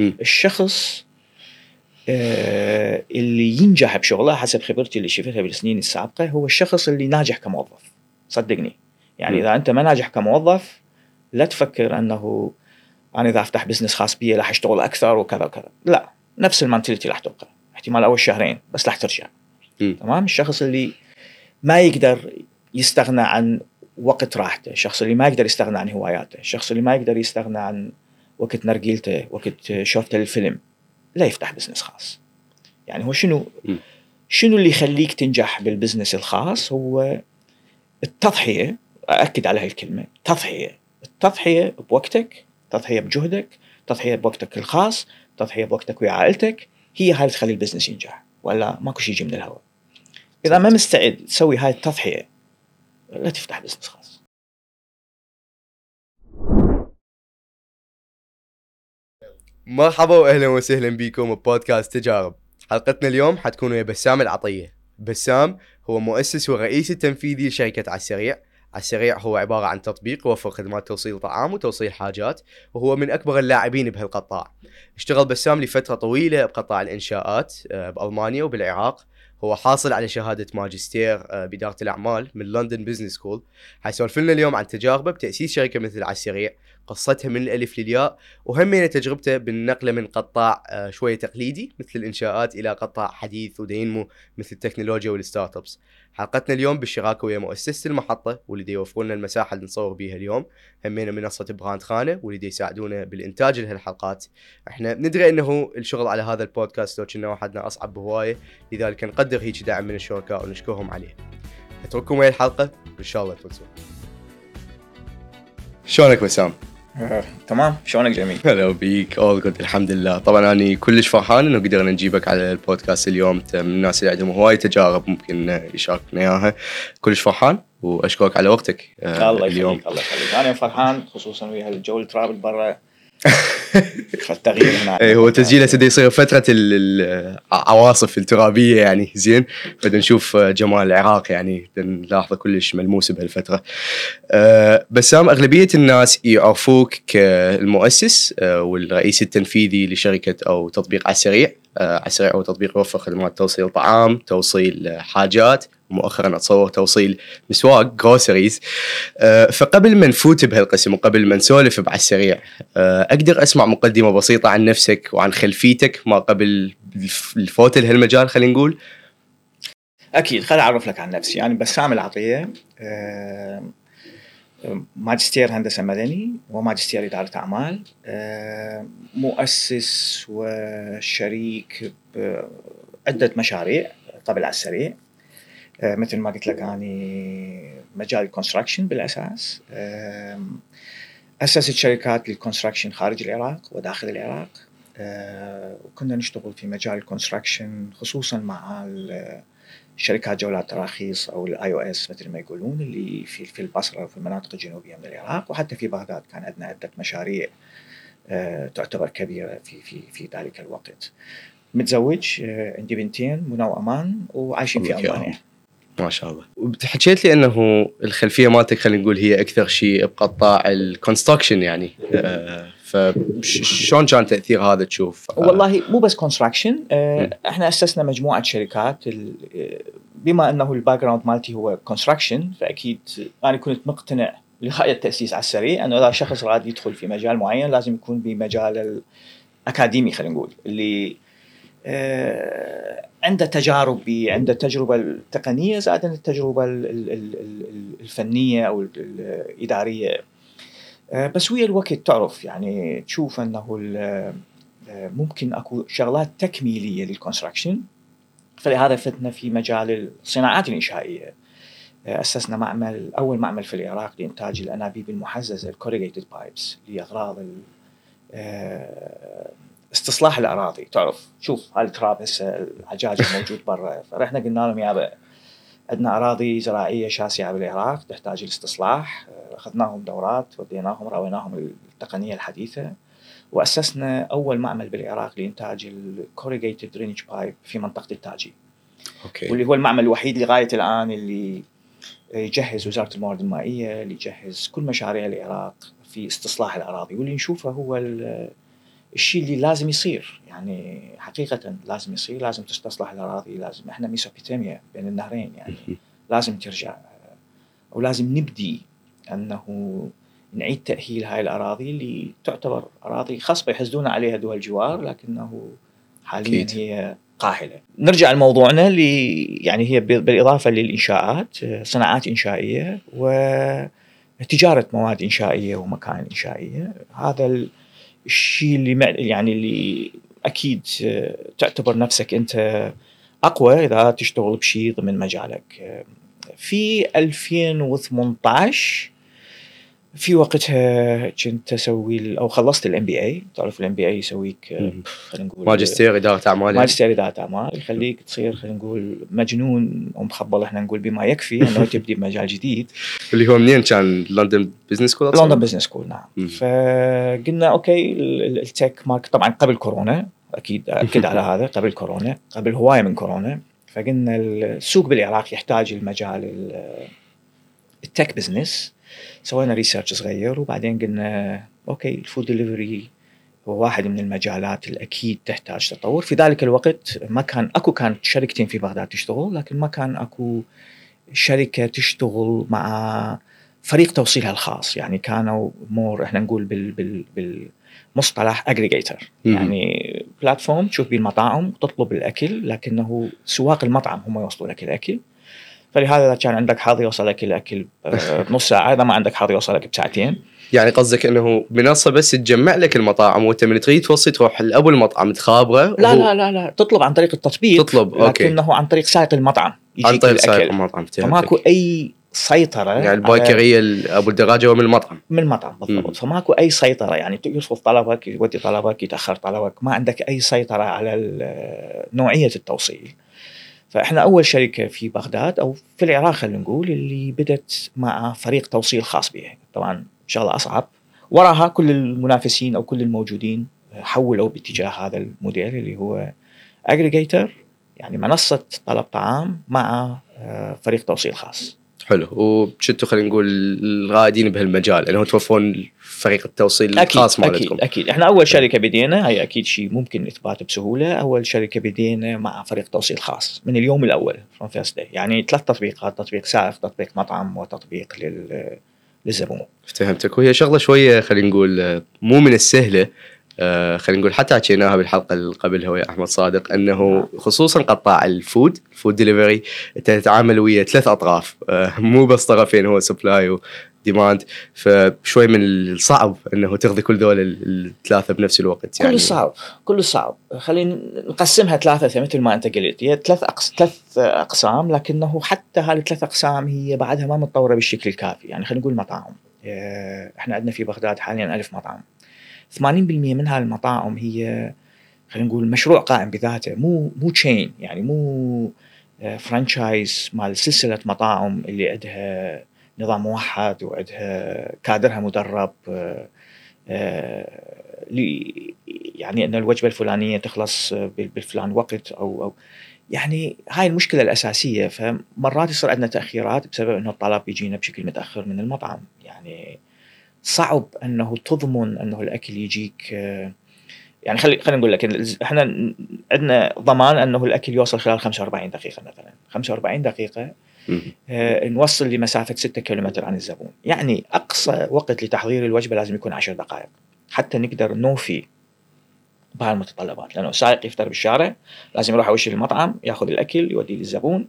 الشخص آه، اللي ينجح بشغله حسب خبرتي اللي شفتها بالسنين السابقة هو الشخص اللي ناجح كموظف. صدقني. يعني مم. إذا أنت ما ناجح كموظف لا تفكر أنه أنا إذا أفتح business خاص بي راح أشتغل أكثر وكذا وكذا. لا نفس ال mentality راح تبقى احتمال أول شهرين بس راح ترجع. تمام؟ الشخص اللي ما يقدر يستغنى عن وقت راحته الشخص اللي ما يقدر يستغنى عن هواياته الشخص اللي ما يقدر يستغنى عن وقت نرجيلته وقت شوفته للفيلم. لا يفتح business خاص. يعني هو شنو. شنو اللي يخليك تنجح بال business الخاص؟ هو التضحية أأكد على هاي الكلمة تضحية التضحية بوقتك تضحية بجهدك تضحية بوقتك الخاص تضحية بوقتك ويا عائلتك هي هاي اللي تخلي ال business ينجح. ولا ماكو شيء يجي من الهواء. إذا ما مستعد تسوي هاي التضحية لا تفتح business خاص. مرحبا واهلا وسهلا بكم ببودكاست تجارب. حلقتنا اليوم حتكون ويا بسام العطية. بسام هو مؤسس والرئيس التنفيذي لشركة على السريع على السريع هو عبارة عن تطبيق يوفر خدمات توصيل طعام وتوصيل حاجات وهو من أكبر اللاعبين بهالقطاع. اشتغل بسام لفترة طويلة بقطاع الإنشاءات آه، بألمانيا وبالعراق. هو حاصل على شهادة ماجستير آه، بإدارة الأعمال من London Business School حيسولف لنا اليوم عن تجاربه بتأسيس شركة مثل على السريع قصتها من الألف للياء وهمين تجربته بالنقله من قطاع آه، شوية تقليدي مثل الإنشاءات إلى قطاع حديث و dynamic مثل التكنولوجيا وال startups. حلقتنا اليوم بالشراكه ويا مؤسسة المحطة واللي يوفرون لنا المساحة اللي نصور بيها اليوم، همينا منصة براندخانة واللي يساعدونا بالإنتاج لهالحلقات. إحنا ندري إنه الشغل على هذا البودكاست لو كنا وحدنا أصعب بهواية، لذلك نقدر هيك دعم من الشركاء ونشكرهم عليه. أترككم ويا الحلقة وإن شاء الله تفوزون. شلونك بسام؟ تمام شلونك جميل؟ هلا بيك اول جود الحمد لله. طبعا أنا كلش فرحان إنه قدرنا نجيبك على البودكاست اليوم. من الناس اللي عندهم هواي تجارب ممكن يشاركنا إياها. كلش فرحان وأشكرك على وقتك آه، الله يخليك الله يخليك. أنا فرحان خصوصا ويا الجو الترابي ل برا. التغيير هنا اي هو تسجيله تبدا يصير فترة ال- العواصف الترابية يعني. زين. بدنا نشوف جمال العراق يعني. نلاحظه كلش ملموس بهالفترة. أه بسام أغلبية الناس يعرفوك كالمؤسس أه والرئيس التنفيذي لشركة أو تطبيق على السريع، على السريع هو تطبيق يوفر خدمات توصيل طعام، توصيل حاجات، مؤخرا أتصور توصيل مسواق groceries أه فقبل ما نفوت بهالقسم وقبل ما نسولف على السريع أقدر أسمع مقدمة بسيطة عن نفسك وعن خلفيتك ما قبل الف- الفوت لهالمجال خلينا نقول؟ أكيد خل أعرف لك عن نفسي. يعني بسام العطية آه، ماجستير هندسة مدني وماجستير إدارة أعمال آه، مؤسس وشريك بعدة مشاريع قبل على السريع. آه، مثل ما قلت لك أني مجال ال construction بالأساس. أسست شركات لل construction خارج العراق وداخل العراق. آه، وكنا نشتغل في مجال ال construction خصوصا مع شركات جولات تراخيص أو ال IOCs مثل ما يقولون اللي في في البصرة وفي المناطق الجنوبية من العراق وحتى في بغداد كان عندنا عدة مشاريع آه، تعتبر كبيرة في في في ذلك الوقت. متزوج آه، عندي بنتين منى وامان وعايشين في ألمانيا. ما شاء الله وحكيت لي إنه الخلفية مالتك خلينا نقول هي أكثر شيء بقطاع ال construction يعني أه فشلون كان تأثير هذا تشوف؟ آه، والله مو بس construction إحنا أسسنا مجموعة شركات آه، بما إنه ال background مالتي هو construction فأكيد أنا كنت مقتنع لغاية التأسيس على السريع إنه إذا شخص راد يدخل في مجال معين لازم يكون بمجال الاكاديمي خلينا نقول اللي آه، عنده تجارب عنده التجربة التقنية زائد التجربة ال- ال- ال- ال- الفنية أو ال- الإدارية. آه، بس ويا الوقت تعرف يعني تشوف أنه آه، ممكن أكو شغلات تكميلية لل construction فلهذا فتنا في مجال الصناعات الإنشائية. آه، أسسنا معمل أول معمل في العراق لإنتاج الأنابيب المحززة ال corrugated pipes لأغراض آه، استصلاح الأراضي. تعرف شوف هالتراب هسه العجاج الموجود برا. فرحنا قلنا لهم يابا عندنا أراضي زراعية شاسعة بالعراق تحتاج الاستصلاح. أخذناهم دورات وديناهم راويناهم التقنية الحديثة وأسسنا أول معمل بالعراق لإنتاج ال corrugated drainage pipe في منطقة التاجي. okay. واللي هو المعمل الوحيد لغاية الآن اللي يجهز وزارة الموارد المائية اللي يجهز كل مشاريع العراق في استصلاح الأراضي. واللي نشوفه هو ال- الشيء اللي لازم يصير. يعني حقيقة لازم يصير لازم تستصلح الأراضي لازم إحنا ميسوبوتاميا بين النهرين يعني. لازم ترجع ولازم نبدي انه نعيد تأهيل هاي الأراضي اللي تعتبر أراضي خصبة يحسدون عليها دول الجوار لكنه حاليا أكيد. هي قاحله. نرجع لموضوعنا اللي يعني هي بالإضافة للإنشاءات صناعات إنشائية وتجاره مواد إنشائية ومكائن إنشائية هذا الشيء اللي مع- يعني اللي أكيد تعتبر نفسك أنت أقوى إذا تشتغل بشيء ضمن مجالك. في 2018 في وقتها كنت أسوي أو خلصت ال MBA تعرف ال MBA يسويك آه،. خلينا نقول ماجستير إدارة أعمال يعني. ماجستير إدارة أعمال. يخليك تصير خلينا نقول مجنون ومخبل إحنا نقول بما يكفي إنه تبدي بمجال جديد. اللي هو منين؟ كان لندن Business School لندن Business School نعم. مم. فقلنا okay ال- ال- ال tech market طبعا قبل كورونا أكيد أكيد على هذا قبل كورونا قبل هواية من كورونا. فقلنا السوق بالعراق يحتاج المجال ال- ال tech business سوينا research صغير وبعدين قلنا okay ال food delivery هو واحد من المجالات الأكيد تحتاج تطور. في ذلك الوقت ما كان أكو كانت شركتين في بغداد تشتغل لكن ما كان أكو شركة تشتغل مع فريق توصيلها الخاص. يعني كانوا more إحنا نقول بال بال بالمصطلح aggregator. يعني platform تشوف بيه المطاعم تطلب الأكل لكنه سواق المطعم هم يوصلوا لك الأكل. فلهذا إذا كان عندك حظ يوصل لك الاكل آه، بنص ساعة إذا ما عندك حظ يوصل لك بساعتين يعني قصدك إنه منصة بس تجمع لك المطاعم وأنت من تريد توصي تروح لأبو المطعم تخابره لا لا لا لا تطلب عن طريق التطبيق تطلب، okay. لكنه عن طريق سائق المطعم عن طريق الأكل. سائق المطعم فماكو. أي سيطرة يعني البايكريه ال- أبو الدراجة هو من المطعم من المطعم. بالضبط فماكو أي سيطرة يعني يرفض طلبك يودي طلبك يتأخر طلبك ما عندك أي سيطرة على نوعية التوصيل فإحنا أول شركة في بغداد أو في العراق خلينا نقول اللي بدت مع فريق توصيل خاص بها. طبعا شغله أصعب. وراها كل المنافسين أو كل الموجودين حولوا باتجاه هذا الموديل اللي هو اجريجيتر يعني منصة طلب طعام مع آه، فريق توصيل خاص. حلو. وشتوا خلينا نقول الغائدين بهالمجال انه توفون فريق التوصيل أكيد الخاص أكيد مالتكم. أكيد إحنا أول شركة بدينا هي أكيد شيء ممكن اثباته بسهولة. أول شركة بدينا مع فريق توصيل خاص من اليوم الأول from first day. يعني ثلاث تطبيقات تطبيق سائق تطبيق مطعم وتطبيق لل للزبون. فهمتك وهي شغلة شوية خلينا نقول مو من السهلة خلينا نقول حتى حكيناها بالحلقة اللي قبلها ويا أحمد صادق أنه خصوصا قطاع ال food ال food delivery تتعامل ويا ثلاث أطراف. آه، مو بس طرفين هو supply وديماند فشوي من الصعب أنه تغذي كل دول ال- الثلاثة بنفس الوقت يعني. كل صعب كل صعب. خلينا نقسمها ثلاثة مثل ما أنت قلت. هي ثلاث أقس... ثلاث أقسام لكنه حتى هذه الثلاث أقسام هي بعدها ما متطورة بالشكل الكافي. يعني خلينا نقول مطاعم. آه، إحنا عندنا في بغداد حاليا ألف مطعم. 80% من هالمطاعم هي خلينا نقول مشروع قائم بذاته. مو مو تشين يعني مو آه، فرانشايز مال سلسلة مطاعم اللي عندها نظام موحد وعندها كادرها مدرب آه، آه، يعني إن الوجبة الفلانية تخلص بال- بالفلان وقت أو أو يعني هاي المشكلة الأساسية. فمرات يصير عندنا تأخيرات بسبب إنه الطلب يجينا بشكل متأخر من المطعم. يعني صعب أنه تضمن أنه الأكل يجيك آه، يعني خلي خلينا نقول لك إحنا عندنا ضمان أنه الأكل يوصل خلال 45 دقيقة مثلا. 45 دقيقة. آه، نوصل لمسافة 6 كيلومتر عن الزبون. يعني أقصى وقت لتحضير الوجبة لازم يكون 10 دقائق. حتى نقدر نوفي بهالمتطلبات لأنه السائق يفطر بالشارع لازم يروح اول شيء للمطعم يأخذ الأكل يوديه للزبون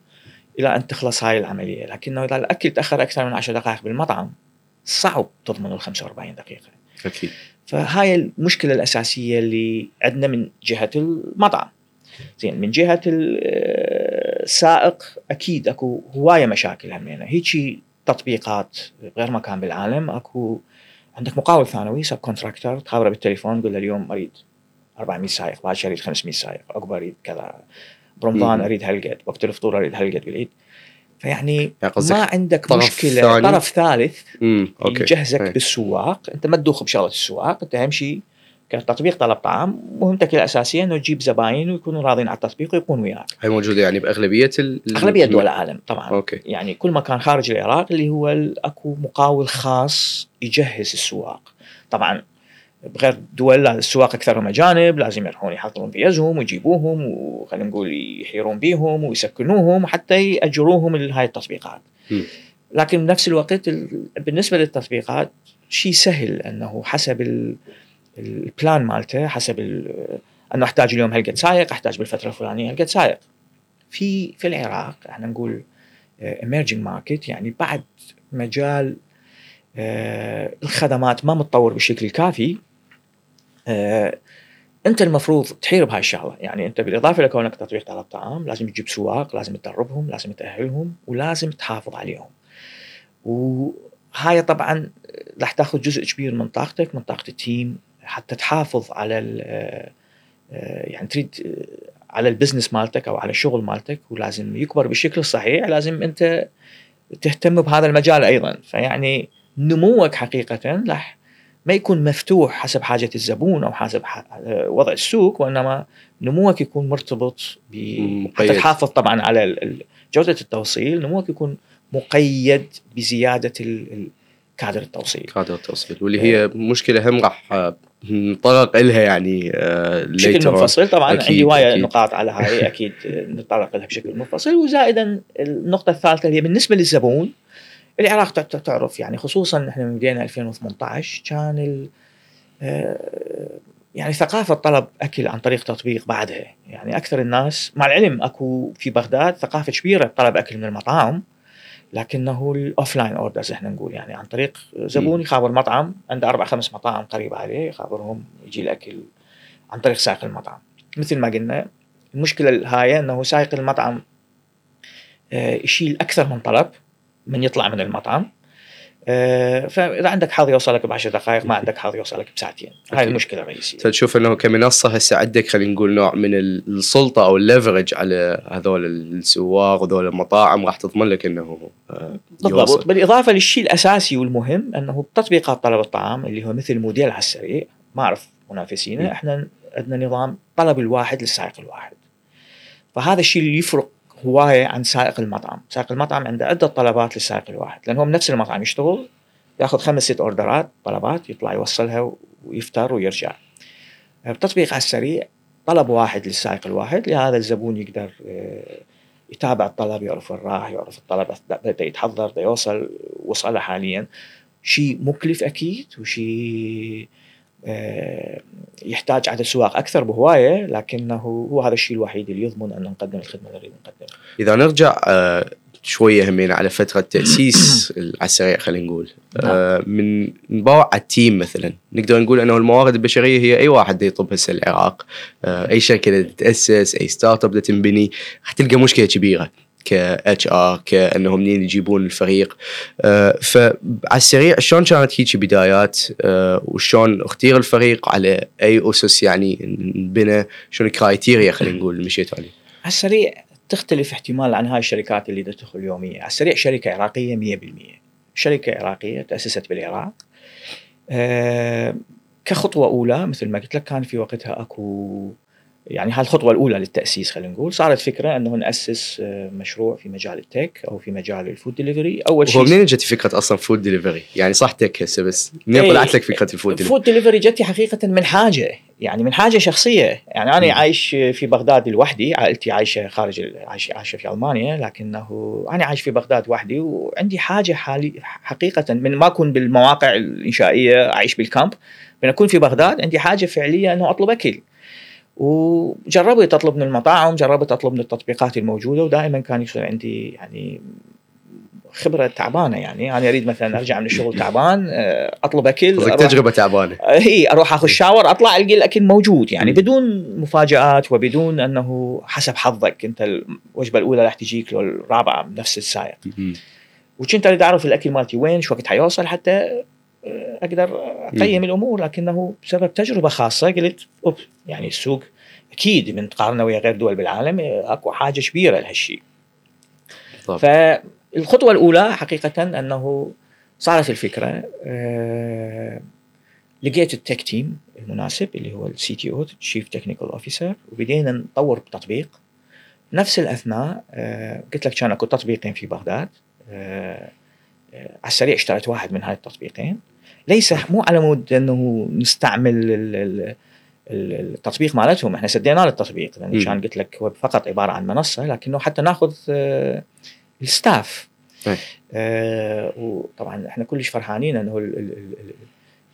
إلى أن تخلص هاي العملية. لكنه إذا الأكل تأخر أكثر من 10 دقائق بالمطعم صعب تضمن ال 45 دقيقة. أكيد. فهاي المشكلة الأساسية اللي عندنا من جهة المطعم. زين من جهة ال- آه، السائق أكيد أكو هواية مشاكل همينة. هيجي تطبيقات بغير مكان بالعالم أكو عندك مقاول ثانوي subcontractor تخابره بالتليفون تقول له اليوم أريد 400 سائق بعد شهر أريد 500 سائق عقب أريد كذا. برمضان. أريد هالقد وقت الفطور أريد هالقد بالعيد فيعني يعني ما عندك طرف مشكلة. ثاني؟ طرف ثالث okay. يجهزك إيه. بالسواق. أنت ما تدوخ بشغلة السواق. أنت أهم شيء كتطبيق طلب طعام مهمتك الأساسية إنه تجيب زباين ويكونوا راضين على التطبيق ويبقون وياك. هي موجودة يعني بأغلبية ال... أغلبية دول العالم طبعا. أوكي. يعني كل مكان خارج العراق اللي هو أكو مقاول خاص يجهز السواق. طبعا بغير دول السواق أكثرهم أجانب لازم يروحون يحضرون فيزهم ويجيبوهم وخلينا نقول يحيرون بيهم ويسكنوهم وحتى يأجروهم لهاي التطبيقات. م. لكن بنفس الوقت ال- بالنسبة للتطبيقات شيء سهل أنه حسب ال- ال plan مالته حسب أنه أحتاج اليوم هالقد سايق أحتاج بالفترة الفلانية هالقد سايق. في في العراق إحنا نقول emerging market يعني بعد مجال آه، الخدمات ما متطور بالشكل الكافي آه، أنت المفروض تحير بهاي الشغلة. يعني أنت بالإضافة لكونك تطبيق طلب طعام لازم تجيب سواق لازم تدربهم لازم تأهلهم ولازم تحافظ عليهم. وهاي طبعا راح تأخذ جزء كبير من طاقتك من طاقة ال team حتى تحافظ على آه، آه، يعني تريد آه، على ال business مالتك أو على الشغل مالتك ولازم يكبر بالشكل الصحيح لازم أنت تهتم بهذا المجال أيضا. فيعني نموك حقيقه راح ما يكون مفتوح حسب حاجة الزبون أو حسب ح- وضع السوق وإنما نموك يكون مرتبط ب حتى. تحافظ طبعا على جودة التوصيل نموك يكون مقيد ال- كادر التوصيل كادر التوصيل واللي هي مشكلة هم راح آه، نتطرق لها يعني آه، بشكل. منفصل طبعا أكيد، عندي أكيد. نقاط على هاي أكيد نتطرق لها بشكل منفصل وزائدا النقطة الثالثة اللي هي بالنسبة للزبون العراق تع- تع- تعرف يعني خصوصا إحنا من بدينا 2018 كان ال آه، يعني ثقافة طلب أكل عن طريق تطبيق بعدها. يعني أكثر الناس مع العلم أكو في بغداد ثقافة كبيرة بطلب أكل من المطاعم لكنه ال offline orders إحنا نقول يعني عن طريق زبون يخابر مطعم عنده أربع خمس مطاعم قريبه عليه يخابرهم يجي الأكل عن طريق سائق المطعم. مثل ما قلنا المشكلة الهايه إنه سائق المطعم آه، يشيل أكثر من طلب. من يطلع من المطعم آه، فإذا عندك حظ يوصلك بعشر دقائق ما عندك حظ يوصلك بساعتين هاي. المشكلة الرئيسية تشوف إنه كمنصة هسه عندك خلينا نقول نوع من ال- السلطة أو الليفرج على هذول السواق وذول المطاعم راح تضمن لك إنه آه، بالضبط. بالإضافة للشيء الأساسي والمهم إنه بتطبيقات طلب الطعام اللي هو مثل موديل على السريع ما أعرف. منافسينا إحنا عندنا نظام طلب الواحد للسائق الواحد فهذا الشيء اللي يفرق هوايه عن سائق المطعم، سائق المطعم عنده عدة طلبات للسائق الواحد. لأن هو بنفس المطعم يشتغل يأخذ خمس ست أوردرات طلبات يطلع يوصلها ويفتر ويرجع. بتطبيق على السريع طلب واحد للسائق الواحد لهذا الزبون يقدر آه، يتابع الطلب يعرف وين راح يعرف الطلب بدا يتحضر بدا يوصل وصله حاليا. شيء مكلف أكيد وشيء آه، يحتاج عدد سواق أكثر بهواية لكنه هو هذا الشيء الوحيد اللي يضمن أن نقدم الخدمة اللي نريد نقدمها. إذا نرجع آه، شوية همين على فترة تأسيس على السريع خلينا نقول. آه، من نباوع على ال team مثلا نقدر نقول أنه الموارد البشرية هي أي واحد يطب هسه العراق. آه، أي شركة تتاسس أي startup تنبني راح تلقى مشكلة كبيرة. ك HR كأنهم منين يجيبون الفريق. آه، فعلى السريع شلون كانت هيك بدايات؟ آه، وشلون اختير الفريق؟ على أي أسس يعني انبنى شنو ال criteria خلينا نقول مشيتوا عليه؟ على السريع تختلف احتمال عن هاي الشركات اللي تدخل يوميا، على السريع شركة عراقية 100% شركة عراقية تأسست بالعراق. آه، كخطوة أولى مثل ما قلت لك كان في وقتها أكو يعني هاي الخطوه الأولى للتأسيس خلينا نقول صارت فكرة إنه نأسس آه، مشروع في مجال ال tech أو في مجال ال food delivery أول هو شيء منين اجت فكرة أصلا food delivery؟ يعني صح tech هسه بس منين إيه، طلعت لك فكرة ال food delivery؟ ال food delivery جتي حقيقة من حاجة يعني من حاجة شخصية يعني أنا. عايش في بغداد لوحدي عائلتي عايشة خارج عايشة عايشة في ألمانيا لكنه أنا عايش في بغداد وحدي وعندي حاجة حالي حقيقة من ما أكون بالمواقع الإنشائية اعيش بالكامب من أكون في بغداد عندي حاجة فعلية إنه أطلب أكل وجربت اطلب من المطاعم جربت اطلب من التطبيقات الموجودة ودائما كان يصير عندي يعني خبرة تعبانة يعني أنا أريد مثلا أرجع من الشغل تعبان آه، أطلب أكل أروح- تجربة تعبانة هي أروح آخذ شاور أطلع القى الأكل موجود يعني. بدون مفاجآت وبدون أنه حسب حظك أنت الوجبة الأولى راح تجيك لو الرابعة بنفس السائق. وكنت أريد أعرف الأكل مالتي وين شو وقت حيوصل حتى أقدر أقيم الأمور لكنه بسبب تجربة خاصة قلت اوب يعني السوق أكيد من تقارنه ويا غير دول بالعالم آه، أكو حاجة كبيرة لهالشيء. فالخطوة الأولى حقيقة أنه صارت الفكرة آه، لقيت ال tech team المناسب اللي هو ال CTO chief technical officer وبدينا نطور بتطبيق. نفس الأثناء آه، قلت لك كان أكو تطبيقين في بغداد آه، على السريع اشتريت واحد من هاي التطبيقين. ليس مو على مود أنه نستعمل ال- ال- ال- التطبيق مالتهم إحنا سدينا له التطبيق لأن. كان قلت لك هو فقط عبارة عن منصة لكنه حتى ناخذ آه، ال staff. آه، وطبعا إحنا كلش فرحانين إنه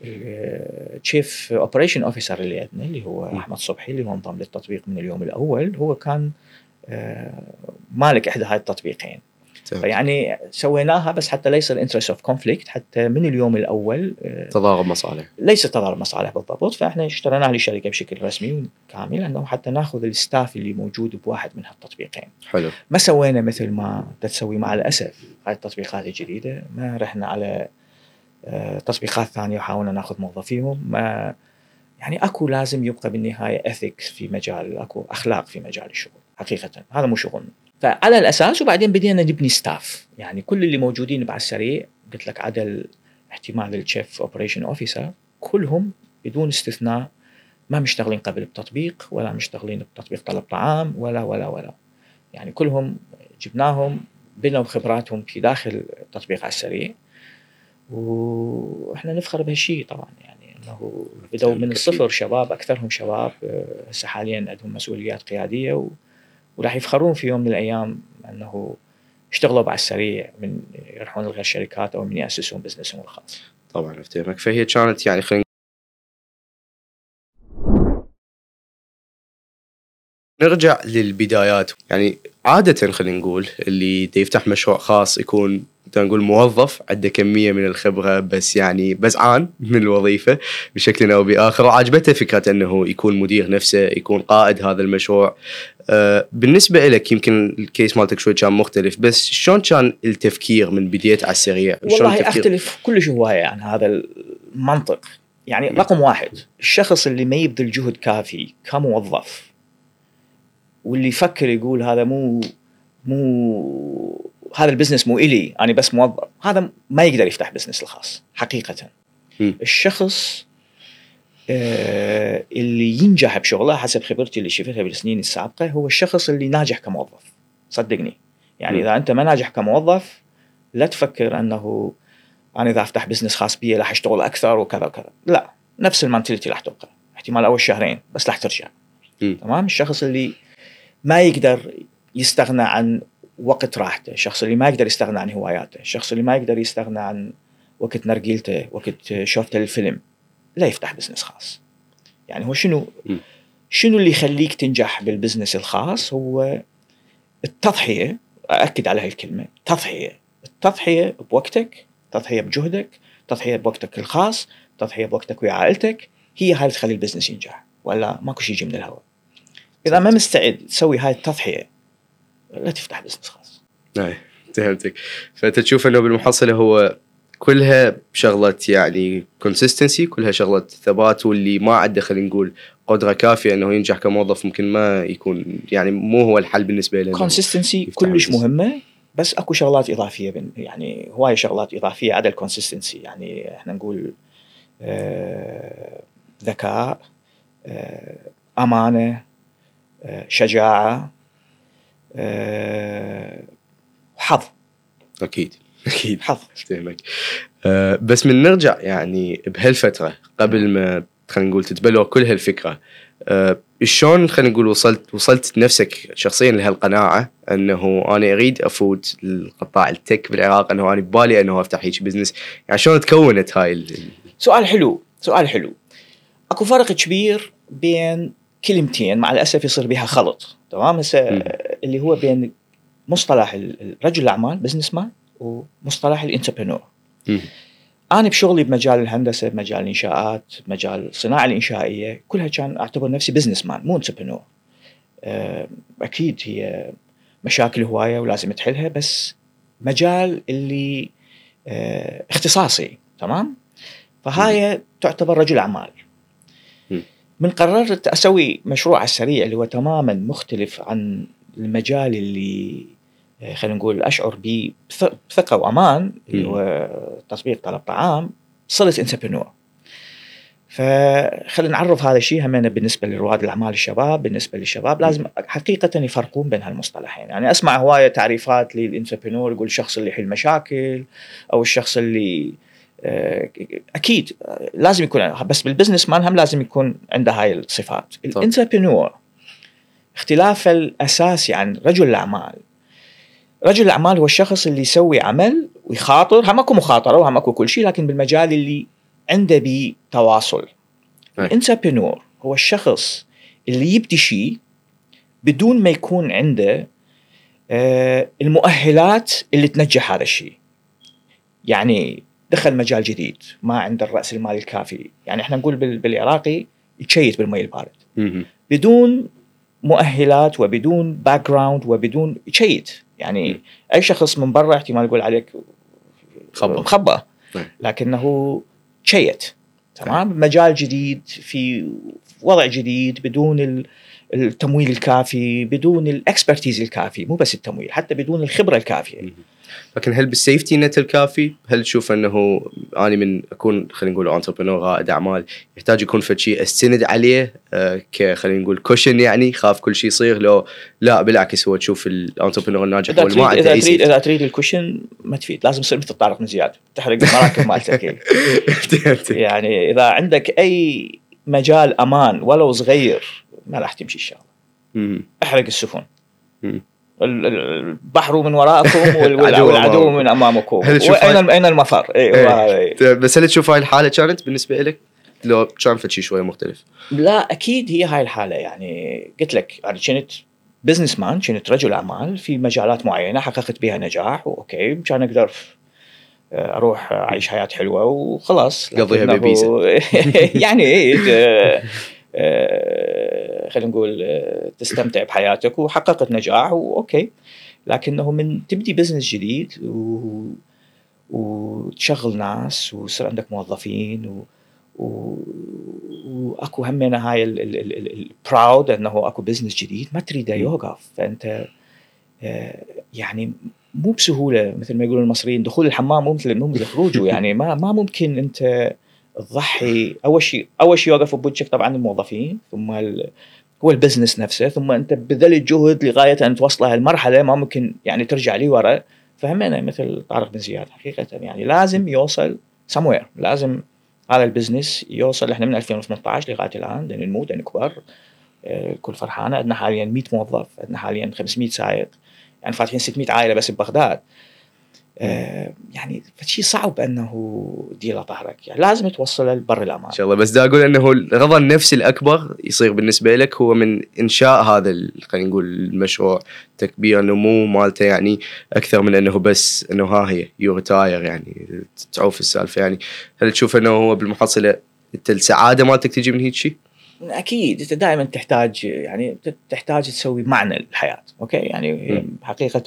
ال chief operation officer اللي عندنا اللي هو مم. أحمد صبحي اللي هو انضم للتطبيق من اليوم الأول هو كان آه، مالك إحدى هاي التطبيقين. فيعني سويناها بس حتى ليس ال interest of conflict حتى من اليوم الأول آه، تضارب مصالح. ليس تضارب مصالح بالضبط. فإحنا اشتريناها للشركه بشكل رسمي وكامل أنه حتى ناخذ ال staff اللي موجود بواحد من هالتطبيقين. حلو. ما سوينا مثل ما تسوي مع الأسف. هاي التطبيقات الجديده ما رحنا على آه، تطبيقات ثانية وحاولنا ناخذ موظفيهم ما يعني أكو لازم يبقى بالنهاية ethics في مجال أكو أخلاق في مجال الشغل حقيقة. هذا مو شغلنا. فعلى الأساس وبعدين بدينا نبني staff يعني كل اللي موجودين بعالسريع قلت لك عدا احتمال ال chief operation officer كلهم بدون استثناء ما مشتغلين قبل بتطبيق ولا مشتغلين بتطبيق طلب طعام ولا ولا ولا. يعني كلهم جبناهم بنوا خبراتهم في داخل التطبيق على السريع. وإحنا نفخر بهالشيء طبعا يعني إنه بدوا من الصفر شباب أكثرهم شباب. آه، هسه حاليا عندهم مسؤوليات قيادية و... وراح يفخرون في يوم من الأيام انه اشتغلوا بعد السريع من يروحون لغير شركات أو من يأسسون بزنسهم الخاص. طبعا افتهمك فهي كانت يعني خلينا نرجع للبدايات يعني عادة خلينا نقول اللي يفتح مشروع خاص يكون نقول موظف عنده كمية من الخبرة بس يعني بزعان من الوظيفة بشكل أو بآخر. وعجبته فكرة أنه يكون مدير نفسه يكون قائد هذا المشروع. آه، بالنسبة لك يمكن الكيس مالتك شوي كان مختلف بس شلون كان التفكير من بديت على السريع؟ والله؟ أختلف كلش هواية عن هذا المنطق. يعني رقم واحد الشخص اللي ما يبذل جهد كافي كموظف واللي يفكر يقول هذا مو مو هذا ال business مو إلي أنا بس موظف. هذا ما يقدر يفتح business الخاص حقيقة. مم. الشخص آه، اللي ينجح بشغله حسب خبرتي اللي شفتها بالسنين السابقة هو الشخص اللي ناجح كموظف. صدقني. يعني مم. إذا أنت ما ناجح كموظف لا تفكر أنه أنا إذا أفتح business خاص بي راح أشتغل أكثر وكذا وكذا. لا نفس ال mentality راح تبقى احتمال أول شهرين بس راح ترجع. تمام؟ الشخص اللي ما يقدر يستغنى عن وقت راحته. الشخص اللي ما يقدر يستغنى عن هواياته الشخص اللي ما يقدر يستغنى عن وقت نرجيلته وقت شوفته للفيلم لا يفتح business خاص. يعني هو شنو. شنو اللي يخليك تنجح بال business الخاص؟ هو التضحية أأكد على هالكلمة تضحية. التضحية بوقتك تضحية بجهدك تضحية بوقتك الخاص تضحية بوقتك ويا عائلتك هي هاي اللي تخلي ال business ينجح. ولا ماكو شيء يجي من الهواء. إذا ما مستعد تسوي هاي التضحية لا تفتح business خاص. اي فهمتك فانت تشوف أنه بالمحصلة هو كلها شغله يعني consistency كلها شغله ثبات واللي ما عنده خلينا نقول قدرة كافية أنه ينجح كموظف ممكن ما يكون يعني مو هو الحل بالنسبة له consistency كلش. مهمة بس أكو شغلات إضافية يعني هواي شغلات إضافية عدا ال consistency يعني إحنا نقول آه، ذكاء آه، أمانة آه، شجاعة. حظ. أكيد. أكيد. حظ. افتهمك أه بس من نرجع يعني بهالفترة قبل ما خلينا نقول تتبلور كل هالفكرة أه شلون خلينا نقول وصلت وصلت نفسك شخصيا لهالقناعة أنه أنا أريد أفوت القطاع ال tech بالعراق أنه أنا ببالي أنه أفتح هيك business يعني شلون تكونت هاي ال- سؤال حلو سؤال حلو. أكو فرق كبير بين كلمتين مع الأسف يصير بها خلط. تمام هسه. اللي هو بين مصطلح رجل الأعمال businessman ومصطلح ال entrepreneur. أنا بشغلي بمجال الهندسة بمجال الإنشاءات بمجال الصناعه الإنشائية كلها كان أعتبر نفسي businessman مو entrepreneur أكيد هي مشاكل هواية ولازم تحلها بس مجال اللي آه، اختصاصي تمام فهاي تعتبر رجل أعمال. من قررت أسوي مشروع على السريع اللي هو تماما مختلف عن المجال اللي آه، خلينا نقول أشعر به بث- بثقة وأمان اللي. هو تطبيق طلب طعام صرت entrepreneur فخلينا نعرف هذا الشيء همنا بالنسبة لرواد الأعمال الشباب بالنسبة للشباب لازم حقيقه يفرقون بين هالمصطلحين. يعني أسمع هواية تعريفات لل entrepreneur يقول الشخص اللي يحل مشاكل أو الشخص اللي أكيد آه، لازم يكون بس بال businessman هم لازم يكون عنده هاي الصفات. ال entrepreneur اختلاف الأساسي عن رجل الأعمال رجل الأعمال هو الشخص اللي يسوي عمل ويخاطر هم اكو مخاطرة وهم اكو كل شيء لكن بالمجال اللي عنده بيه تواصل أي. ال entrepreneur هو الشخص اللي يبدي شيء بدون ما يكون عنده آه، المؤهلات اللي تنجح هذا الشيء يعني دخل مجال جديد ما عنده الرأس المال الكافي. يعني إحنا نقول بال- بالعراقي يشيت بالمي البارد. بدون مؤهلات وبدون background وبدون شيء يعني أي شخص من برا احتمال يقول عليك خبل. مخبل نعم. لكنه شيت تمام؟ مجال جديد في وضع جديد بدون ال- التمويل الكافي بدون ال expertise الكافي. مو بس التمويل حتى بدون الخبرة الكافية. لكن هل بال safety net الكافي هل تشوف أنه اني من أكون خلينا نقول entrepreneur رائد أعمال يحتاج يكون فد شيء استند عليه آه ك خلينا نقول cushion يعني خاف كل شيء يصير لو لا بالعكس هو تشوف ال entrepreneur الناجح هو ما إذا تريد. إذا تريد ال cushion ما تفيد لازم تصير مثل طارق بن زياد تحرق المراكب مالتك. يعني إذا عندك أي مجال أمان ولو صغير ما راح تمشي الشغله. احرق السفن البحر من وراءكم وال- وال- العدو والعدو. من أمامكم واين اين المفر إيه، إيه. وهذا- بس هل تشوف هاي الحالة كانت بالنسبة لك؟ لو كان فد شيء شوي مختلف لا أكيد هي هاي الحالة يعني قلت لك أنا كنت businessman كنت رجل أعمال في مجالات معينة حققت بها نجاح و okay كان أقدر آه، أروح أعيش حياة حلوة وخلاص قضيها ببيسة. يعني إيه، آه، خلينا نقول آه، تستمتع بحياتك وحققت نجاح و okay. لكنه من تبدي business جديد و... وتشغل ناس ويصير عندك موظفين و... و... وأكو همنا هاي ال proud إنه أكو business جديد. ما تريده. يوقف. فأنت آه، يعني مو بسهولة مثل ما يقولون المصريين دخول الحمام مو مثل مو مثل خروجه. يعني ما ما ممكن أنت تضحي أول شيء أول شيء يوقف بوجهك طبعا الموظفين ثم. هو ال business نفسه ثم أنت بذلت جهد لغاية أن توصل هالمرحله ما ممكن يعني ترجع لي ورا. فهمنا مثل طارق بن زياد حقيقة يعني لازم يوصل somewhere لازم هذا ال business يوصل. إحنا من 2018 لغاية الآن بدنا نمو بدنا نكبر آه، الكل فرحانة. عندنا حاليا 100 موظف عندنا حاليا 500 سائق يعني فاتحين 600 عائلة بس ببغداد. آه، يعني فشي صعب أنه ديله ظهرك. يعني لازم توصله لبر الأمان. إن شاء الله. بس دا أقول إنه الرضا النفسي الأكبر يصير بالنسبة لك هو من إنشاء هذا خلينا نقول المشروع تكبير نمو مالته يعني أكثر من إنه بس إنه ها هي you retire يعني تعوف السالفة يعني. هل تشوف إنه هو بالمحصلة انت السعادة مالتك تجي من هيك شيء؟ أكيد أنت دائما تحتاج يعني تحتاج تسوي معنى للحياة أوكي؟ يعني مم. حقيقة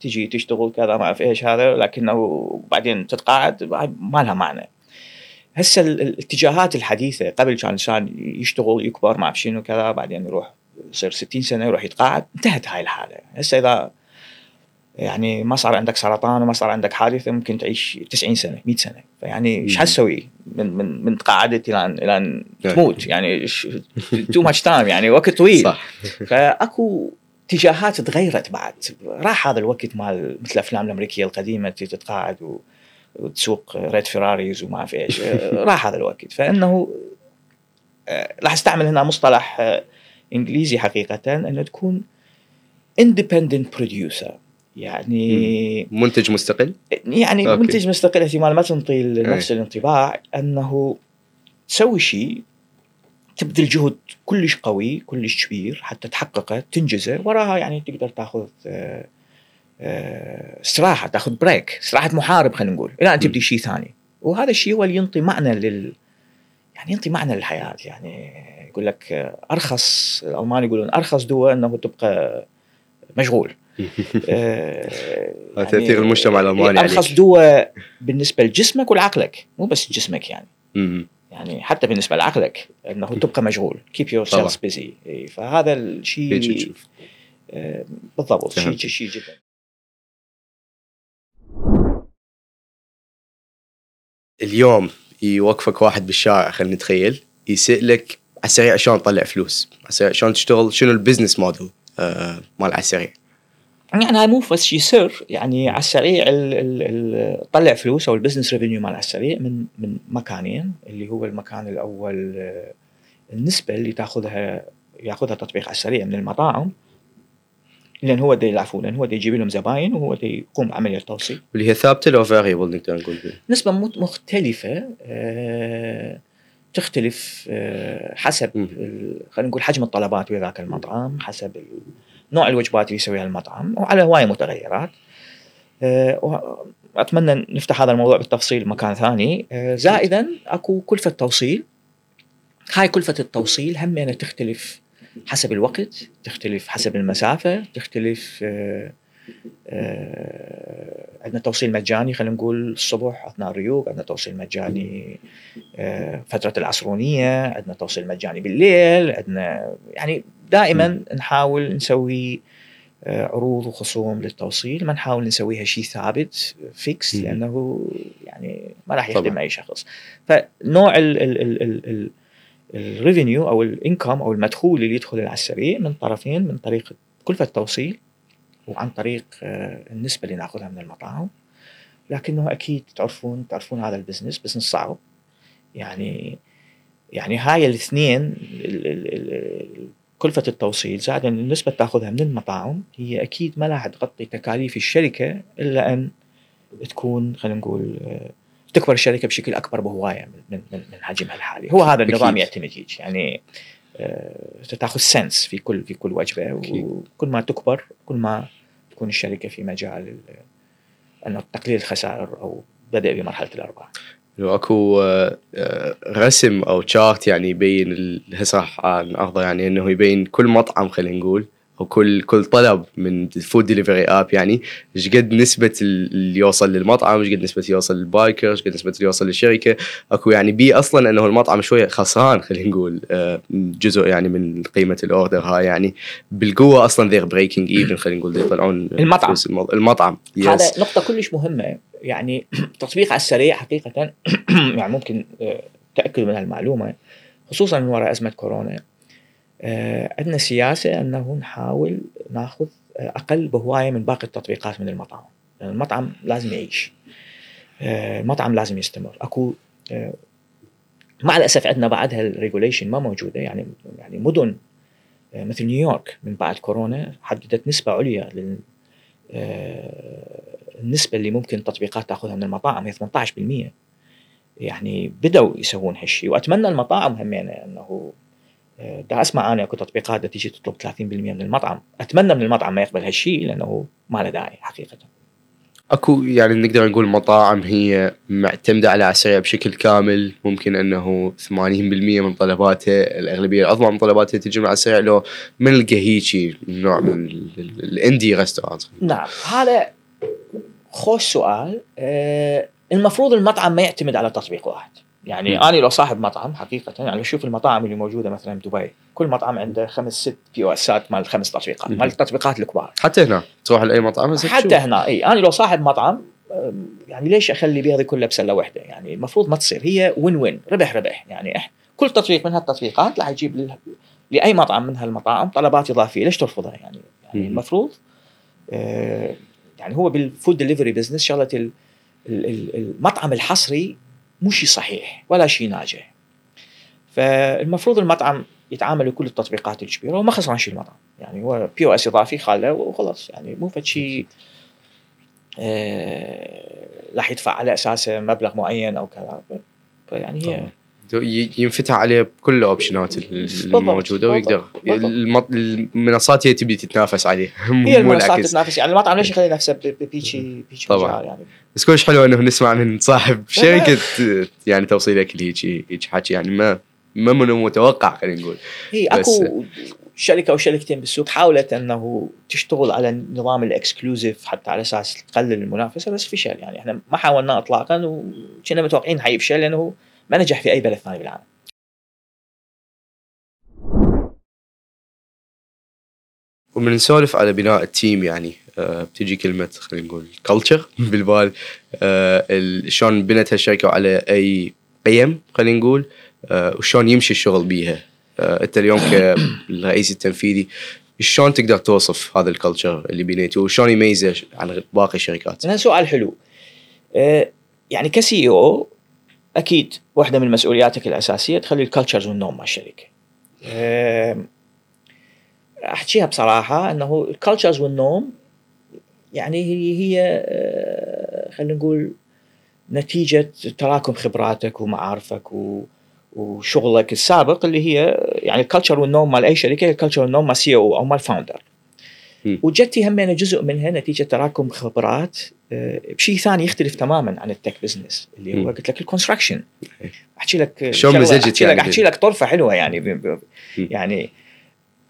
تجي تشتغل كذا ما اعرف إيش هذا لكنه بعدين تتقاعد ما لها معنى. هسه ال- الاتجاهات الحديثة قبل كان الانسان يشتغل يكبر ما أعرف شنو كذا بعدين يروح يصير 60 سنة يروح يتقاعد انتهت هاي الحالة. هسه إذا يعني ما صار عندك سرطان وما صار عندك حادثه ممكن تعيش 90 سنة 100 سنة. فيعني إيش. حتسوي من من من تقاعدت إلى إلى نعم. تموت؟ يعني too much time يعني وقت طويل. صح. فأكو اتجاهات تغيرت بعد. راح هذا الوقت مال مثل الأفلام الأمريكية القديمة تتقاعد و... وتسوق red Ferraris وما اعرف إيش. راح هذا الوقت. فإنه آه، راح أستعمل هنا مصطلح آه، إنجليزي حقيقة إنه تكون independent producer يعني منتج مستقل؟ يعني okay. منتج مستقل احتمال ما تنطي نفس الانطباع أنه تسوي شيء تبذل جهد كلش قوي كلش كبير حتى تحققه تنجزه وراها يعني تقدر تاخذ آه، آه، استراحة تاخذ بريك استراحة محارب خلينا نقول. إلى أن تبدي شيء ثاني. وهذا الشيء هو اللي ينطي معنى لل يعني ينطي معنى للحياة. يعني يقول لك أرخص الألمان يقولون أرخص دواء أنه تبقى مشغول. آه، هذا تأثير المجتمع الألماني ارخص. دواء بالنسبة لجسمك ولعقلك مو بس جسمك يعني. يعني حتى بالنسبة لعقلك إنه تبقى مشغول. طبعاً. cells busy. إيه، فهذا الشيء آه، بالضبط شيء. شيء جدا. اليوم يوقفك واحد بالشارع خلينا نتخيل يسألك على السريع شلون تطلع فلوس؟ على السريع شلون تشتغل؟ شنو البزنس موديل آه مال على السريع؟ يعني هاي مو بس شيء سر يعني على السريع ال- ال- ال- طلع فلوس أو ال business revenue مال على السريع من من مكانين اللي هو المكان الأول آه، النسبة اللي تاخذها يأخذها تطبيق على السريع من المطاعم. لأن هو دا يلعفوا لأن هو دا يجيب لهم زباين وهو دا يقوم بعمليه توصيل واللي هي ثابتة لو variable نقدر نقول نسبة مت- مختلفة آه، تختلف آه، حسب خلينا نقول حجم الطلبات وذاك المطعم حسب نوع الوجبات اللي يسويها المطعم وعلى هواية متغيرات. آه، واتمنى نفتح هذا الموضوع بالتفصيل مكان ثاني. آه، زائدا أكو كلفة توصيل. هاي كلفة التوصيل همينة تختلف حسب الوقت تختلف حسب المسافة تختلف آه، آه، عندنا توصيل مجاني خلينا نقول الصبح أثناء الريوق عندنا توصيل مجاني آه، فترة العصرونية عندنا توصيل مجاني بالليل عندنا يعني دائما نحاول نسوي آه، عروض وخصوم للتوصيل ما نحاول نسويها شيء ثابت فيكس. لأنه يعني ما راح يخدم طبعاً. أي شخص فنوع ال ال ال ال ال ال revenue أو ال income أو المدخول اللي يدخل على السريع من طرفين من طريق كلفة التوصيل وعن طريق آه، النسبة اللي ناخذها من المطاعم لكنه أكيد تعرفون تعرفون هذا ال business business صعب يعني يعني هاي الاثنين ال- ال- ال- كلفة التوصيل زائد إن النسبة اللي تأخذها من المطاعم هي أكيد ما راح تغطي تكاليف الشركة إلا أن تكون خلينا نقول آه، تكبر الشركة بشكل أكبر بهواية من من من حجمها الحالي هو هذا النظام أكيد. يعتمد هيك يعني آه، تاخذ cents في كل في كل وجبة أكيد. وكل ما تكبر كل ما تكون الشركة في مجال ال- انه تقليل الخسائر أو بدء بمرحلة الأرباح لو اكو آه، آه، رسم أو chart يعني يبين هسه راح ناخذه يعني إنه يبين كل مطعم خلينا نقول. أو كل طلب من ال food delivery app يعني إيش قد نسبة ال- اللي يوصل للمطعم إيش قد نسبة اللي يوصل لل biker إيش قد نسبة اللي يوصل للشركة. أكو يعني بي أصلا إنه المطعم شوية خسران خلينا نقول آه، جزء يعني من قيمة ال order هاي يعني. بالقوة أصلا they're breaking even خلينا نقول يطلعون المطعم. المطعم. هذا yes نقطة كلش مهمة. يعني تطبيق على السريع حقيقة يعني ممكن آه، تأكدوا من هالمعلومة خصوصا من وراء أزمة كورونا. عندنا سياسة أنه نحاول ناخذ آه، أقل بهواية من باقي التطبيقات من المطعم. لأن المطعم لازم يعيش. آه، المطعم لازم يستمر. آه، مع الأسف عندنا بعدها ال regulation ما موجودة. يعني يعني مدن آه، مثل نيويورك من بعد كورونا حددت نسبة عليا لل آه، النسبة اللي ممكن التطبيقات تأخذها من المطاعم. هي 18% يعني بدأوا يسوون هالشيء وأتمنى المطاعم همينه إنه آه، دا أسمع أنا اكو تطبيقات تيجي تطلب 30% من المطعم. أتمنى من المطعم ما يقبل هالشيء لأنه ما له داعي حقيقة. أكو يعني نقدر نقول مطاعم هي معتمدة على السريع بشكل كامل ممكن أنه 80% من طلباتها الأغلبية العظمى من طلباتها تجي من على السريع لو من نلقى هيجي نوع من ال- ال- ال indie restaurant نعم هذا خوش سؤال. آه، المفروض المطعم ما يعتمد على تطبيق واحد. يعني مم. أنا لو صاحب مطعم حقيقة يعني شوف المطاعم اللي موجودة مثلا بدبي كل مطعم عنده خمس ست POS ات مال خمس تطبيقات. مال التطبيقات الكبار حتى هنا تروح لأي مطعم حتى. هنا إي أنا لو صاحب مطعم يعني ليش أخلي بيضي كلها بسلة واحدة يعني المفروض ما تصير هي وين وين ربح ربح يعني إح كل تطبيق من هالتطبيقات راح يجيب لأي مطعم من هالمطاعم طلبات إضافية ليش ترفضها يعني يعني مم. المفروض آه، يعني هو بال food delivery business شغلة ال- ال- ال- المطعم الحصري مو شيء صحيح ولا شيء ناجح. فالمفروض المطعم يتعامل بكل التطبيقات الكبيره وما خسران شيء المطعم. يعني هو POS إضافي حاله وخلاص يعني مو فد شيء آه، راح يدفع على اساسه مبلغ معين أو كذا. فيعني هي ينفتح عليه بكل ال optionات الموجودة ويقدر المنصات هي تبي تتنافس عليه. هي المنصات تتنافس يعني المطعم ليش يخلي نفسه بيجي بيجي طبعاً. يعني. بس كلش حلو إنه نسمع من صاحب شركة يعني توصيل اكل هيك هيك حكي يعني ما ما منه متوقع خلينا نقول. هي أكو شركة أو شركتين بالسوق حاولت إنه تشتغل على نظام ال exclusive حتى على أساس تقلل المنافسة بس فشل يعني. إحنا ما حاولنا اطلاقا وكنا متوقعين حيفشل لأنه ما نجح في أي بلد ثاني بالعالم. ومن نسولف على بناء ال team يعني آه بتجي كلمة خلينا نقول culture بالبال. آه شلون بنت هالشركة وعلى أي قيم خلينا نقول آه وشلون يمشي الشغل بيها. أنت اليوم كالرئيس التنفيذي شلون تقدر توصف هذا ال culture اللي بنيته؟ وشلون يميزه عن باقي الشركات؟ هذا سؤال حلو. يعني ك CEO أكيد واحدة من مسؤولياتك الأساسية تخلي ال cultures وال norm مال الشركة آه، أحكيها بصراحة إنه ال cultures وال norm يعني هي هي آه، خلينا نقول نتيجة تراكم خبراتك ومعارفك و وشغلك السابق اللي هي يعني ال culture وال norm مال أي شركه ال culture وال norm مال CEO أو مال founder. وجدتي هم جزء منها نتيجة تراكم خبرات آه، بشيء ثاني يختلف تماما عن ال tech business اللي هو. قلت لك ال construction أحكي لك شلون مزجت يعني لك أحكي لك طرفة حلوة يعني. يعني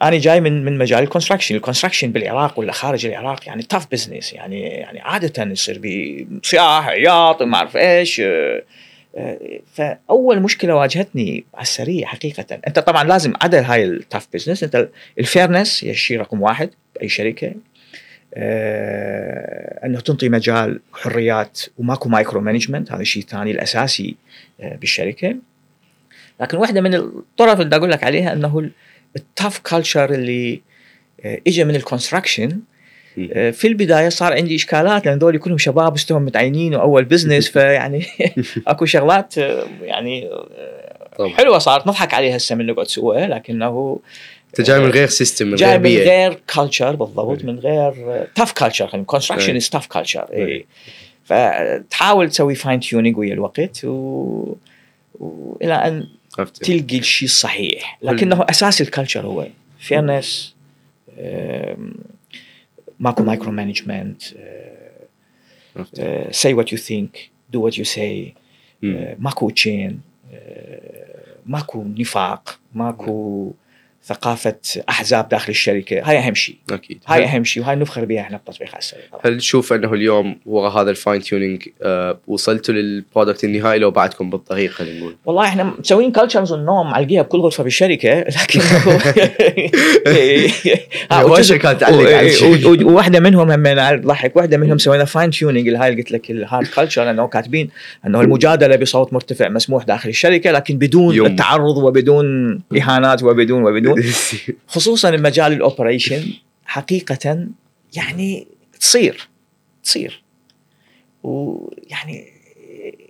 أنا جاي من من مجال ال construction، ال construction بالعراق ولا خارج العراق يعني tough business يعني يعني عادة يصير بصياح عياط ما أعرف إيش آه، فأول مشكلة واجهتني على السريع حقيقة. أنت طبعا لازم عدل هاي ال tough business أنت ال fairness هي الشيء رقم واحد بأي شركة. آه، أنه تنطي مجال حريات وماكو micro management هذا الشيء الثاني الأساسي آه، بالشركة. لكن واحدة من الطرف اللي أقول لك عليها أنه ال tough culture اللي آه، اجى من ال construction في البداية صار عندي إشكالات لأن ذول كلهم شباب استهم متعينين وأول business فيعني أكو شغلات آه، يعني آه، طبعا. حلوة صارت نضحك عليها هسه من نقعد سوا لكنه أنت جاي من غير system من جاي غير من غير culture بالضبط إيه. من غير tough culture construction إيه. از tough culture إيه. فتحاول تسوي fine tuning ويا الوقت و... والى أن؟ تلقي الشيء الصحيح لكنه أساس ال culture هو fairness ماكو micro management عرفت؟ say what you think do what you say م. ماكو chain ماكو نفاق ماكو ثقافة أحزاب داخل الشركة هاي أهم شيء أكيد هاي أهم شيء وهاي نفخر بها إحنا بتطبيق طبعاً. هل تشوف أنه اليوم وراء هذا ال fine tuning آه وصلتوا لل product النهائي لو بعدكم بالطريق خلينا نقول والله إحنا مسوين cultures ال norm معلقيها بكل غرفة بالشركة لكن هو شركات تعلق على. وواحدة منهم هم ضحك واحدة منهم سوينا fine tuning اللي هاي قلت لك ال hard culture انه كاتبين أنه المجادلة بصوت مرتفع مسموح داخل الشركة لكن بدون. التعرض وبدون إهانات وبدون وبدون خصوصا المجال ال operation حقيقه يعني تصير تصير. ويعني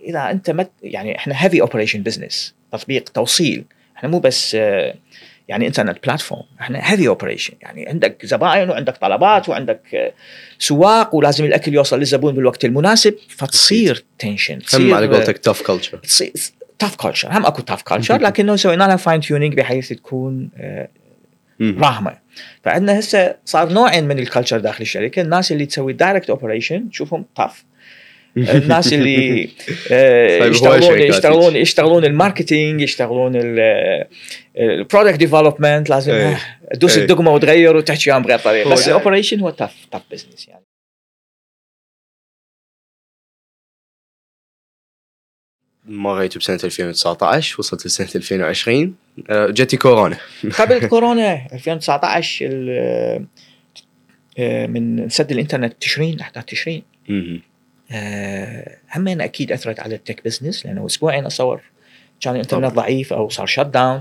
إذا أنت مت يعني إحنا heavy operation business تطبيق توصيل. إحنا مو بس آه، يعني internet platform إحنا heavy operation يعني عندك زباين وعندك طلبات وعندك آه، سواق ولازم الأكل يوصل للزبون بالوقت المناسب فتصير tension هم على قولتك tough culture تصير tough culture هم اكو tough culture لكنه سوينا لها fine tuning بحيث تكون آه، راهمه فعندنا هسه صار نوعين من ال culture داخل الشركة الناس اللي تسوي direct operation تشوفهم tough الناس اللي آه، طيب، يشتغلون يشتغلون. يشتغلون ال marketing يشتغلون ال product development لازم إيه. آه، تدوس إيه. الدقمة وتغير وتحكي وياهم بغير طريقة بس. ال operation هو tough tough business يعني مريت بسنة 2019 وصلت لسنة 2020 آه، جتي كورونا. قبل كورونا 2019 ال- آه، من سد الإنترنت تشرين أحداث تشرين. آه، همين أكيد أثرت على ال tech business لأنه أسبوعين أتصور كان الإنترنت. ضعيف أو صار shut down.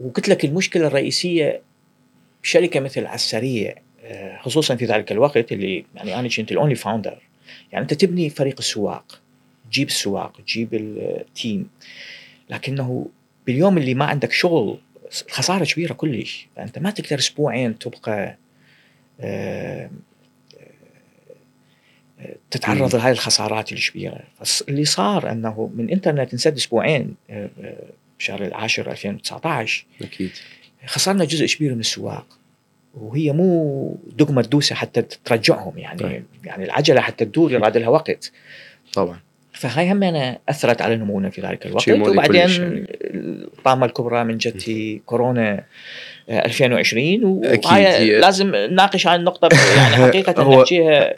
وقلت لك المشكلة الرئيسية بشركه مثل على السريع آه، خصوصا في ذلك الوقت اللي يعني أنا كنت ال only founder يعني أنت تبني فريق السواق. تجيب السواق تجيب التيم لكنه باليوم اللي ما عندك شغل خسارة كبيرة كلش. فأنت ما تقدر أسبوعين تبقى آه، آه، تتعرض لهذه الخسارات الكبيرة. اللي صار إنه من إنترنت انسد أسبوعين آه، آه، بشهر العاشر 2019 أكيد. خسرنا جزء كبير من السواق. وهي مو دقمه تدوسها حتى ترجعهم يعني طيب. يعني العجلة حتى تدور يراد لها وقت طبعا. فهاي هم أنا أثرت على نمونا في ذلك الوقت. وبعدين يعني. الطامه الكبرى من جتي كورونا آه، 2020 أكيد، وهاي لازم نناقش هاي النقطة يعني حقيقة هو- نحكيها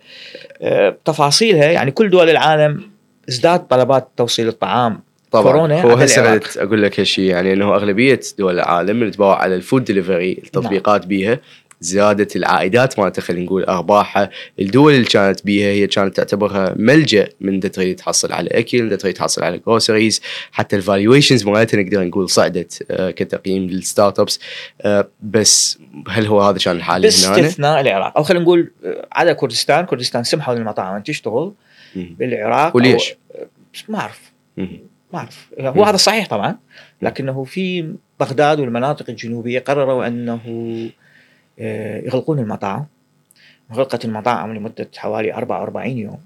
آه، بتفاصيلها يعني كل دول العالم ازداد طلبات توصيل الطعام. طبعا. كورونا هو هسه أقول لك هالشيء يعني انه أغلبية دول العالم اللي تباوع على ال food delivery التطبيقات بيها زادت العائدات مالتها خلينا نقول ارباحها الدول اللي كانت بيها هي كانت تعتبرها ملجأ من دا تريد تحصل على أكل دا تريد تحصل على groceries حتى ال valuations مالتها نقدر نقول صعدت آه، كتقييم لل startups آه، بس هل هو هذا كان الحال هنا؟ باستثناء العراق. أو خلينا نقول آه، على كردستان. كردستان سمحوا للمطاعم تشتغل. بالعراق وليش؟ أو- ما أعرف. ما أعرف. هو هذا صحيح طبعا لكنه في بغداد والمناطق الجنوبية قرروا أنه آه، يغلقون المطاعم. غلقت المطاعم لمدة حوالي 44 يوم.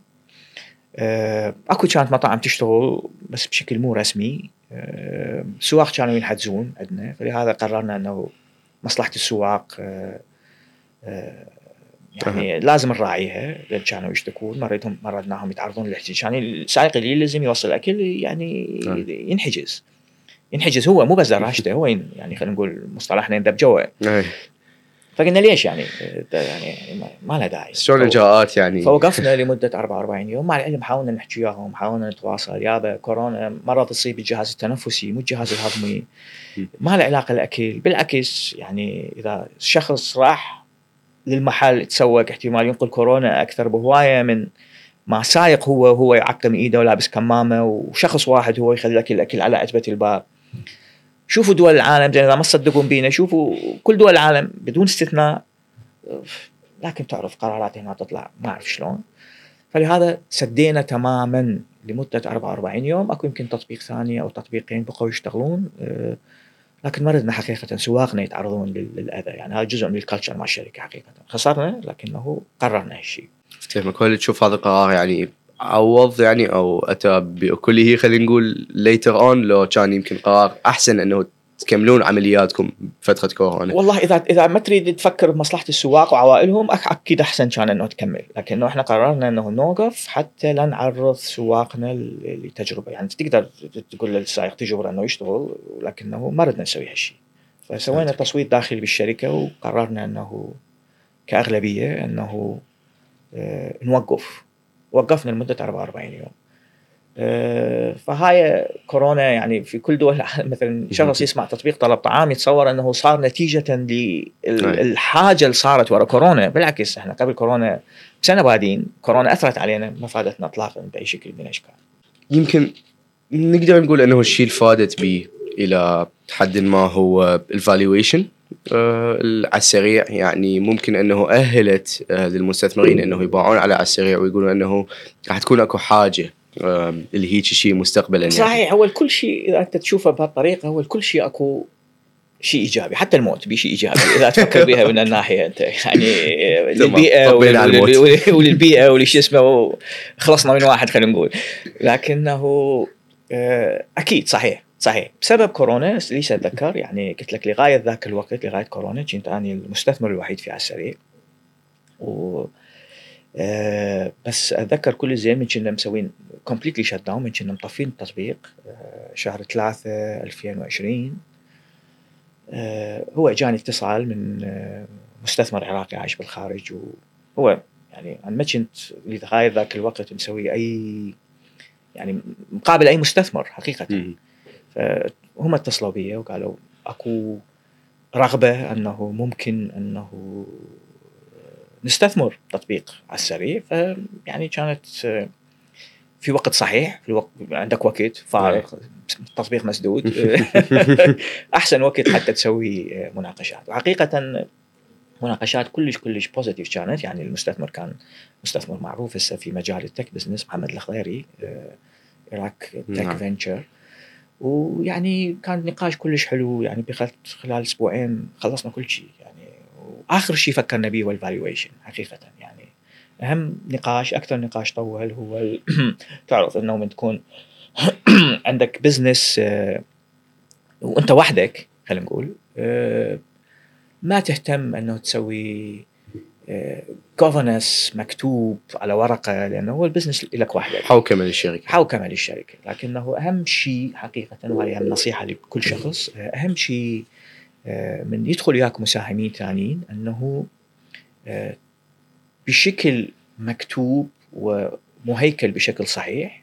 آه، أكو كانت مطاعم تشتغل بس بشكل مو رسمي. آه، السواق كانوا ينحجزون عندنا. فلهذا قررنا إنه مصلحة السواق آه، آه، يعني لازم نراعيها لأن كانوا يشتكون. مرتهم مردناهم يتعرضون للاحتجاج يعني السائق اللي لازم يوصل أكل يعني نعم. ينحجز. ينحجز هو مو بس دراجته هو يعني خلينا نقول مصطلحنا يندب جوا. فقلنا ليش يعني؟ يعني ما- ما له داعي. شلون الإجراءات يعني؟ فوقفنا لمدة 44 يوم. مع العلم حاولنا نحكي وياهم حاولنا نتواصل. يابا كورونا مرض تصيب الجهاز التنفسي مو الجهاز الهضمي. ما له علاقة الأكل. بالعكس يعني إذا شخص راح للمحل تسوق احتمال ينقل كورونا أكثر بهواية من ما سايق هو هو يعقم إيده ولابس كمامة وشخص واحد هو يخلي لك الأكل على عتبة الباب. شوفوا دول العالم إذا ما تصدقون بينا شوفوا كل دول العالم بدون استثناء لكن تعرف قرارات هنا تطلع ما أعرف شلون. فلهذا سدينا تماما لمدة 44 يوم أكو يمكن تطبيق ثاني أو تطبيقين بقوا يشتغلون أه، لكن ما ردنا حقيقة سواقنا يتعرضون لل- للأذى يعني هذا جزء من ال culture مع الشركة حقيقة. خسرنا لكنه قررنا هالشيء. فهمك هل تشوف هذا القرار يعني عوض يعني أو أتى بكله خلينا نقول later on لو كان يمكن قرار أحسن إنه تكملون عملياتكم فتره كورونا. والله إذا إذا ما تريد تفكر بمصلحة السواق وعوائلهم أكيد أحسن كان إنه تكمل. لكنه إحنا قررنا إنه نوقف حتى لا نعرض سواقنا لتجربة. يعني تقدر تقول للسائق تجبره إنه يشتغل ولكنه ما ردنا نسوي هالشيء فسوينا. تصويت داخلي بالشركة وقررنا إنه كأغلبية إنه آه، نوقف. وقفنا لمدة 44 يوم. آه، فهاي كورونا يعني في كل دول العالم مثلا شخص يسمع تطبيق طلب طعام يتصور إنه صار نتيجة. للحاجه اللي صارت ورا كورونا. بالعكس إحنا قبل كورونا سنه بادين كورونا أثرت علينا ما فادتنا اطلاقا بأي شكل من الأشكال. يمكن نقدر نقول إنه الشيء اللي فادت به إلى حد ما هو الفالويشن على السريع يعني ممكن أنه أهلت آه، للمستثمرين أنه يباعون على السريع ويقولون أنه راح تكون أكو حاجة آه، اللي هيك شيء مستقبلا يعني. صحيح هو الكل شيء إذا أنت تشوفه بهالطريقة هو الكل شيء أكو شيء إيجابي حتى الموت بشيء إيجابي إذا تفكر بها من الناحيه أنت. يعني للبيئة وللبيئة ولشو اسمه خلصنا من واحد خلينا نقول. لكنه آه، أكيد صحيح. صحيح. بسبب كورونا ليش أتذكر؟ يعني قلت لك لغاية ذاك الوقت لغاية كورونا كنت أنا المستثمر الوحيد في على السريع و آه، بس أتذكر كل زين من كنا مسوين completely shut down من كنا مطفين التطبيق آه، شهر 3 2020 آه، هو اجاني اتصال من آه، مستثمر عراقي عايش بالخارج. وهو يعني أنا ما كنت لغاية ذاك الوقت مسوي أي يعني مقابل أي مستثمر حقيقة. فهم اتصلوا بي وقالوا أكو رغبة أنه ممكن أنه نستثمر تطبيق على السريع. فيعني كانت في وقت صحيح في الوقت عندك وقت فارغ تطبيق مسدود. أحسن وقت حتى تسوي مناقشات. وحقيقة مناقشات كلش كلش positive كانت. يعني المستثمر كان مستثمر معروف هسه في مجال ال tech business محمد الخضيري عراق تك. فينشر ويعني كان نقاش كلش حلو يعني خلال أسبوعين خلصنا كل شيء يعني وآخر شيء فكرنا به هو ال valuation حقيقة يعني أهم نقاش أكثر نقاش طول هو تعرف إنه من تكون عندك business وأنت وحدك خلينا نقول آه، ما تهتم إنه تسوي governance مكتوب على ورقة لأنه هو ال business لك وحدك. حوكمه للشركه حوكمه للشركه لكنه أهم شيء حقيقة وهي أهم نصيحه لكل شخص أهم شيء آه، من يدخل وياك مساهمين ثانيين أنه آه، بشكل مكتوب ومهيكل بشكل صحيح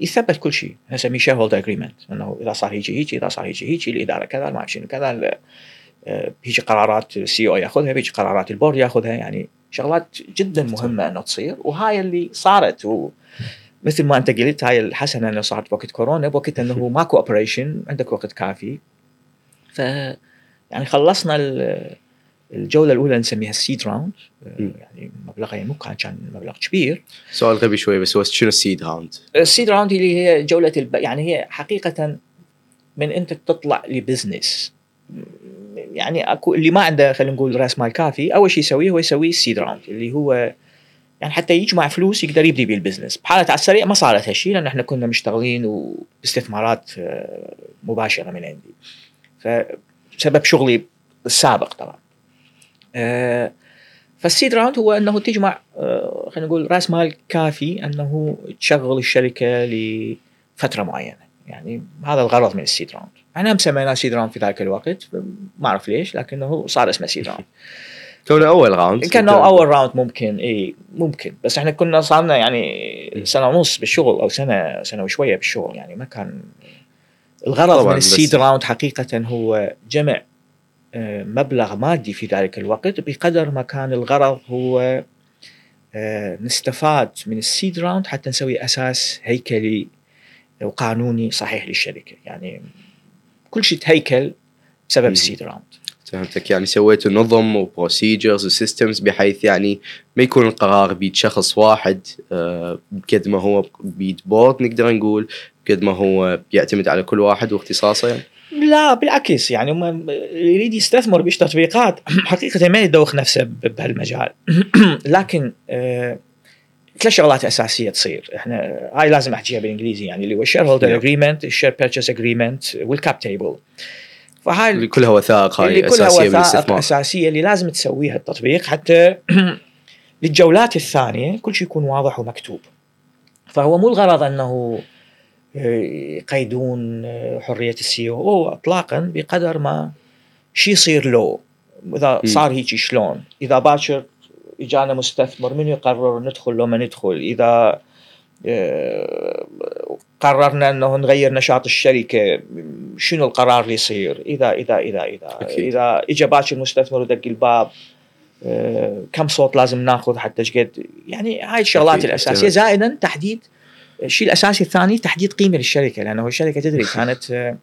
يثبت كل شيء. نسميه shareholder agreement أنه إذا صار هيجي هيجي إذا صار هيجي هيجي الإدارة كذا ما اعرف شنو كذا بيجي قرارات ال CEO ياخذها بيجي قرارات ال board ياخذها. يعني شغلات جدا مهمة انه تصير وهاي اللي صارت. و مثل ما أنت قلت هاي الحسنة انه صارت بوقت كورونا بوقت إنه ماكو operation عندك وقت كافي. ف يعني خلصنا ال- الجولة الأولى نسميها ال seed round مم. يعني مبلغها يعني مو كان كان مبلغ كبير. سؤال غبي شوي بس هو شنو ال seed round؟ ال seed round اللي هي جولة الب... يعني هي حقيقه من أنت تطلع ل business. يعني اكو اللي ما عنده خلينا نقول راس مال كافي أول شيء يسويه هو يسوي ال seed round اللي هو يعني حتى يجمع فلوس يقدر يبدي بيه ال business بحالة على السريع ما صارت هالشيء لأن إحنا كنا مشتغلين وباستثمارات آه، مباشرة من عندي. فبسبب شغلي السابق طبعا. آه، فال seed round هو إنه تجمع آه، خلينا نقول راس مال كافي إنه تشغل الشركة لفترة معينة. يعني هذا الغرض من ال seed round إحنا مسميناه seed round في ذاك الوقت ما أعرف ليش لكنه صار اسمه سيد راوند كونه أول round كان أول round ممكن إي ممكن. بس إحنا كنا صارنا يعني سنة ونص بالشغل أو سنة سنة وشوية بالشغل يعني ما كان الغرض من السيد راوند حقيقة هو جمع آه، مبلغ مادي في ذلك الوقت بقدر ما كان الغرض هو آه، نستفاد من ال seed round حتى نسوي أساس هيكلي وقانوني صحيح للشركة. يعني كل شيء تهيكل بسبب. السيد راوند فهمتك. يعني سويتوا نظم و procedures و systems بحيث يعني ما يكون القرار بيد شخص واحد آه، بقد ما هو بيد board نقدر نقول بقد ما هو يعتمد على كل واحد واختصاصه يعني. لا بالعكس. يعني هم يريد يستثمر بيش تطبيقات. حقيقة ما يدوخ نفسه بهالمجال. لكن آه، ثلاث شغلات أساسية تصير. إحنا هاي لازم أحكيها بالإنجليزي يعني اللي هو ال shareholder. agreement ال share purchase agreement وال cap table فهاي اللي كلها وثائق هاي اللي كلها أساسية وثائق أساسية اللي لازم تسويها التطبيق حتى للجولات الثانية كل شيء يكون واضح ومكتوب. فهو مو الغرض أنه آه، يقيدون آه، حرية السي أو. اطلاقا بقدر ما شي يصير لو إذا. صار هيك شلون؟ إذا باكر إجانا مستثمر من يقرر ندخل لو ما ندخل؟ إذا آه، قررنا أنه نغير نشاط الشركة شنو القرار اللي يصير؟ إذا إذا إذا إذا أكيد. إذا اجى باكر المستثمر ودق الباب آه، كم صوت لازم ناخذ حتى شقد يعني هاي الشغلات الأساسية. زائدا تحديد الشيء الأساسي الثاني؟ تحديد قيمة للشركة لأنه الشركة تدري كانت آه،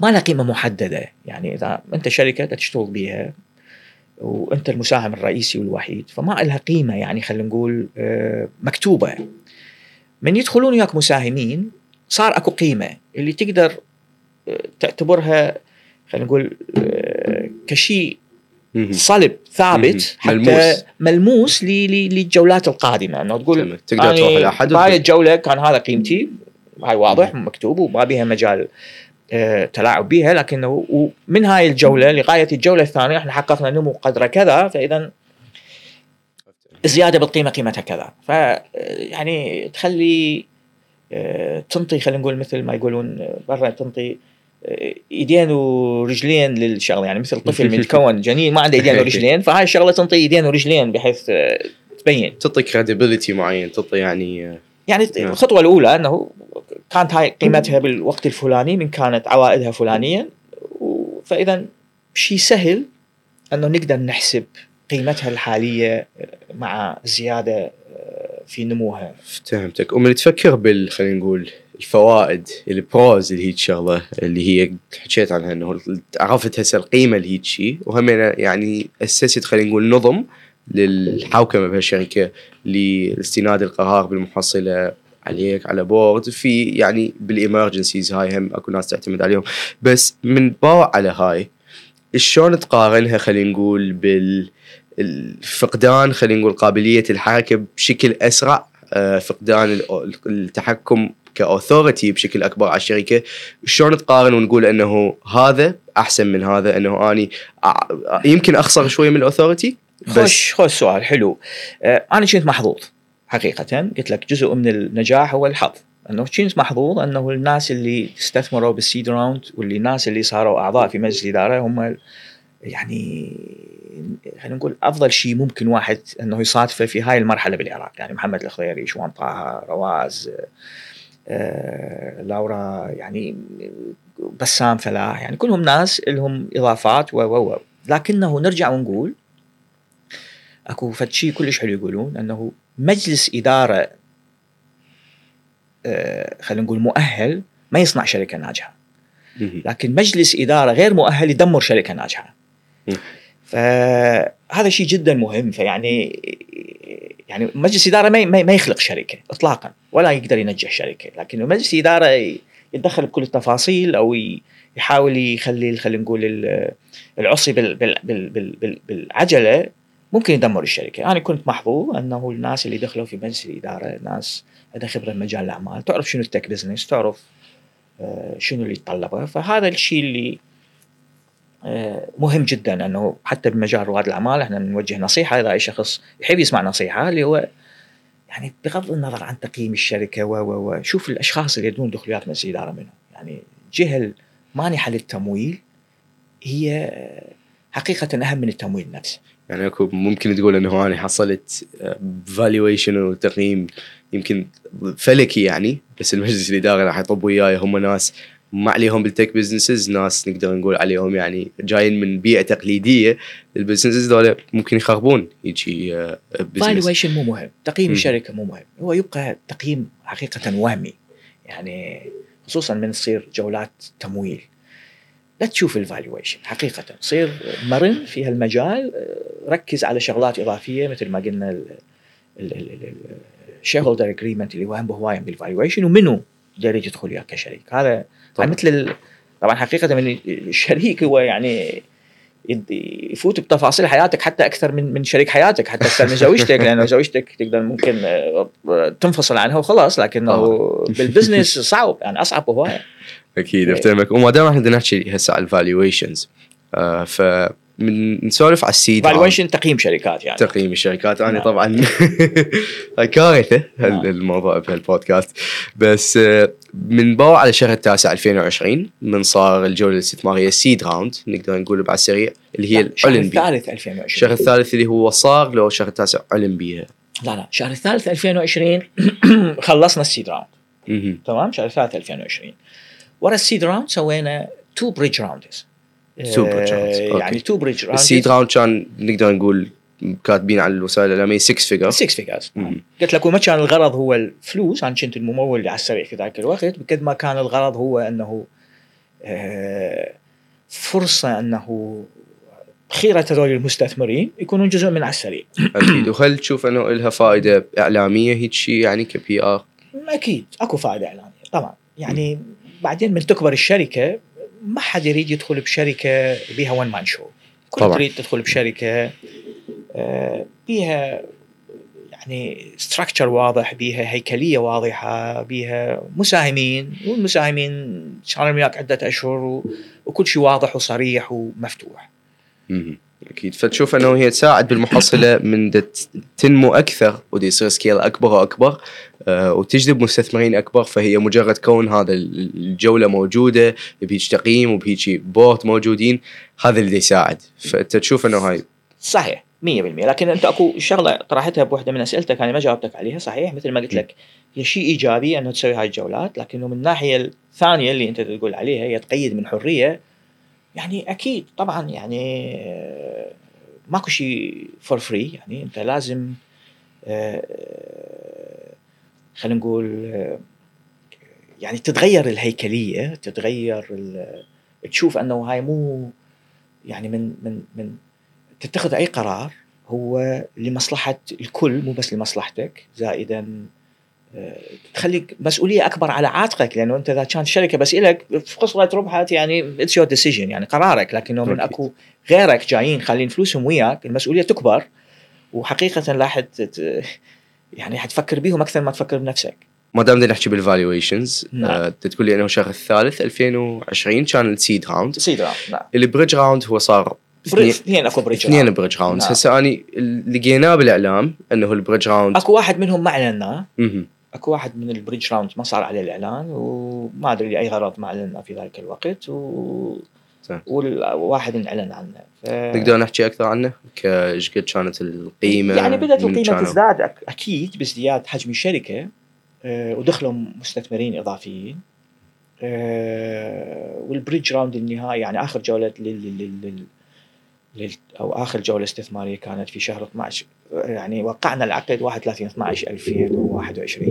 ما لها قيمة محددة. يعني إذا أنت شركة تشتغل بيها. وأنت المساهم الرئيسي والوحيد فما لها قيمة يعني خلينا نقول آه، مكتوبة من يدخلون وياك مساهمين صار أكو قيمة اللي تقدر آه، تعتبرها خلينا نقول آه، كشيء. صلب ثابت. حتى ملموس. ملموس للجولات القادمة انه تقول. تقدر تروح لأحد وتقول- الجوله كان هذا قيمتي هاي واضح مكتوب وما بها مجال تلاعب بها لكنه ومن هاي الجولة لغاية الجولة الثانية إحنا حققنا نمو قدر كذا فاذا الزياده بالقيمة قيمتها كذا. ف يعني تخلي آه، تنطي خلينا نقول مثل ما يقولون آه، برا تنطي آه، ايدين ورجلين للشغلة. يعني مثل طفل متكون جنين ما عنده ايدين ورجلين فهاي الشغلة تنطي ايدين ورجلين بحيث آه، تبين. تعطي كريديبيلتي معين تعطي يعني آه، يعني نعم. الخطوة الأولى إنه كانت هاي قيمتها بالوقت الفلاني من كانت عوائدها فلانيا فإذا شيء سهل إنه نقدر نحسب قيمتها الحالية مع زيادة في نموها. فهمتك. ومن تفكر بال خلينا نقول الفوائد البروز اللي هي الشغله اللي هي حكيت عنها إنه عرفت هسه القيمة اللي هي شيء وهم يعني أسست خلينا نقول نظم للحوكمة بهالشركة لاستناد القرار بالمحصلة عليك على board في يعني بال emergencies هاي هم أكو ناس تعتمد عليهم. بس من باع على هاي شلون تقارنها خلينا نقول بال الفقدان خلينا نقول قابلية الحركه بشكل أسرع؟ آه، فقدان ال- التحكم ك authority بشكل أكبر على الشركة. شلون تقارن ونقول إنه هذا أحسن من هذا إنه أني يمكن أخسر شوية من ال authority بس خوش خوش سؤال حلو. آه أنا كنت محظوظ؟ حقيقة. قلت لك جزء من النجاح هو الحظ. أنه كنت محظوظ أنه الناس اللي استثمروا بال seed round واللي الناس اللي صاروا أعضاء في مجلس الإدارة هم يعني خلينا نقول أفضل شيء ممكن واحد أنه يصادفه في هاي المرحلة بالعراق. يعني محمد الخضيري شوان طه رواز آه، يعني بسام فلاح يعني كلهم ناس لهم إضافات و و. لكنه نرجع ونقول أكو فد شيء كلش حلو يقولون أنه مجلس إدارة آه، خلينا نقول مؤهل ما يصنع شركة ناجحة. لكن مجلس إدارة غير مؤهل يدمر شركة ناجحة. فهذا شيء جدا مهم فيعني يعني مجلس إدارة ما ما يخلق شركة اطلاقا ولا يقدر ينجح شركة لكن مجلس إدارة يتدخل بكل التفاصيل أو يحاول يخلي خلينا نقول ال- العصي بال- بال- بال- بال- بال- بالعجلة ممكن يدمر الشركة، أنا كنت محظوظ أنه الناس اللي دخلوا في مجلس الإدارة ناس عندها خبره بمجال الأعمال، تعرف شنو التك بزنس، تعرف آه، شنو اللي يتطلبه، فهذا الشيء اللي آه، مهم جدا أنه حتى بمجال رواد الأعمال إحنا نوجه نصيحة. إذا أي شخص يحب يسمع نصيحة اللي هو يعني بغض النظر عن تقييم الشركة و و و شوف الأشخاص اللي يردون يدخلون وياك مجلس الإدارة منهم، يعني الجهه المانحه للتمويل هي آه، حقيقة أهم من التمويل نفسه. يعني أكو ممكن تقول إنه أنا حصلت valuation وتقييم يمكن فلكي يعني بس المجلس الإداري راح يطب وياي. هم ناس ما عليهم بال tech businesses ناس نقدر نقول عليهم يعني جايين من بيئة تقليدية. ال businesses دول ممكن يخربون يجي valuation مو مهم، تقييم. الشركة مو مهم، هو يبقى تقييم حقيقة وهمي. يعني خصوصا من تصير جولات تمويل. لا تشوف ال valuation حقيقة صير مرن في هالمجال آه، ركز على شغلات إضافية مثل ما قلنا ال shareholder agreement اللي هو أهم بهوايه بال valuation ومنو دا يريد يدخل وياك كشريك هذا طبعاً. مثل ال... طبعا حقيقة من الشريك هو يعني يفوت بتفاصيل حياتك حتى أكثر من من شريك حياتك حتى أكثر من زوجتك لأنه زوجتك تقدر ممكن آه، تنفصل عنها وخلاص لكنه. بال business صعب يعني أصعب هوايه أكيد. أفتهمك وما دام إحنا نحكي هسه على ال valuations آه ف من نسولف على ال seed valuation تقييم شركات يعني. تقييم الشركات. أنا نعم. طبعا كارثة نعم. هالموضوع بهالبودكاست. بس آه، من باوع على شهر التاسع 2020 من صار الجولة الاستثمارية seed round نقدر نقول بعلى السريع اللي هي الشهر الاولمبي الثالث 2020 الشهر الثالث اللي هو صار لو الشهر التاسع علم بيها لا لا. الشهر الثالث 2020 خلصنا ال seed round. تمام؟ شهر الثالث 2020 ورا ال seed round سوينا two bridge rounds أوكي. يعني two bridge rounds ال seed round كان نقدر نقول كاتبين على الوسائل الإعلامية 6 figure 6 figures. قلت لك وما كان الغرض هو الفلوس أنا كنت الممول اللي على السريع في ذاك الوقت بقد ما كان الغرض هو أنه آه، فرصة أنه خيرة هذول المستثمرين يكونون جزء من على السريع. أكيد. وهل تشوف أنه لها فائدة إعلامية هيك شيء؟ يعني ك PR أكيد. أكو فائدة اعلانيه طبعا. يعني بعدين من تكبر الشركة ما حد يريد يدخل بشركة بيها one man show كل طبعاً. تريد تدخل بشركة آه، بيها يعني structure واضح بيها هيكلية واضحة بيها مساهمين والمساهمين صار وياك عدة أشهر وكل شيء واضح وصريح ومفتوح مهم. أكيد. فتشوف أنه هي تساعد بالمحصلة من تنمو أكثر ودي يصير scale أكبر وأكبر آه وتجذب مستثمرين أكبر. فهي مجرد كون هذا ال- الجولة موجودة بهيج تقييم وبهيج board موجودين هذا اللي يساعد. فانت تشوف أنه هاي. صحيح 100% لكن أنت أكو شغلة طرحتها بوحدة من أسئلتك أنا ما جاوبتك عليها. صحيح مثل ما قلت لك هي شيء إيجابي أنه تسوي هاي الجولات لكنه من الناحية الثانية اللي أنت تقول عليها هي تقيد من حرية يعني أكيد طبعا يعني آه، ماكو شيء فور فري يعني أنت لازم آه، خلينا نقول آه، يعني تتغير الهيكلية تتغير تشوف أنه هاي مو يعني من من من تتخذ أي قرار هو لمصلحة الكل مو بس لمصلحتك زائدا آه، تخلي مسؤولية أكبر على عاتقك لأنه أنت إذا كانت الشركة بس لك خسرت ربحت يعني it's your decision يعني قرارك لكنه من. أكو غيرك جايين خالين فلوسهم وياك المسؤولية تكبر وحقيقة تت- يعني حتفكر بيهم أكثر ما تفكر بنفسك ما دام نحكي بال valuations نعم. آه تقول لي أنه الشهر الثالث 2020 كان ال seed round seed round نعم ال bridge round هو صار اثنين أكو bridge اثنين. bridge rounds نعم. هسه أني لقيناه بالإعلام أنه ال bridge round أكو واحد منهم ما اعلناه. أكو واحد من ال bridge round ما صار عليه الإعلان وما أدري لأي غرض ما اعلنا في ذلك الوقت و صح. والواحد انعلن عنه ف... نقدر نحكي أكثر عنه كايش قد كانت القيمة يعني بدأت القيمة؟ تزداد أك- أكيد بازدياد حجم الشركة آه، ودخلوا مستثمرين إضافيين آه، وال bridge round النهائي يعني آخر جولة لل لل لل أو آخر جولة استثمارية كانت في شهر 12 يعني وقعنا العقد 31 12 2021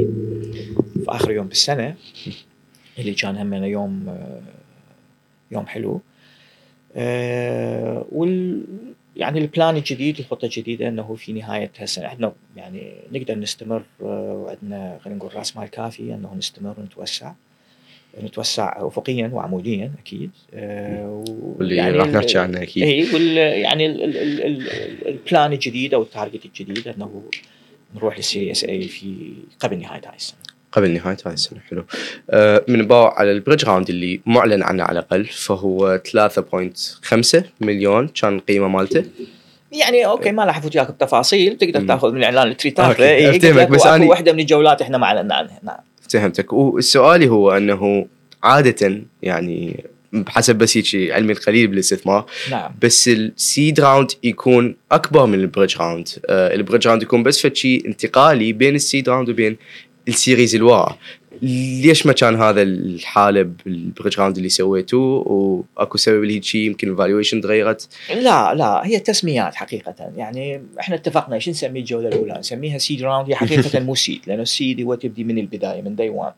في آخر يوم بالسنة اللي كان همنا يوم آه، يوم حلو. آه، وال يعني ال plan الجديد الخطة الجديدة إنه في نهاية هالسنه إحنا يعني نقدر نستمر آه، وعندنا خلينا نقول رأس مال كافي إنه نستمر ونتوسع. نتوسع افقيا وعموديا أكيد. آه، واللي ويعني راح نحكي عنه أكيد. اي وال يعني ال- ال- ال- ال- ال plan الجديد أو ال target الجديد أنه نروح لل series A في قبل نهاية هاي السنة. قبل نهاية هاي السنة حلو. آه من باوع على ال bridge round اللي معلن عنه على الأقل فهو 3.5 مليون كان القيمه مالته. يعني أوكي ما راح افوت وياك بتفاصيل تقدر. تأخذ من الاعلان اللي تريد أوكي، تاخذه إي، قلت أفتهمك، لك بس أني- واحدة من الجولات إحنا ما اعلنا عنها. نعم. فهمتك. والسؤالي هو أنه عادة يعني بحسب بس هيك علمي القليل بالاستثمار نعم. بس ال seed round يكون أكبر من ال bridge round. آه ال bridge round يكون بس فد شيء انتقالي بين ال seed round وبين ال series A ليش ما كان هذا الحاله بال bridge round اللي سويتوه وأكو سبب لهيك شيء يمكن ال valuation تغيرت. لا لا هي تسميات حقيقة. يعني إحنا اتفقنا إيش نسمي الجولة الأولى؟ نسميها seed round هي حقيقة مو seed لأنه ال seed هو تبدي من البداية من day 1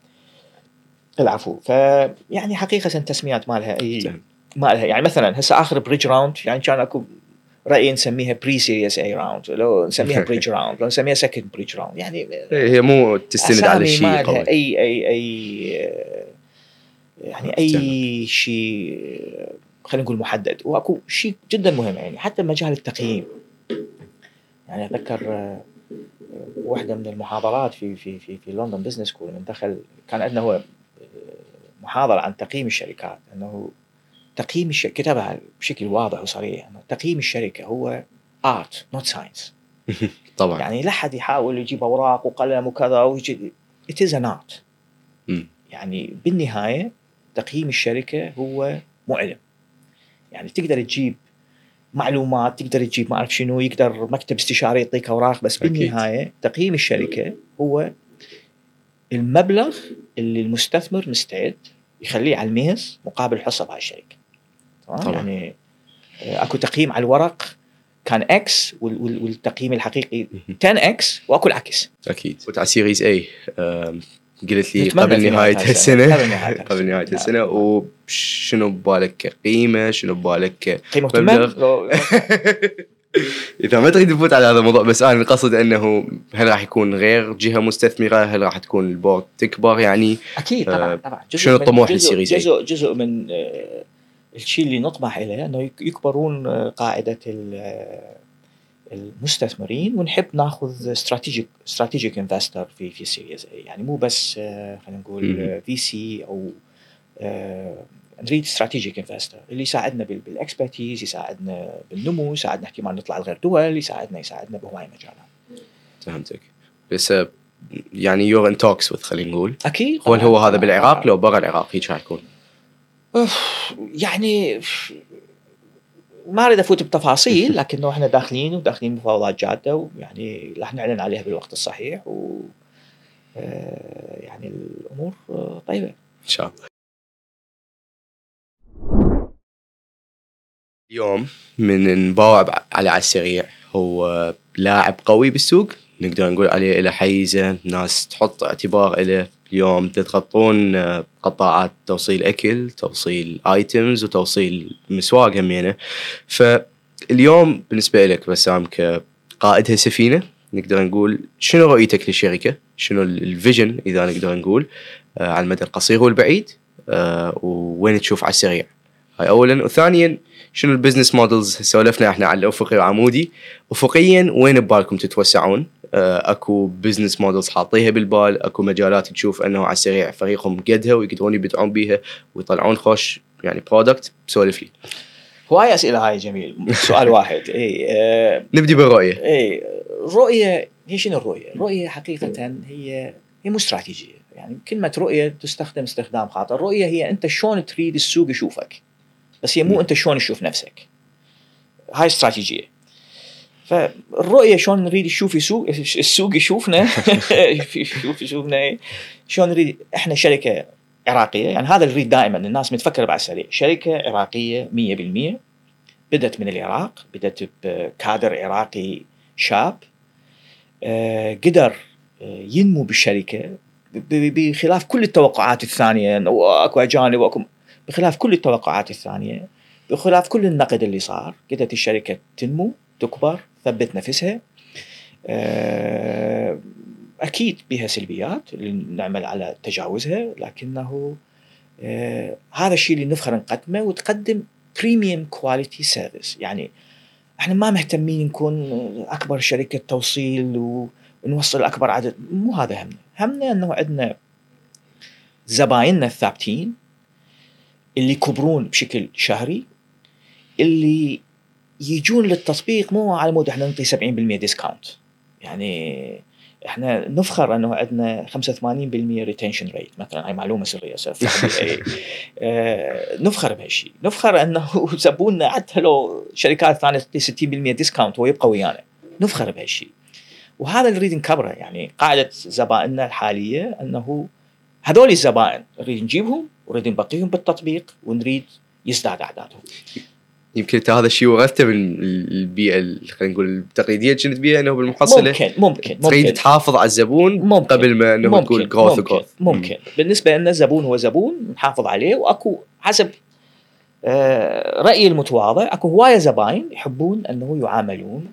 العفو. فيعني حقيقة تسميات ما لها زين. ما لها يعني مثلا هسه آخر bridge round يعني كان أكو رأيي نسميها pre Series A round لو نسميها bridge round لو نسميها second bridge round يعني إيه، هي مو تستند على شيء ما لها قوي أي أي أي يعني أي شيء خلينا نقول محدد. وأكو شيء جدا مهم يعني حتى مجال التقييم. يعني أتذكر آه، واحدة من المحاضرات في في في في لندن Business School من دخل كان عندنا هو آه، محاضرة عن تقييم الشركات إنه تقييم الشركة كتبها بشكل واضح وصريح إنه تقييم الشركة هو art not science طبعا. يعني لا أحد يحاول يجيب أوراق وقلم وكذا ويجي it is an art. يعني بالنهاية تقييم الشركة هو مو علم يعني تقدر تجيب معلومات تقدر تجيب ما أعرف شنو يقدر مكتب استشاري يعطيك أوراق بس أكيد. بالنهاية تقييم الشركة هو المبلغ اللي المستثمر مستعد يخليه على الميز مقابل حصة بهاي الشركة. طبعاً. يعني آه، أكو تقييم على الورق كان X وال- وال- والتقييم الحقيقي 10 X وأكو العكس. أكيد. وتع Series A قلت لي قبل نهاية السنة. قبل نهاية السنة. السنة. وشنو ببالك قيمة؟ شنو ببالك قيمة مبلغ. إذا ما تريد تفوت على هذا الموضوع بس أنا القصد أنه هل راح يكون غير جهة مستثمرة؟ هل راح تكون ال board تكبر؟ يعني أكيد طبعا آه، طبعا. شنو الطموح لل Series؟ جزء جزء من آه، الشيء اللي نطمح إليه إنه يك- يكبرون آه، قاعدة ال- آه، المستثمرين ونحب ناخذ strategic strategic investor في في Series A يعني مو بس آه، خلينا نقول. VC أو نريد strategic investor اللي يساعدنا بال- بال expertise يساعدنا بالنمو يساعدنا احتمال نطلع لغير دول يساعدنا يساعدنا بهواي مجالات. فهمتك. بس يعني you're in talks خلينا نقول. أكيد. هو. هو هذا بالعراق؟ لو برا العراق هيك راح يكون. يعني ما أريد أفوت بتفاصيل لكنه إحنا داخلين وداخلين مفاوضات جادة ويعني راح نعلن عليها بالوقت الصحيح و آه، يعني الأمور آه، طيبة. إن شاء الله. اليوم من نباوع على على السريع هو لاعب قوي بالسوق نقدر نقول عليه له حيزة ناس تحط اعتبار له اليوم تتغطون آه، قطاعات توصيل أكل توصيل ايتمز وتوصيل مسواق همينه. فاليوم بالنسبة لك بسام كقائد هالسفينه نقدر نقول شنو رؤيتك للشركة؟ شنو ال- ال vision إذا نقدر نقول آه، على المدى القصير والبعيد آه، ووين تشوف على السريع؟ هاي اولا وثانيا شنو ال business models سولفنا إحنا على الأفقي وعمودي؟ افقيا وين ببالكم تتوسعون؟ آه، أكو business models حاطيها بالبال أكو مجالات تشوف أنه على السريع فريقهم قدها ويقدرون يبدعون بيها ويطلعون خوش يعني product سولف لي. هواي أسئلة هاي جميل. سؤال واحد. إي آه، نبدي بالرؤية. إي رؤيه هي شنو الرؤية؟ الرؤية حقيقة هي هي مو استراتيجية. يعني كلمة رؤية تستخدم استخدام خاطئ، الرؤية هي أنت شلون تريد السوق يشوفك. بس هي مو. انت شلون تشوف نفسك. هاي استراتيجية. فالرؤية شلون نريد نشوف يسوق السوق يشوفنا يشوف يشوفنا شلون نريد إحنا شركة عراقية يعني هذا اللي نريد دائما الناس متفكرة بعد سريع شركة عراقية 100% بدت من العراق بدت بكادر عراقي شاب آه، قدر آه، ينمو بالشركة بخلاف كل التوقعات الثانية واكو أجانب واكو بخلاف كل التوقعات الثانية بخلاف كل النقد اللي صار قدرت الشركة تنمو تكبر ثبت نفسها. آه، أكيد بها سلبيات اللي نعمل على تجاوزها لكنه آه، هذا الشيء اللي نفخر نقدمه وتقدم premium quality service يعني إحنا ما مهتمين نكون أكبر شركة توصيل ونوصل أكبر عدد. مو هذا همنا. همنا إنه عندنا زبايننا الثابتين اللي يكبرون بشكل شهري اللي يجون للتطبيق مو على مود إحنا نعطي 70% discount يعني إحنا نفخر إنه عندنا 85% retention rate مثلا هاي معلومة سرية آه نفخر بهالشيء نفخر إنه زبوننا حتى لو شركات ثانية تعطي 60% discount هو يبقى ويانا. نفخر بهالشيء وهذا اللي نريد نكبره يعني قاعدة زبائننا الحالية إنه هذول الزبائن نريد نجيبهم ونريد نبقيهم بالتطبيق ونريد يزداد أعدادهم. يمكن هذا الشيء ورثته من البيئة خلينا نقول التقليدية اللي كنت بيها إنه بالمحصلة. ممكن ممكن تريد تحافظ على الزبون ممكن قبل ما إنه ممكن تقول جروث ممكن, ممكن. بالنسبة لنا الزبون هو زبون نحافظ عليه وأكو حسب آه رأيي المتواضع أكو هواية زباين يحبون أنه يعاملون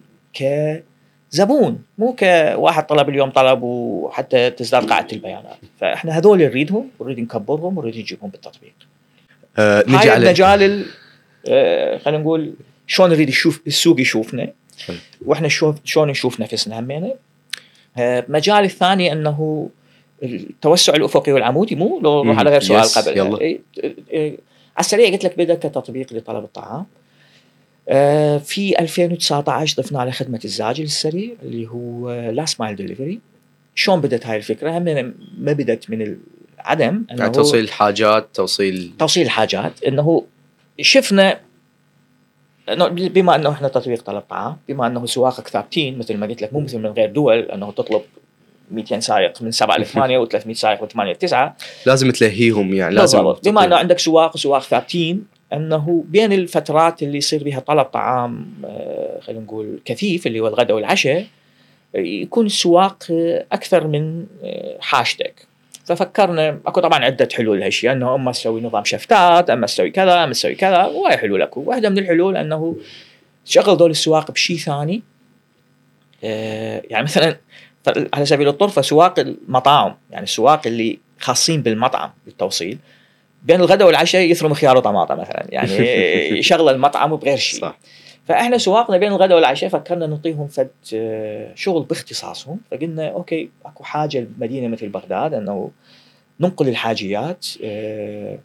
كزبون مو كواحد طلب اليوم طلب وحتى تزداد قاعدة البيانات. فإحنا هذول نريدهم ونريد نكبرهم ونريد نجيبهم بالتطبيق. آه نجي هاي على المجال آه، خلينا نقول شلون نريد نشوف السوق يشوفنا. وإحنا شلون نشوف نفسنا همينه. المجال آه، الثاني إنه التوسع الأفقي والعمودي مو لو نروح على غير سؤال قبل. يلا. إيه، إيه، على السريع قلت لك بدا كتطبيق لطلب الطعام. في 2019 ضفنا على خدمة الزاجل السريع اللي هو last mile delivery شلون بدت هاي الفكرة؟ هم ما بدت من العدم يعني توصيل الحاجات توصيل توصيل الحاجات إنه شفنا إنه بما إنه إحنا تطبيق طلب طعام بما إنه سواقك ثابتين مثل ما قلت لك مو مثل من غير دول إنه تطلب 200 سائق من 7 ل 8 و300 سائق من 8 ل 9 لازم تلهيهم يعني لازم بالضبط. بما إنه عندك سواق وسواق ثابتين أنه بين الفترات اللي يصير بها طلب طعام آه، خلينا نقول كثيف اللي هو الغداء والعشاء يكون السواق أكثر من آه، حاجتك. ففكرنا أكو طبعا عدة حلول لهالشيء أنه أما تسوي نظام شفتات أما تسوي كذا أما تسوي كذا وهي حلول أكو. واحدة من الحلول أنه تشغل دول السواق بشيء ثاني آه يعني مثلا على سبيل الطرفه سواق المطاعم يعني السواق اللي خاصين بالمطعم بالتوصيل بين الغداء والعشاء يثرم خيار وطماطم مثلا. يعني يشغل المطعم بغير شيء. صح. فإحنا سواقنا بين الغداء والعشاء فكرنا نعطيهم فد آه، شغل باختصاصهم. فقلنا أوكي أكو حاجة بمدينه مثل بغداد إنه ننقل الحاجيات آه،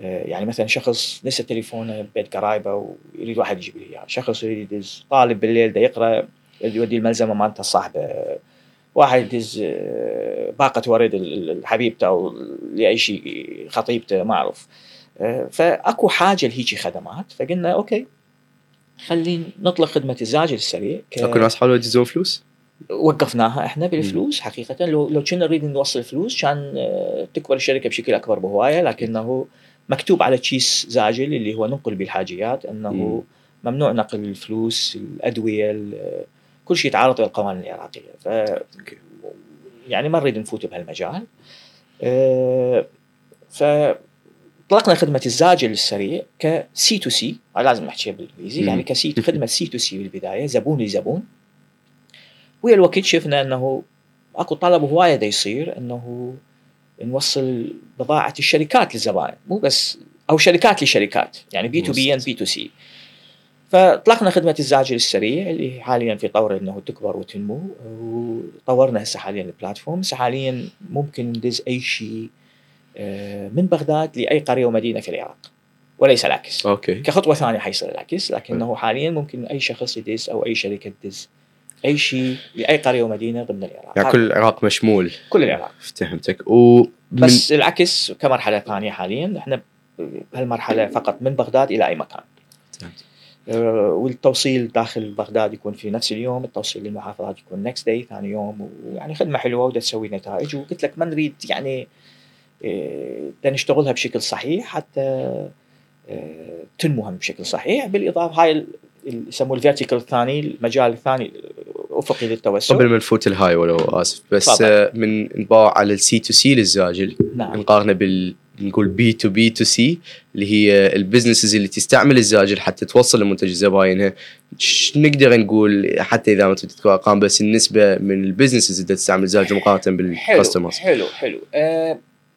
آه، يعني مثلا شخص نسى تليفونه ببيت قرايبه ويريد واحد يجيب له إياه، شخص يريد طالب بالليل ده يقرأ يودي الملزمة مالته صاحبه واحد يدز باقة ورد حبيبته أو لاي شيء خطيبته ما أعرف. فأكو حاجة لهيجي خدمات فقلنا أوكي خلينا نطلق خدمة الزاجل السريع ك... أكو ناس حاولوا يدزون فلوس؟ وقفناها إحنا بالفلوس حقيقة. لو لو كنا نريد نوصل فلوس كان آه، تكبر الشركة بشكل أكبر بهواية لكنه مكتوب على تشيس زاجل اللي هو ننقل بالحاجيات إنه ممنوع نقل الفلوس الأدوية كل شيء يتعارض القوانين العراقية. ف يعني ما نريد نفوت بهالمجال. أه ف اطلقنا خدمة الزاجل السريع كسي تو سي لازم نحكيها بالإنجليزي. يعني كسي خدمة سي تو سي بالبداية زبون لزبون. ويا الوقت شفنا إنه أكو طلب هوايه دا يصير إنه نوصل بضاعة الشركات للزبائن. مو بس أو شركات لشركات. يعني B to B and B to C فاطلقنا خدمة الزاجل السريع اللي حاليا في طور إنه تكبر وتنمو وطورنا هسه حاليا ال platform هسه حاليا ممكن ندز أي شيء آه، من بغداد لأي قرية ومدينة في العراق وليس العكس. okay. كخطوة ثانية حيصير العكس لكنه حاليا ممكن أي شخص يدز أو أي شركة تدز أي شيء لأي قرية ومدينة ضمن العراق. يعني كل العراق مشمول. كل العراق. فهمتك و بس العكس كمرحلة ثانية حاليا إحنا بهالمرحلة فقط من بغداد إلى أي مكان. والتوصيل داخل بغداد يكون في نفس اليوم التوصيل للمحافظات يكون next day ثاني يوم ويعني خدمة حلوة ودا تسوي نتائج. وقلت لك ما نريد يعني آه، نشتغلها بشكل صحيح حتى آه، تنمو بشكل صحيح. بالإضافة هاي ال- ال- يسموه ال vertical الثاني المجال الثاني الافقي للتوسع قبل ما نفوت الهاي ولو آسف بس تفضل. آه، من نباع على السي تو سي للزاجل نعم. نقارنه بال نقول B to B to C اللي هي ال businesses اللي تستعمل الزاجل حتى توصل لمنتج زباينها ش- نقدر نقول حتى إذا ما تبي تذكر أرقام بس النسبة من ال businesses اللي تستعمل الزاجل مقارنة حلو بال customers حلو. حلو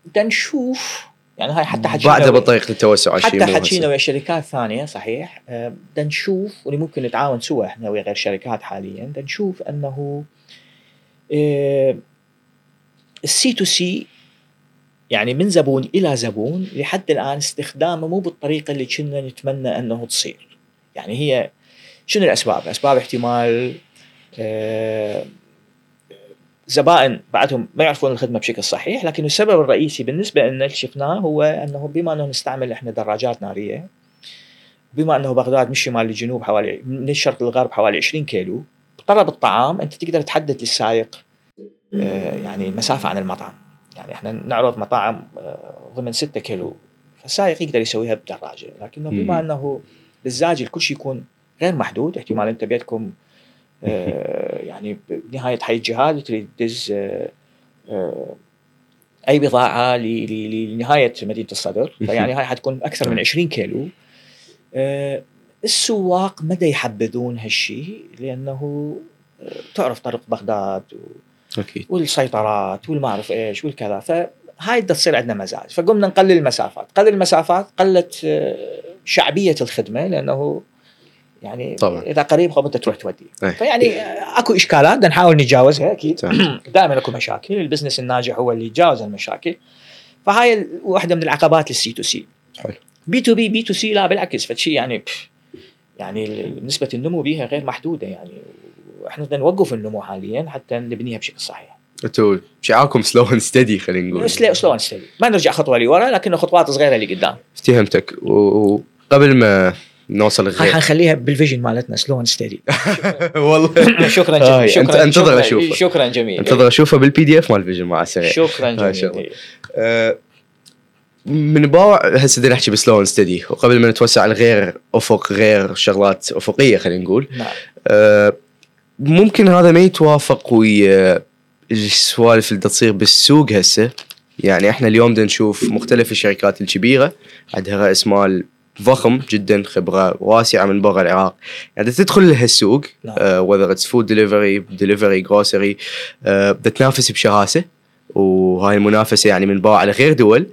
بدنا نشوف يعني هاي حتى حكينا بعدها بطريقه التوسع حتى حكينا. ويا شركات ثانية صحيح. بدنا نشوف واللي ممكن نتعاون سوا إحنا ويا غير شركات حاليا نشوف أنه السي تو سي يعني من زبون إلى زبون لحد الآن استخدامه مو بالطريقة اللي كنا نتمنى أنه تصير يعني هي شنو الأسباب؟ أسباب احتمال آه، زبائن بعدهم ما يعرفون الخدمة بشكل صحيح لكن السبب الرئيسي بالنسبة لنا اللي شفناه هو أنه بما أنه نستعمل إحنا دراجات نارية بما أنه بغداد من الشمال للجنوب حوالي من الشرق للغرب حوالي 20 كيلو طلب الطعام أنت تقدر تحدد للسائق آه، يعني المسافه عن المطعم يعني إحنا نعرض مطاعم آه، ضمن 6 كيلو فالسائق يقدر يسويها بدراجة. لكنه بما. إنه بالزاجل كل شيء يكون غير محدود احتمال أنت بيدكم آه، يعني بنهاية حي الجهاد تريد تدز آه، آه، أي بضاعة لنهاية مدينة الصدر. فيعني هاي حتكون أكثر من 20 كيلو. آه، السواق مدى يحبذون هالشيء لأنه تعرف طريق بغداد و- أكيد. والسيطرات والما أعرف إيش والكذا. فهاي بدها تصير عندنا مزاج. فقمنا نقلل المسافات. قلل المسافات قلت آه، شعبية الخدمة لأنه يعني طبعاً. إذا قريب خب أنت تروح تودي. أي. فيعني آه، أكو إشكالات بدنا نحاول نتجاوزها أكيد. دائما أكو مشاكل. البزنس الناجح هو اللي يتجاوز المشاكل. فهاي واحدة من العقبات للسي تو سي حلو. B to B B to C لا بالعكس. فشي يعني يعني نسبة النمو بها غير محدودة يعني. وإحنا بدنا نوقف النمو حاليا حتى نبنيها بشكل صحيح. أنتوا شعاركم slow and steady خلينا نقول. slow slow steady ما نرجع خطوة لورا لكنه خطوات صغيرة اللي قدام. افتهمتك. وقبل ما نوصل الغير حنخليها بال vision مالتنا slow steady والله. شكرا جميل. أنت- شكرا أنتظر أشوفه. شكرا جميل. أنتظر اشوفه بال PDF مال vision مال عالسريع شكرا شغلة. جميل. أه، من باوع هسه بدنا نحكي ب slow and steady وقبل ما نتوسع لغير أفق غير شغلات أفقية خلينا نقول. نعم. ممكن هذا ما يتوافق ويا السوالف اللي تصير بالسوق هسه. يعني إحنا اليوم بدنا نشوف مختلف الشركات الكبيرة عندها رأس مال ضخم جدا خبرة واسعة من برا العراق. يعني تدخل لهالسوق. whether it's food delivery delivery grocery تنافس بشراسه وهاي المنافسة يعني من باع على غير دول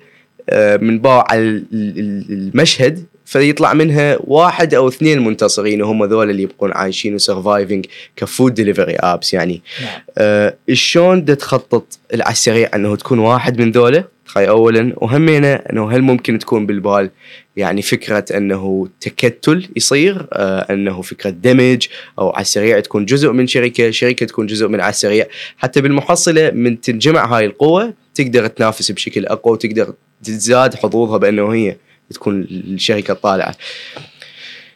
آه، من باع على ال- ال- المشهد فيطلع منها واحد أو اثنين منتصرين وهم ذول اللي يبقون عايشين و surviving ك food delivery apps يعني. نعم. آه، شلون تخطط على السريع أنه تكون واحد من ذولا؟ هاي اولا وهمينا أنه هل ممكن تكون بالبال يعني فكرة أنه تكتل يصير؟ آه أنه فكرة دمج أو على السريع تكون جزء من شركة شركة تكون جزء من على السريع حتى بالمحصلة من تنجمع هاي القوة تقدر تنافس بشكل أقوى وتقدر تزداد حظوظها بأنه هي تكون الشركة الطالعه.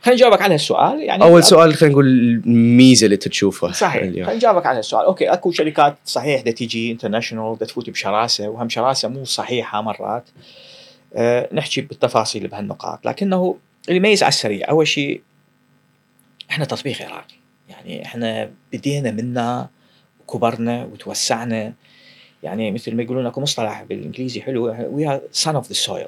خليني نجاوبك على هالسؤال يعني أول سؤال خلينا نقول الميزة اللي تشوفها صحيح اليوم. خليني نجاوبك على السؤال okay أكو شركات صحيح بدها تيجي international بدها تفوت بشراسة وهم شراسة مو صحيحة مرات أه نحكي بالتفاصيل بهالنقاط لكنه اللي يميز على السريع أول شيء إحنا تطبيق عراقي يعني إحنا بدينا منا وكبرنا وتوسعنا يعني مثل ما يقولون أكو مصطلح بالإنجليزي حلو we are son of the soil.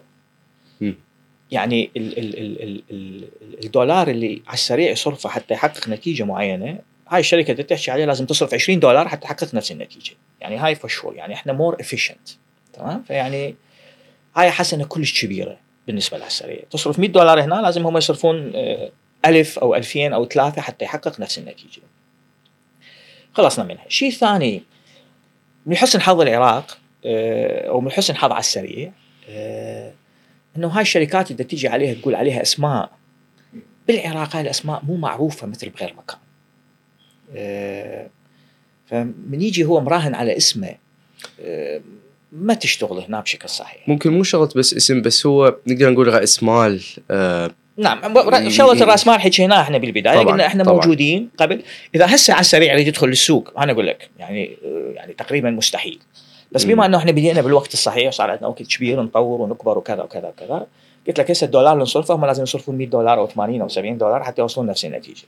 يعني ال ال ال ال ال الدولار اللي على السريع يصرفه حتى يحقق نتيجة معينة هاي الشركة اللي تحكي عليها لازم تصرف 20 دولار حتى تحقق نفس النتيجة. يعني هاي for sure يعني إحنا more efficient تمام؟ فيعني هاي حسنة كلش كبيرة بالنسبة لها السريع. تصرف 100 دولار هنا لازم هم يصرفون آه، ألف أو ألفين أو ثلاثة حتى يحقق نفس النتيجة. خلصنا منها. شيء ثاني من حسن حظ العراق آه، أو من حسن حظ على السريع آه، إنه هاي الشركات اللي تيجي عليها تقول عليها أسماء بالعراق هاي الأسماء مو معروفة مثل بغير مكان. آه، فمن يجي هو مراهن على اسمه آه، ما تشتغل هنا بشكل صحيح. ممكن مو شرط بس اسم بس هو نقدر نقول رأس مال آه نعم شغلة راس مال حكيناها إحنا بالبداية قلنا إحنا طبعاً. موجودين قبل إذا هسه على السريع يريد يدخل السوق أنا أقول لك يعني يعني تقريبا مستحيل بس. بما إنه إحنا بدينا بالوقت الصحيح وصار عندنا وقت كبير نطور ونكبر وكذا وكذا وكذا قلت لك هسه الدولار اللي نصرفه هم لازم يصرفون 100 دولار أو 80 أو 70 دولار حتى يوصلون نفس النتيجة.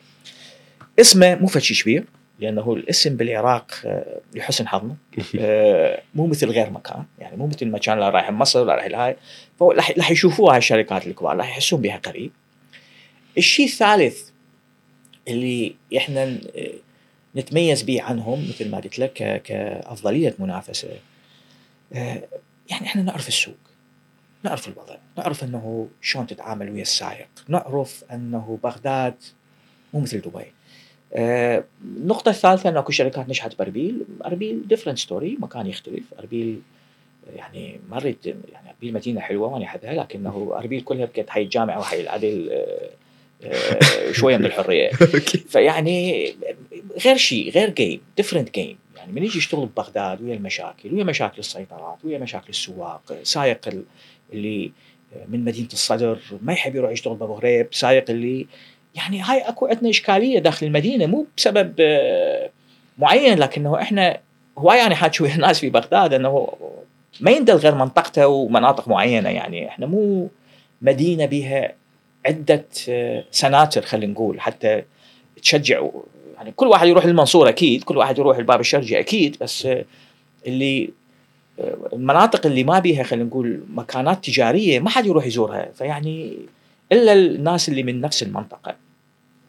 اسمه مو فد كبير لأنه الاسم بالعراق آه، لحسن حظنا آه، مو مثل غير مكان يعني مو مثل المكان اللي رايح مصر ولا رايح الهاي راح يشوفوها هاي الشركات الكبار راح يحسون بها قريب. الشيء الثالث اللي إحنا ن- نتميز به عنهم مثل ما قلت لك ك- كأفضلية منافسة آه، يعني إحنا نعرف السوق نعرف الوضع نعرف إنه شلون تتعامل ويا السائق نعرف إنه بغداد مو مثل دبي. آه، النقطة الثالثة انه أكو شركات نجحت بأربيل، أربيل different story مكان يختلف، أربيل يعني ما أريد يعني أربيل مدينة حلوة وأنا احبها لكنه أربيل كلها بقت حي الجامعة وحي العدل آه، آه، شوية من الحرية. okay. فيعني غير شيء غير game different game يعني من يجي يشتغل ببغداد ويا المشاكل ويا مشاكل السيطرات ويا مشاكل السواق سايق ال- اللي من مدينة الصدر ما يحب يروح يشتغل بابو غريب سايق اللي يعني هاي أكو عندنا إشكالية داخل المدينة مو بسبب آه، معين لكنه إحنا هواي أنا حاكي ويا الناس في بغداد إنه ما يندل غير منطقته ومناطق معينة. يعني إحنا مو مدينة بها عدة آه، سناتر خلينا نقول حتى تشجع يعني كل واحد يروح للمنصوره أكيد كل واحد يروح الباب الشرقي أكيد بس آه، اللي آه، المناطق اللي ما بيها خلينا نقول مكانات تجارية ما حد يروح يزورها. فيعني إلا الناس اللي من نفس المنطقة.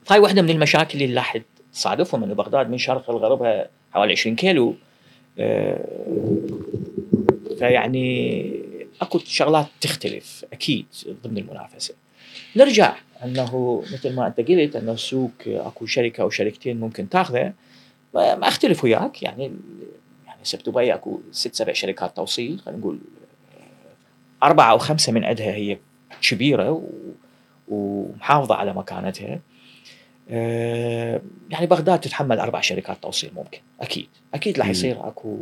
هاي واحدة من المشاكل اللي راح تصادفهم إنه بغداد من شرق لغربها حوالي 20 كيلو آه، فيعني أكو شغلات تختلف أكيد ضمن المنافسة. نرجع أنه مثل ما أنت قلت انه السوق أكو شركة أو شركتين ممكن تاخذه ما أختلف وياك. يعني يعني هسه بدبي أكو ست سبع شركات توصيل خلينا نقول آه، أربعة أو خمسة من عندها هي كبيرة و- ومحافظة على مكانتها. آه، يعني بغداد تتحمل أربع شركات توصيل ممكن أكيد. أكيد راح. يصير أكو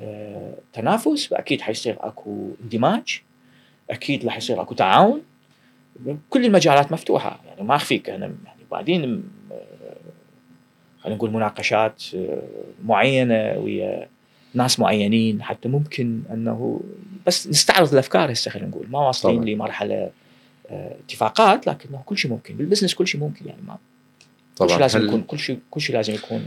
آه، تنافس واكيد حيصير أكو اندماج أكيد راح يصير أكو تعاون. كل المجالات مفتوحة. يعني ما أخفيك أنا يعني بعدين آه، خلينا نقول مناقشات آه، معينة ويا ناس معينين حتى ممكن أنه بس نستعرض الأفكار هسه خلينا نقول. ما واصلين طبعاً. لمرحلة آه، اتفاقات لكنه كل شيء ممكن. بالبزنس كل شيء ممكن يعني ما كل شيء طبعا. لازم هل- يكون كل شيء كل شيء لازم يكون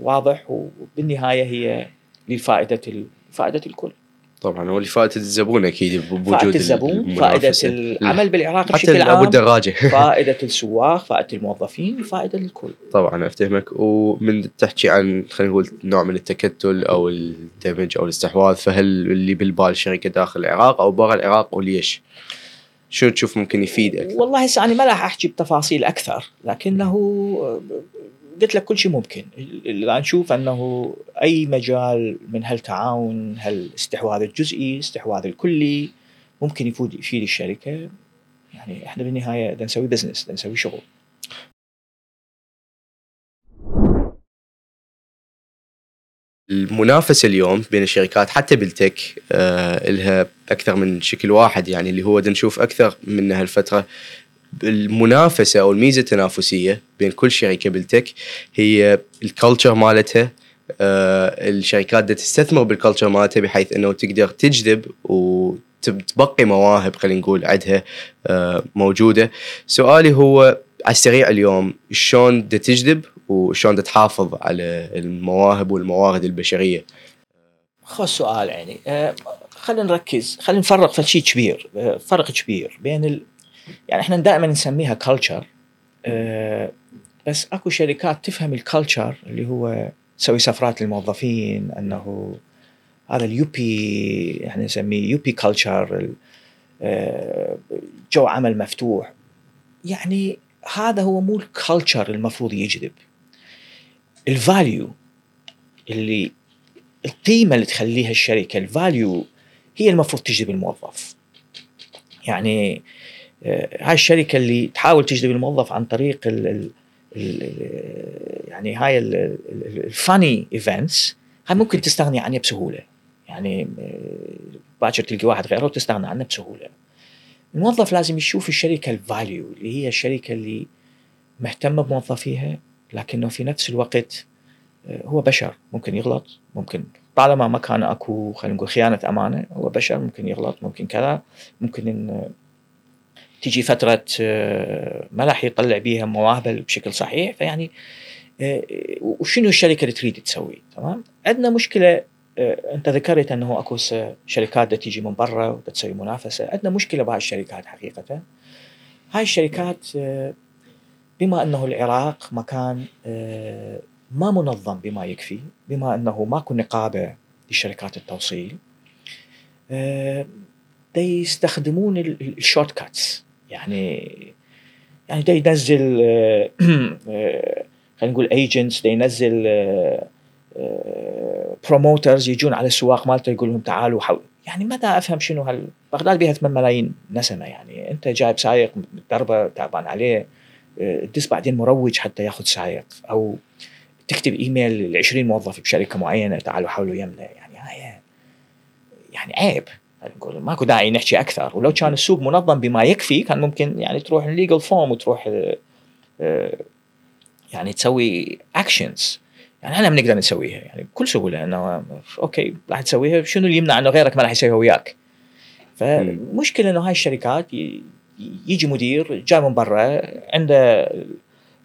واضح وبالنهاية هي لفائدة فائدة الكل. طبعا هو لفائدة الزبون أكيد بوجود فائدة الزبون فائدة. العمل بالعراق حتى بشكل ابو عام الدراجه فائدة السواق فائدة الموظفين فائدة للكل طبعا أفتهمك ومن تحكي عن خلينا نقول نوع من التكتل أو الدمج أو الاستحواذ فهل اللي بالبال شركة داخل العراق أو برا العراق وليش؟ شو تشوف ممكن يفيد أكثر؟ والله هسه أنا ما راح أحكي بتفاصيل أكثر لكنه قلت لك كل شيء ممكن. اللي نشوف أنه أي مجال من هالتعاون هالاستحواذ الجزئي استحواذ الكلي ممكن يفيد يفيد الشركة. يعني إحنا بالنهاية بدنا نسوي business بدنا نسوي شغل. المنافسة اليوم بين الشركات حتى بال tech آه لها أكثر من شكل واحد. يعني اللي هو نشوف أكثر من هالفترة المنافسة أو الميزة التنافسية بين كل شركه بال tech هي ال culture مالتها آه الشركات بدها تستثمر بال culture مالتها بحيث إنه تقدر تجذب وتبقي مواهب خلينا نقول عندها آه موجودة سؤالي هو على السريع اليوم شلون بدها تجذب وشلون بدها تحافظ على المواهب والموارد البشرية خذ سؤال يعني آه، خلينا نركز خلينا نفرق في شيء كبير فرق كبير بين. يعني إحنا دائما نسميها culture بس أكو شركات تفهم ال culture اللي هو تسوي سفرات للموظفين إنه هذا اليوبي إحنا نسميه يوبي culture جو عمل مفتوح. يعني هذا هو مو ال culture المفروض يجذب. ال value اللي القيمة اللي تخليها الشركة ال value هي المفروض تجذب الموظف. يعني آه، هاي الشركة اللي تحاول تجذب الموظف عن طريق ال ال ال يعني هاي ال funny events هاي ممكن تستغني عنها بسهولة. يعني آه، باكر تلقي واحد غيره وتستغنى عنه بسهولة. الموظف لازم يشوف الشركة الفاليو اللي هي الشركة اللي مهتمه بموظفيها لكنه في نفس الوقت آه، هو بشر. ممكن يغلط ممكن طالما ما كان أكو خلينا نقول خيانة أمانة هو بشر ممكن يغلط ممكن كذا ممكن إن تجي فترة آه، ما راح يطلع بيها مواهبه بشكل صحيح فيعني آه، وشنو الشركة اللي تريد تسوي؟ تمام؟ عندنا مشكلة آه، أنت ذكرت أنه أكو شركات تيجي من برا وتسوي منافسة. عندنا مشكلة بهاي الشركات حقيقة. هاي الشركات بما أنه العراق مكان ما منظم بما يكفي بما أنه ماكو نقابة لشركات التوصيل يستخدمون ال shortcuts يعني يعني دا ينزل آه، آه، خلينا نقول agents دا ينزل promoters آه، يجون على السواق مالته يقول لهم تعالوا حول يعني ما دا أفهم شنو هال بغداد بيها 8 ملايين نسمة يعني. أنت جايب سايق مدربه تعبان عليه تدز بعدين مروج حتى ياخذ سايق. أو تكتب إيميل ل 20 موظف بشركة معينة تعالوا حولوا يمنا يعني يعني عيب. نقول ماكو داعي نحكي أكثر. ولو كان السوق منظم بما يكفي كان ممكن يعني تروح ال legal form وتروح آه، آه، يعني تسوي actions يعني إحنا بنقدر نسويها. يعني بكل سهوله إنه okay راح تسويها. شنو اللي يمنع إنه غيرك ما راح يسويها وياك؟ فمشكلة إنه هاي الشركات يجي مدير جاي من برا عنده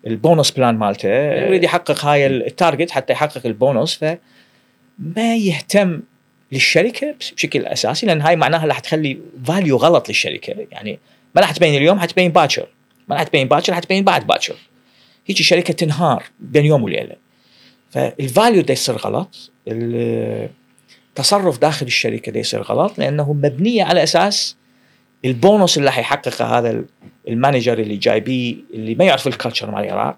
ال bonus plan مالته يريد يحقق هاي ال target حتى يحقق البونص فما يهتم للشركة بشكل أساسي لأن هاي معناها راح تخلي value غلط للشركة. يعني ما راح تبين اليوم حتبين باكر. ما راح تبين باكر راح تبين بعد باكر. هيجي شركة تنهار بين يوم وليلة. فال value ده يصير غلط التصرف داخل الشركة ده يصير غلط لأنه مبنيه على أساس البونص اللي راح يحققه هذا ال manager اللي جايبيه اللي ما يعرف ال culture مال العراق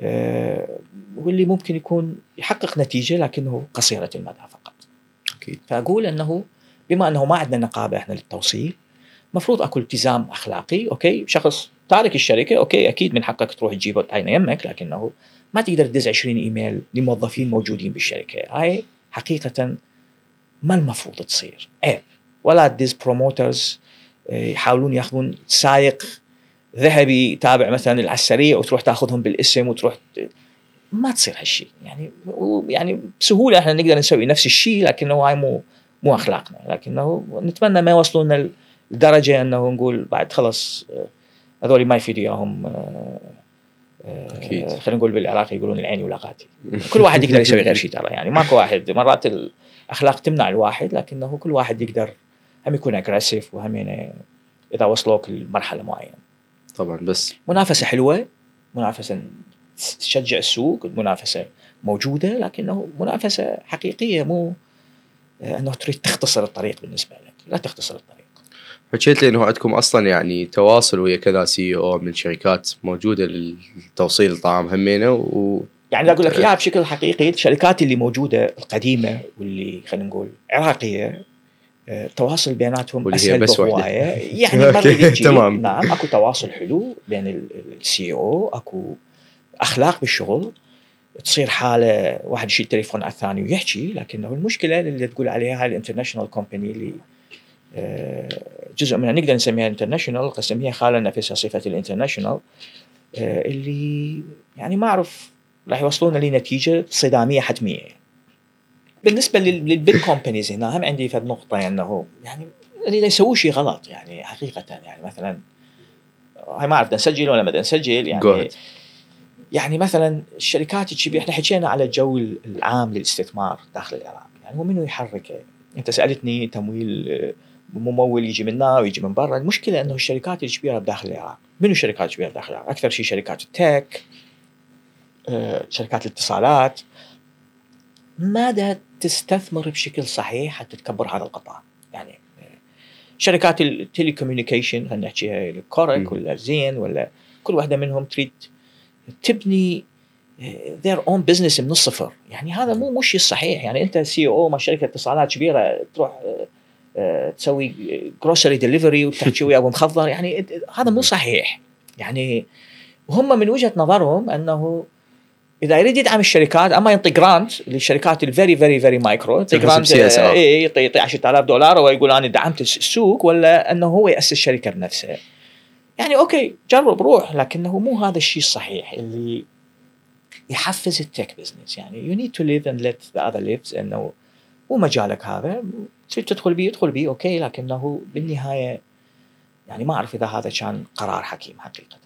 أه واللي ممكن يكون يحقق نتيجة لكنه قصيرة المدى فقط. أكيد. فأقول إنه بما إنه ما عندنا نقابة إحنا للتوصيل مفروض أكو التزام أخلاقي okay؟ شخص تارك الشركة okay؟ أكيد من حقك تروح تجيبه تعينه يمك لكنه ما تقدر تدز 20 إيميل لموظفين موجودين بالشركة. هاي حقيقة ما المفروض تصير عيب ولا تدز promoters آه، يحاولون ياخذون سايق ذهبي تابع مثلا العسريه وتروح تاخذهم بالاسم وتروح ما تصير هالشيء يعني يعني بسهولة إحنا نقدر نسوي نفس الشيء لكنه هاي مو مو أخلاقنا. لكنه نتمنى ما يوصلونا لدرجه إنه نقول بعد خلص آه، هذول ما يفيد إياهم آه، آه، أكيد خلينا نقول بالعراق يقولون العين ولاقاتي كل واحد يقدر يسوي غير شيء ترى. يعني ماكو واحد مرات الأخلاق تمنع الواحد لكنه كل واحد يقدر. هم يكون aggressive وهم إذا وصلوك لمرحلة معينة. طبعا بس. منافسة حلوة منافسة تشجع السوق المنافسه موجودة لكنه منافسة حقيقية مو آه، أنه تريد تختصر الطريق بالنسبة لك. لا تختصر الطريق. حكيت لي إنه عندكم أصلا يعني تواصل ويا كذا CEO من شركات موجودة للتوصيل الطعام همينة و يعني أقول لك إياها بشكل حقيقي الشركات اللي موجودة القديمة واللي خلينا نقول عراقية التواصل آه، بيناتهم أسهل بس بهواية. يعني تمام. نعم أكو تواصل حلو بين ال CEO أكو أخلاق بالشغل تصير حالة واحد يشيل تليفون على الثاني ويحكي لكنه المشكلة اللي تقول عليها هاي ال international company اللي آه، جزء منها نقدر نسميها international قسم منها خالة نفسها صفة ال international آه، اللي يعني ما أعرف راح يوصلونا لنتيجة صدامية حتمية. بالنسبة لل big companies هنا هم عندي فد نقطه إنه يعني اللي يسووا شيء غلط يعني حقيقة يعني مثلا هاي ما أعرف نسجل ولا ما نسجل؟ يعني يعني مثلا الشركات الكبيره إحنا حكينا على الجو العام للاستثمار داخل العراق يعني هو منو يحركه أنت سألتني تمويل آه، ممول يجي من هنا ويجي من برا. المشكلة إنه الشركات الكبيرة بداخل العراق منو الشركات الكبيرة داخل العراق أكثر شيء شركات ال tech آه، شركات الاتصالات. ماذا تستثمر بشكل صحيح حتى تكبر هذا القطاع؟ يعني آه، شركات ال telecommunication خلينا نحكيها الكورك ولا زين ولا كل واحدة منهم تريد تبني their own business من الصفر. يعني هذا مو مش الصحيح يعني أنت CEO مال شركة اتصالات كبيرة تروح آه، آه، تسوي grocery delivery وتحكي ويا أبو مخضر. يعني هذا مو صحيح. يعني هم من وجهة نظرهم أنه إذا يريد يدعم الشركات أما ينطي grant للشركات ال very very very micro يعطي grant. اي يعطي 10000 دولار ويقول أنا دعمت السوق ولا أنه هو يأسس شركه بنفسه. يعني okay جرب روح لكنه مو هذا الشيء الصحيح اللي يحفز ال tech business يعني you need to live and let the other lives إنه مو مجالك هذا. تريد تدخل بيه ادخل بيه okay لكنه بالنهاية يعني ما أعرف إذا هذا كان قرار حكيم حقيقة.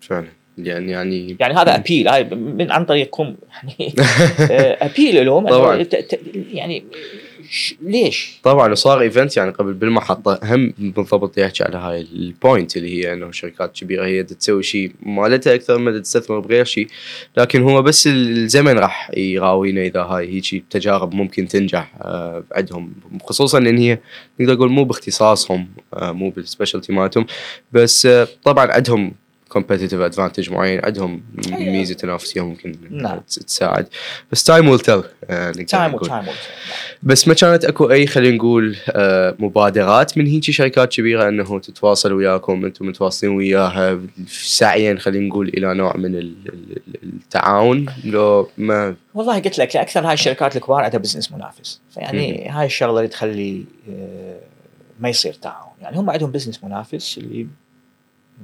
فعلا. يعني يعني يعني هذا appeal هاي من عن طريقكم. يعني appeal لهم. ت- ت- يعني ليش؟ طبعا وصار event يعني قبل بالمحطة هم بالضبط يحكي على هاي ال point اللي هي إنه شركات كبيرة هي تسوي شيء مالتها أكثر ما تستثمر بغير شيء لكن هو بس الزمن راح يراوينا إذا هاي هيك تجارب ممكن تنجح آه، عندهم خصوصا إن هي نقدر نقول مو باختصاصهم آه، مو بال specialty مالتهم بس آه، طبعا عندهم competitive advantage معين عندهم أيوة. ميزة تنافسية ممكن نعم. تس- تساعد. بس time will tell time و time بس ما كانت أكو أي خلينا نقول آه، مبادرات من هيك شركات كبيرة إنه تتواصل وياكم أنتم متواصلين وياها سعيا خلينا نقول إلى نوع من ال- ال- ال- التعاون؟ لو ما والله قلت لك أكثر هاي الشركات الكبار عندها business منافس. فيعني هاي الشغلة اللي تخلي آه، ما يصير تعاون. يعني هم عندهم business منافس اللي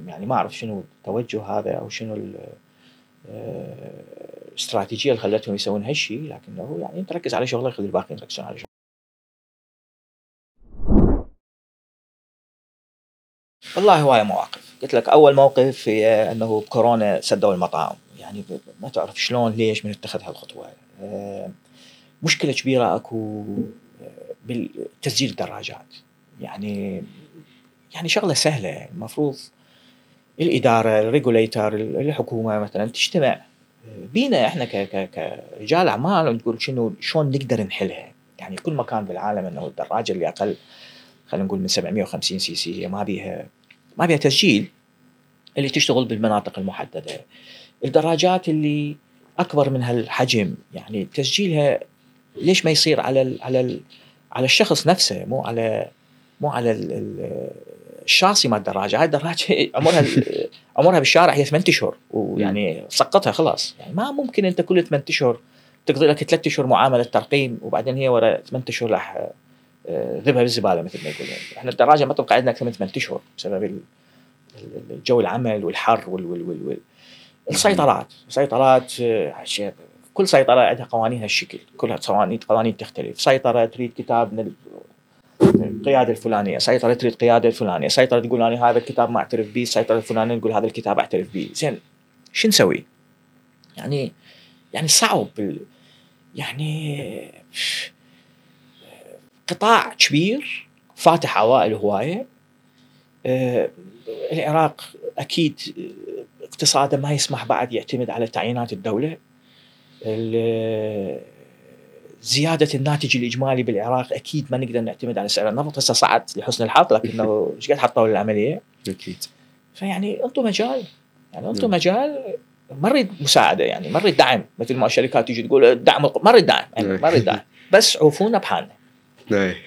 يعني ما أعرف شنو التوجه هذا أو شنو ال- آه، الاستراتيجيه اللي خلتهم يسوون هالشيء لكنه يعني انت ركز على شغلك خلي الباقيين يركزون على شغلك والله هواية مواقف. قلت لك أول موقف هي إنه بكورونا سدوا المطاعم يعني ما تعرف شلون ليش من اتخذ هالخطوة. آه، مشكلة كبيرة أكو آه، بالتسجيل الدراجات. يعني يعني شغلة سهلة. المفروض الإدارة ال regulator الحكومة مثلا تجتمع. بينا إحنا كرجال أعمال ونقول شنو شلون نقدر نحلها؟ يعني كل مكان بالعالم إنه الدراجة اللي أقل خلينا نقول من 750 CC هي ما بيها ما بيها تسجيل اللي تشتغل بالمناطق المحددة. الدراجات اللي أكبر من هالحجم يعني تسجيلها ليش ما يصير على ال على ال على الشخص نفسه مو على مو على ال الشاصي مال الدراجة. هاي الدراجة عمرها عمرها بالشارع هي ثمان اشهر ويعني سقطها خلاص. يعني ما ممكن أنت كل ثمان اشهر تقضي لك ثلاث اشهر معاملة ترقيم وبعدين هي ورا ثمان اشهر راح آه، ذبها بالزبالة مثل ما يقولون. إحنا الدراجة ما تبقى عندنا أكثر من ثمان اشهر بسبب ال- ال- الجو العمل والحر وال وال وال وال السيطرات. سيطرات آه، كل سيطرة عندها قوانين هالشكل كلها قوانين قوانين تختلف. سيطرة تريد كتاب من ال- القيادة الفلانية سيطرة تريد قيادة الفلانية سيطرة تقول أنا هذا الكتاب ما أعترف به السيطرة الفلانية تقول هذا الكتاب أعترف به. زين شو نسوي؟ يعني يعني صعب يعني قطاع كبير فاتح عوائل هواية. آه، العراق أكيد آه، اقتصاده ما يسمح بعد يعتمد على تعيينات الدولة. زيادة الناتج الإجمالي بالعراق أكيد ما نقدر نعتمد على سعر النفط. هسه صعد لحسن الحظ لكنه إيش قد حطوا للعملية؟ أكيد. فيعني انطوا مجال يعني انطوا نعم. مجال ما نريد مساعدة يعني ما نريد دعم. مثل ما الشركات تيجي تقول الق- ما نريد دعم يعني ما نريد دعم. بس عوفونا بحالنا.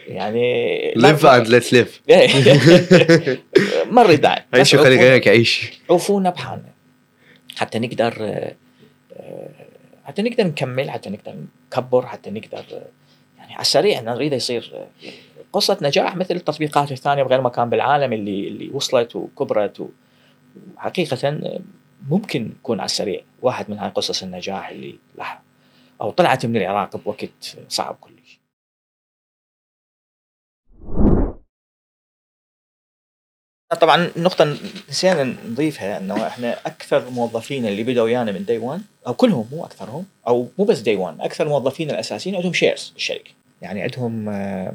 يعني لا- live and let live ما نريد دعم عيش عوفونا- غيرك يعيش. عوفونا بحالنا. حتى نقدر آه، حتى نقدر نكمل حتى نقدر نكبر حتى نقدر يعني على السريع نريد يصير قصة نجاح مثل التطبيقات الثانية بغير مكان بالعالم اللي اللي وصلت وكبرت و- وحقيقة آه، ممكن يكون على السريع واحد من هاي قصص النجاح اللي راح أو طلعت من العراق بوقت صعب كلش طبعا نقطة نسينا نضيفها إنه إحنا أكثر موظفين اللي بدوا ويانا من day 1 أو كلهم مو أكثرهم أو مو بس day 1 أكثر الموظفين الأساسيين عندهم shares بالشركة يعني عندهم آه،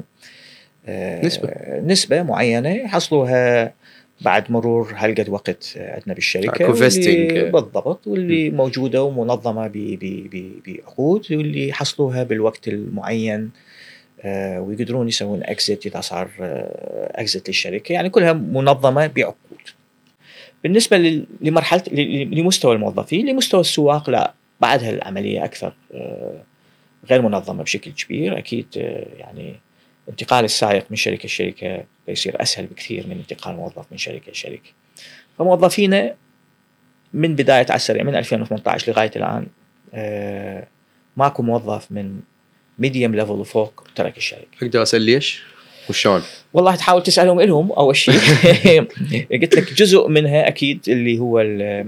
آه، نسبة. نسبة معينة يحصلوها بعد مرور هالقد وقت عندنا بالشركة. واللي- بالضبط واللي موجودة ومنظمة بعقود واللي يحصلوها بالوقت المعين ويقدرون يسوون اكزيت إذا صار اكزيت للشركة يعني كلها منظمة بعقود. بالنسبة لمرحلة لمستوى الموظفين لمستوى السواق لا بعدها العملية أكثر آه، غير منظمة بشكل كبير أكيد آه، يعني انتقال السائق من شركة لشركة بيصير أسهل بكثير من انتقال الموظف من شركة لشركة. فموظفينا من بداية على السريع من 2018 لغاية الآن آه، ماكو موظف من medium level وفوق ترك الشركة. أقدر أسأل ليش؟ وشلون؟ والله تحاول تسألهم إلهم أول شيء. قلت لك جزء منها أكيد اللي هو ال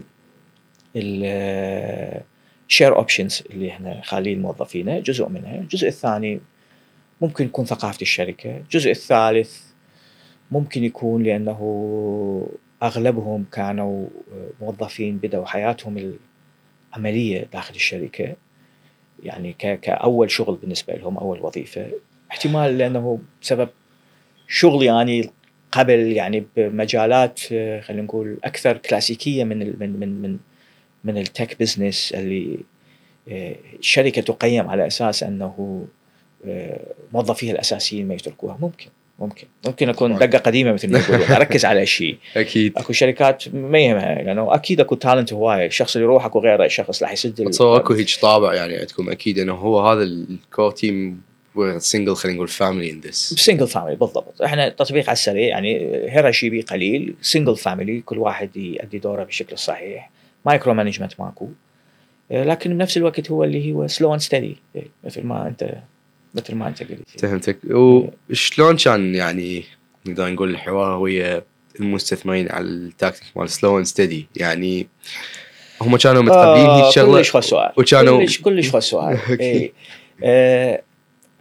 ال share options اللي إحنا خالين موظفينه جزء منها، الجزء الثاني ممكن يكون ثقافة الشركة، الجزء الثالث ممكن يكون لأنه أغلبهم كانوا موظفين بدأوا حياتهم العملية داخل الشركة. يعني كأول شغل بالنسبة لهم أول وظيفة. احتمال لأنه بسبب شغلي يعني قبل يعني بمجالات آه، خلينا نقول أكثر كلاسيكية من من من من من ال tech business اللي آه، الشركة تقيم على أساس أنه آه، موظفيها الأساسيين ما يتركوها. ممكن. ممكن. ممكن أكون. دقة قديمة مثل ما يقولون. أركز على شيء. أكيد. أكو شركات ما يهمها لأنه أكيد أكو talent هواية. الشخص اللي يروح أكو غيره شخص راح يسد ال- أتصور أكو هيك طابع يعني عندكم أكيد إنه هو هذا ال core team single خلينا نقول family in this single family بالضبط. إحنا تطبيق على السريع يعني hierarchy بي قليل. single family كل واحد يؤدي دوره بالشكل الصحيح micromanagement ماكو. لكن بنفس الوقت هو اللي هو slow and steady مثل ما أنت مثل ما انت قلت فهمتك. وشلون كان يعني نقدر نقول الحوار ويا المستثمرين على التاكتيك مال slow and steady يعني هم كانوا متقبلين هيك شغلة كلش خوش سؤال. وكانوا- كلش كلش سؤال. اي آه،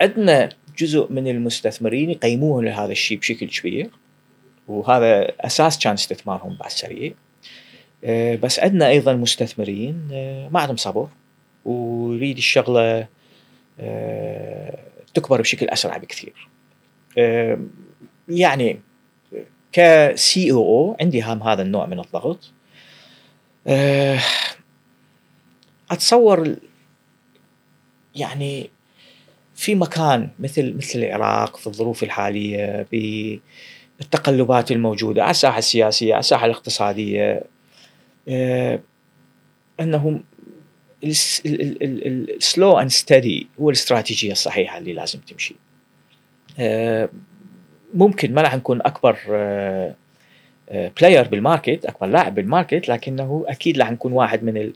عندنا جزء من المستثمرين يقيموه لهذا الشيء بشكل كبير وهذا أساس كان استثمارهم بعد السريع آه، بس عندنا أيضا مستثمرين آه، ما عندهم صبر ويريد الشغلة آه، تكبر بشكل أسرع بكثير. يعني كسي أو أو عندي هم هذا النوع من الضغط. آه، أتصور يعني في مكان مثل مثل العراق في الظروف الحالية بالتقلبات الموجودة على الساحة السياسية على الساحة الاقتصادية آه، انه ال slow and steady هو الاستراتيجية الصحيحة اللي لازم تمشي. آه، ممكن ما راح نكون أكبر player بال market أكبر لاعب بال market لكنه أكيد راح نكون واحد من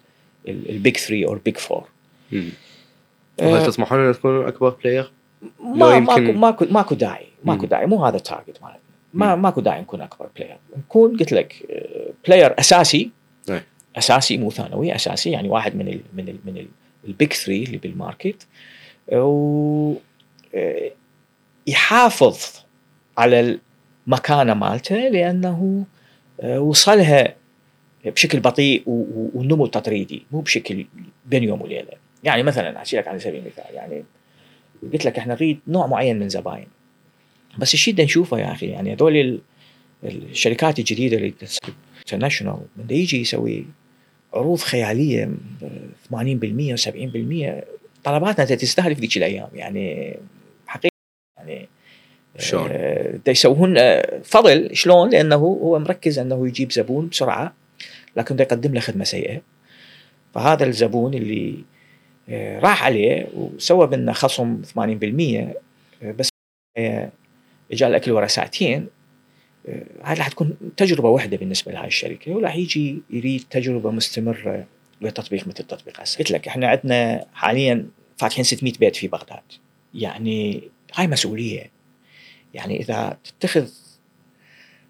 ال big 3 أو ال big 4 مم. وهل تطمحون أن تكونوا أكبر player؟ ما يمكن- ماكو ماكو ماكو داعي ماكو. داعي مو هذا ال target مالتنا ما. ماكو داعي نكون أكبر player نكون قلت لك player أساسي. أساسي مو ثانوي أساسي يعني واحد من ال من ال من ال big 3 اللي بال market و آه، يحافظ على المكانة مالته لأنه آه، وصلها بشكل بطيء ونمو تطريدي مو بشكل بين يوم وليلة. يعني مثلا أحكي لك على سبيل المثال يعني قلت لك إحنا نريد نوع معين من زباين. بس الشيء اللي نشوفه يا أخي يعني هذول ال- الشركات الجديدة اللي انترناشونال من يجي يسوي عروض خيالية ب 80% و70% طلباتنا تستهدف ذيك الأيام يعني حقيقة يعني شلون؟ آه، دا يسوون آه، فضل شلون؟ لأنه هو مركز أنه يجيب زبون بسرعة لكن دا يقدم له خدمة سيئة فهذا الزبون اللي آه، راح عليه وسوى منه خصم 80% آه، بس اجى الأكل ورا ساعتين راح تكون تجربة واحدة بالنسبة لهاي الشركة وراح يجي يريد تجربة مستمرة لتطبيق مثل تطبيق هسه. قلت لك إحنا عندنا حاليا فاتحين 600 بيت في بغداد. يعني هاي مسؤولية. يعني إذا تتخذ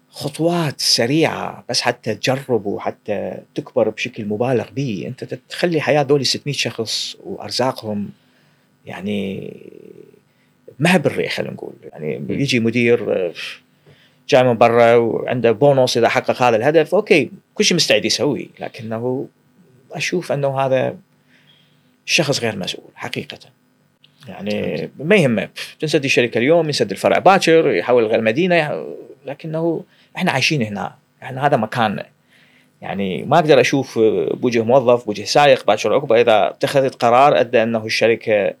خطوات سريعة بس حتى تجرب وحتى تكبر بشكل مبالغ به أنت تخلي حياة دول 600 شخص وأرزاقهم يعني ما بالريح خلينا نقول. يعني يجي مدير جاي من برا وعنده بونص إذا حقق هذا الهدف أوكي كل شيء مستعد يسويه لكنه أشوف أنه هذا شخص غير مسؤول حقيقة. يعني ما يهمه تنسد الشركة اليوم ينسد الفرع باكر يحول غير المدينة لكنه إحنا عايشين هنا إحنا هذا مكاننا يعني ما أقدر أشوف بوجه موظف بوجه سائق باكر عقبة إذا اتخذت قرار أدى أنه الشركة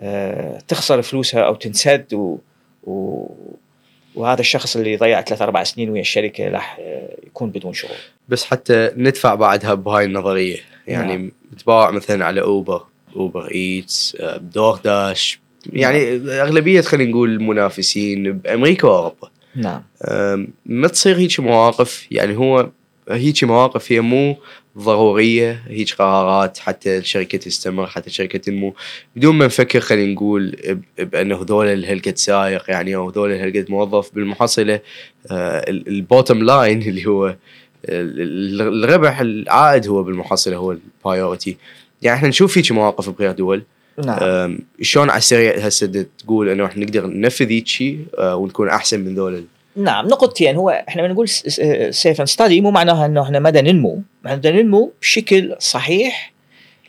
آه، تخسر فلوسها أو تنسد و, و وهذا الشخص اللي ضيع ثلاث أربع سنين ويا الشركة راح آه، يكون بدون شغل. بس حتى ندفع بعدها بهاي النظرية. يعني نعم. تباع مثلا على Uber, Uber Eats, DoorDash يعني أغلبية خلينا نقول المنافسين بأمريكا وأوروبا. نعم. ما تصير هيك مواقف؟ يعني هو هيك مواقف هي مو ضرورية هيج قرارات حتى الشركة تستمر حتى الشركة تنمو. بدون ما نفكر خلينا نقول بأنه هذول الهلقد سائق يعني أو هذول الهلقد موظف. بالمحصلة ال bottom line اللي هو ال- ال- الربح العائد هو بالمحصلة هو ال priority يعني إحنا نشوف هيك مواقف بغير دول. نعم. شلون على السريع هسه تقول إنه إحنا نقدر ننفذ هيك شيء أه، ونكون أحسن من ذول نعم نقطتين هو إحنا بنقول safe and steady مو معناها إنه إحنا مدى ننمو. مدى ننمو بشكل صحيح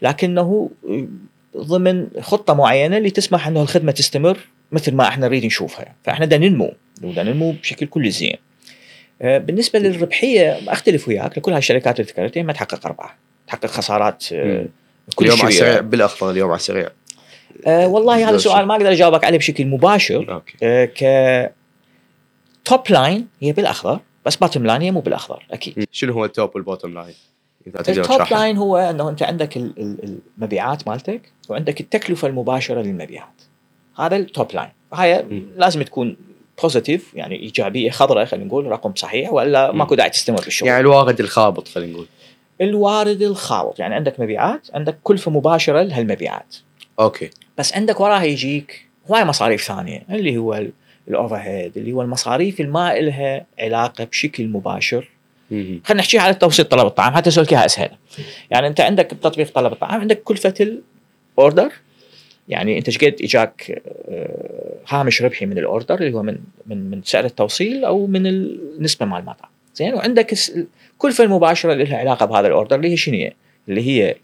لكنه ضمن خطة معينة اللي تسمح إنه الخدمة تستمر مثل ما إحنا نريد نشوفها. فإحنا بدنا ننمو بدنا ننمو بشكل كل زين. آه، بالنسبة للربحية أختلف وياك لكل هالشركات اللي ذكرتها ما تحقق ارباح تحقق خسارات آه،. كل اليوم على السريع بالأخضر اليوم على السريع. آه والله هذا سؤال ما أقدر أجاوبك عليه بشكل مباشر. أوكي. آه، ك top line هي بالأخضر بس bottom line هي مو بالأخضر أكيد. شنو هو ال top وال bottom line؟ ال top line هو إنه أنت عندك ال- ال- المبيعات مالتك وعندك التكلفة المباشرة للمبيعات. هذا ال top line هاي. لازم تكون positive يعني إيجابية خضراء خلينا نقول رقم صحيح والا. ماكو داعي تستمر بالشغل. يعني الوارد الخابط خلينا نقول. الوارد الخابط يعني عندك مبيعات عندك كلفة مباشرة لهالمبيعات. أوكي. بس عندك وراها يجيك هواي مصاريف ثانية اللي هو ال overhead اللي هو المصاريف اللي ما لها علاقة بشكل مباشر. خلينا نحكي على توصيل طلب الطعام حتى أسوي لك اياها أسهل. يعني أنت عندك بتطبيق طلب الطعام عندك كلفه ال order يعني أنت شقد إجاك آه، هامش ربحي من ال order اللي هو من من من سعر التوصيل أو من النسبة مال المطعم. زين؟ وعندك الكلفه المباشره اللي لها علاقة بهذا ال order اللي هي شنو هي؟ اللي هي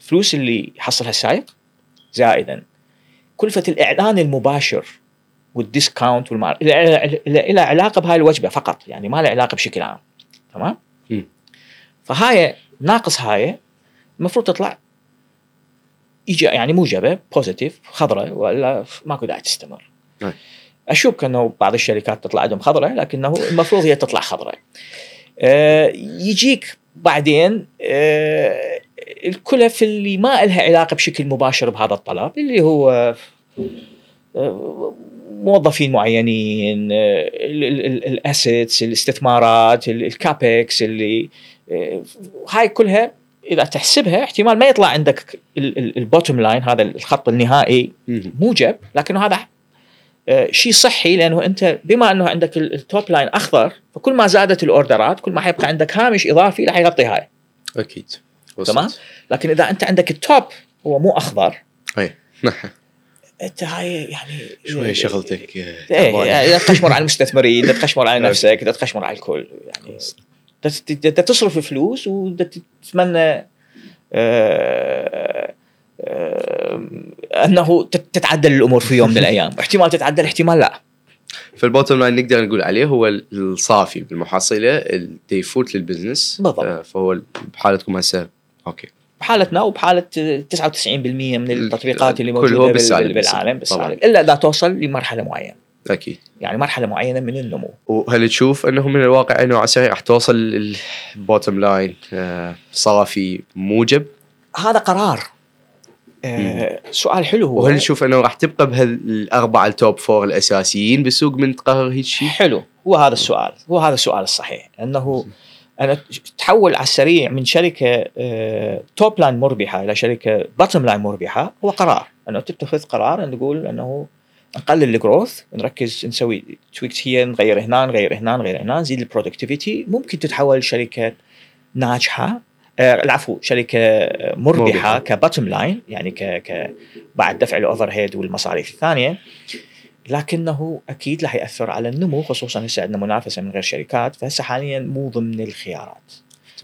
الفلوس اللي يحصلها السائق. زائدا كلفه الاعلان المباشر وال discount والما لها علاقة بهاي الوجبة فقط يعني ما لها علاقة بشكل عام تمام؟ فهاي ناقص هاي المفروض تطلع إيجا يعني موجبة positive خضراء ولا ماكو داعي تستمر. نعم. اشك انه بعض الشركات تطلع عندهم خضراء لكنه المفروض هي تطلع خضراء. آه يجيك بعدين آه الكلف اللي ما لها علاقة بشكل مباشر بهذا الطلب اللي هو آه، موظفين معينين ال assets الاستثمارات ال- ال CAPEX اللي آه، هاي كلها إذا تحسبها احتمال ما يطلع عندك ال bottom line هذا الخط النهائي. موجب لكنه هذا آه، شيء صحي لأنه أنت بما أنه عندك ال- ال top line أخضر فكل ما زادت ال order ات كل ما حيبقى عندك هامش إضافي راح يغطي هاي. أكيد. تمام؟ لكن إذا أنت عندك ال top هو مو أخضر أي. أنت هاي يعني شوي شغلتك آه، إيه. يعني اذا تقشمر على المستثمرين تقشمر على نفسك. تقشمر على الكل يعني تت- تصرف فلوس وتتمنى آه، آه، أنه تت- تتعدل الأمور في يوم من الأيام. احتمال تتعدل احتمال لا. فال bottom line نقدر نقول عليه هو الصافي بالمحصلة اللي يفوت لل business بالضبط. فهو بحالتكم هسه أوكي. بحالتنا وبحالة 99% من التطبيقات اللي موجودة بالسالب بالعالم. بالسالب إلا إذا توصل لمرحلة معينة. أكيد. يعني مرحلة معينة من النمو. وهل تشوف أنه من الواقع أنه على السريع راح توصل ال bottom line صافي موجب؟ هذا قرار. آه سؤال حلو هو. وهل تشوف أنه راح تبقى بهالأربعة ال top four الأساسيين بالسوق من تقرر هيك شيء؟ حلو. هو هذا السؤال. هو هذا السؤال الصحيح. أنه أنا تحول على السريع من شركة آه، top line مربحة إلى شركة bottom line مربحة هو قرار. انه تتخذ قرار أن نقول أنه نقلل ال growth نركز نسوي tweaks هي نغير هنا نغير هنا نغير هنا نزيد ال productivity ممكن تتحول شركة ناجحة آه، العفو شركة آه، مربحة. ك bottom line يعني ك ك بعد دفع ال overhead والمصاريف الثانية. لكنه أكيد راح يأثر على النمو خصوصا هسه عندنا منافسة من غير شركات. فهسه حاليا مو ضمن الخيارات.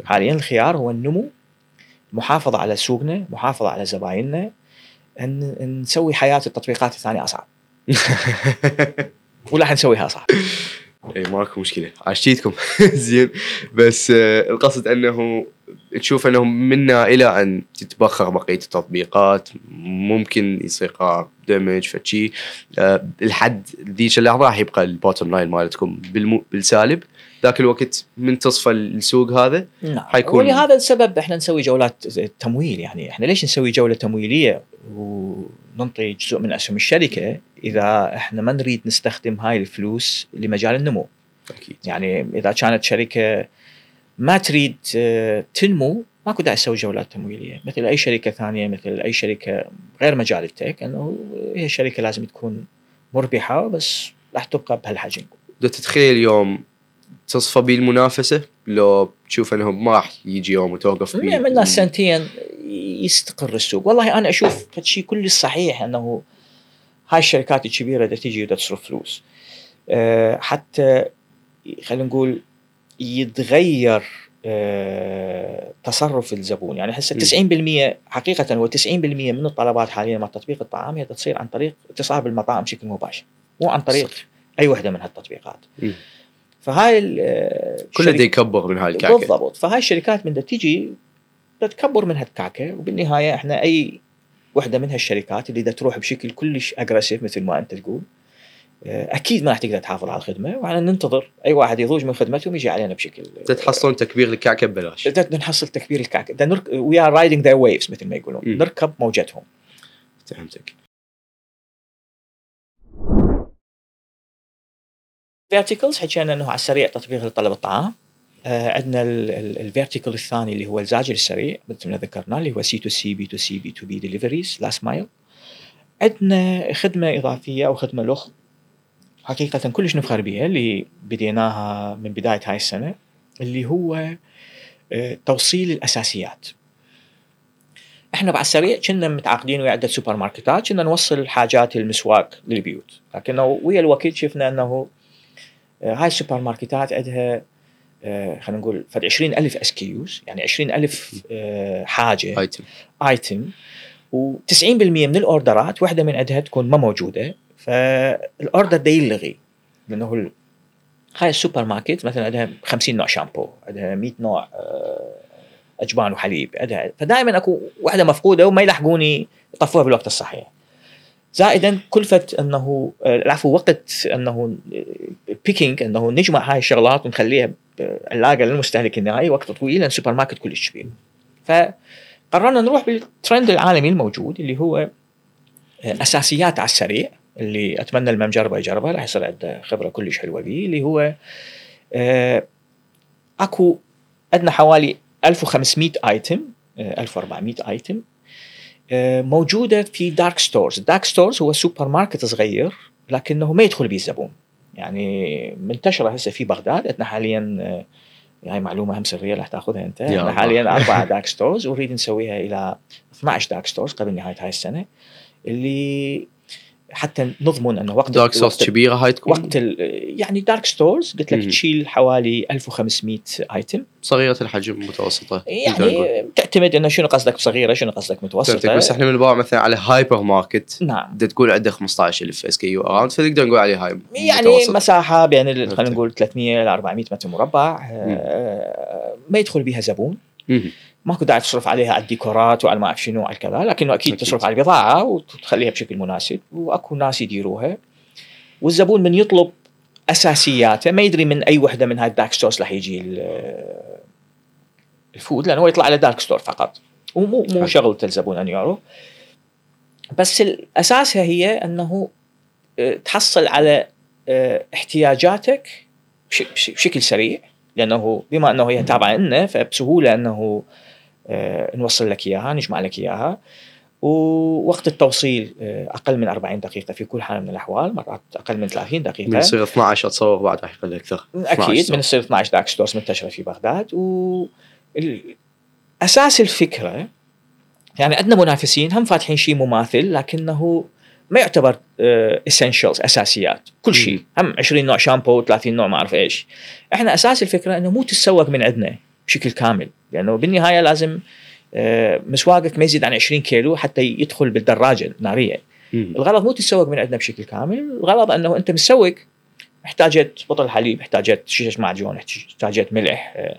حاليا الخيار هو النمو محافظة على سوقنا محافظة على زبايننا ان نسوي حياة التطبيقات الثانية أصعب. ولا حنسويها صعب اي ماكو مشكلة. عشتيتكم زين. بس آه، القصد أنه تشوف أنه منا إلى أن تتبخر بقية التطبيقات. ممكن يصير دمج فشي آه، لحد ذيك اللحظة راح يبقى البوتوم لاين مالتكم بالمو بالسالب. ذاك الوقت من تصفى السوق هذا؟ نعم. حيكون- ولهذا السبب إحنا نسوي جولات تمويل. يعني إحنا ليش نسوي جولة تمويلية؟ وننطي جزء من أسهم الشركة إذا إحنا ما نريد نستخدم هاي الفلوس لمجال النمو. أكيد. يعني إذا كانت شركة ما تريد آه، تنمو ماكو داعي تسوي جولات تمويلية. مثل أي شركة ثانية مثل أي شركة غير مجال التك إنه هي شركة لازم تكون مربحة بس راح تبقى بهالحجم. لو تتخيل يوم تصفى بيه المنافسة؟ لو تشوف إنهم ما راح يجي يوم وتوقف بيه من سنتين يستقر السوق. والله أنا أشوف شيء كلش صحيح إنه هاي الشركات الكبيرة دا تجي تصرف فلوس. أه حتى خلينا نقول يتغير أه تصرف الزبون. يعني هسه 90% حقيقة هو 90% من الطلبات حاليا مع تطبيق الطعام هي تصير عن طريق اتصال بالمطاعم بشكل مباشر. مو عن طريق صح. أي وحدة من هالتطبيقات. مم. فهاي كله دا يكبر من هاي الكعكة. بالضبط. فهاي الشركات من تجي تكبر من هالكعكة وبالنهاية إحنا أي وحدة من هالشركات اللي دا تروح بشكل كلش aggressive مثل ما أنت تقول أكيد ما راح تقدر تحافظ على الخدمة وعلى ننتظر أي واحد يضوج من خدمتهم يجي علينا بشكل تحصلون تكبير الكعكه ببلاش. نحصل تكبير الكعكه we are riding their waves مثل ما يقولون مم. نركب موجتهم. فهمتك. verticals حكينا إنه على السريع تطبيق لطلب الطعام. آه عندنا ال vertical الثاني اللي هو الزاجر السريع مثل ما ذكرنا اللي هو C to C B to C B to B deliveries last mile عندنا خدمة إضافية أو خدمة لخ حقيقة كلش نفخر بها اللي بديناها من بداية هاي السنة اللي هو آه توصيل الأساسيات. إحنا بعد السريع كنا متعاقدين ويا عدة سوبر ماركتات كنا نوصل حاجات المسواق للبيوت. لكنه ويا الوقت شفنا إنه هاي السوبر ماركتات عندها خلينا نقول فد 20000 SKUs يعني 20000 حاجة item item و90% من ال orderات واحدة من عندها تكون ما موجودة. فال order ده يلغي لأنه هاي السوبر ماركت مثلا عندها 50 نوع شامبو عندها 100 نوع آه، أجبان وحليب عندها فدائما أكو واحدة مفقودة وما يلحقون يضيفوها بالوقت الصحيح. زائدا كلفة أنه آه، العفو وقت أنه picking أنه نجمع هاي الشغلات ونخليها علاقة للمستهلك النهائي وقت طويل لأن السوبر ماركت كلش كبير. فقررنا نروح بالترند العالمي الموجود اللي هو آه، أساسيات على السريع اللي أتمنى اللي ما مجربه يجربها راح يصير عنده خبرة كلش حلوة به اللي هو آه، أكو عندنا حوالي 1500 item آه، 1400 item آه، موجودة في dark stores، ال dark stores هو سوبر ماركت صغير لكنه ما يدخل به الزبون يعني منتشرة هسه في بغداد. عندنا حاليا آه، هاي معلومة هم سرية راح تأخذها أنت. الله. حاليا أربع dark stores ونريد نسويها إلى 12 dark stores قبل نهاية هاي السنة. اللي حتى نضمن أنه وقت dark وقت- كبيرة هاي تكون وقت يعني dark stores قلت لك. تشيل حوالي 1500 item صغيرة الحجم متوسطة. يعني تعتمد أنه شنو قصدك بصغيرة شنو قصدك متوسطة بس إحنا بنباع مثلا على هايبر ماركت نعم بدها تقول عنده 15000 SKU around فنقدر نقول عليه هاي يعني متوسط. مساحة بين. خلينا نقول 300 ل 400 متر مربع آه، ما يدخل بها زبون. ماكو داعي تصرف عليها على الديكورات وعلى ما أعرف شنو على كذا لكنه أكيد, أكيد. تصرف على البضاعة وتخليها بشكل مناسب وأكو ناس يديروها والزبون من يطلب أساسياته ما يدري من أي وحدة من هاي ال dark stores راح يجي ال- ال food لأنه هو يطلع على dark store فقط ومو مو. شغلة الزبون أن يعرف بس أساسها هي أنه آه، تحصل على آه، احتياجاتك بش- بش- بشكل سريع لأنه بما أنه هي تابعة لنا فبسهولة أنه نوصل لك إياها نجمع لك إياها. ووقت التوصيل آه، أقل من 40 دقيقة في كل حال من الأحوال مرات أقل من 30 من دقيقة يصير 12 أتصور بعد راح يقل أكثر. 12 أكيد. من يصير 12 dark stores منتشرة في بغداد. و أساس الفكرة يعني عندنا منافسين هم فاتحين شيء مماثل لكنه ما يعتبر essentials أساسيات. كل شيء. هم 20 نوع شامبو 30 نوع ما أعرف إيش. إحنا أساس الفكرة إنه مو تتسوق من عندنا بشكل كامل. لأنه بالنهاية لازم آه، مسواقك ما يزيد عن 20 كيلو حتى يدخل بالدراجة النارية. الغرض مو تتسوق من عندنا بشكل كامل الغرض أنه أنت مسوق احتاجت بطل حليب احتاجت شيشة معجون احتاجت ملح آه،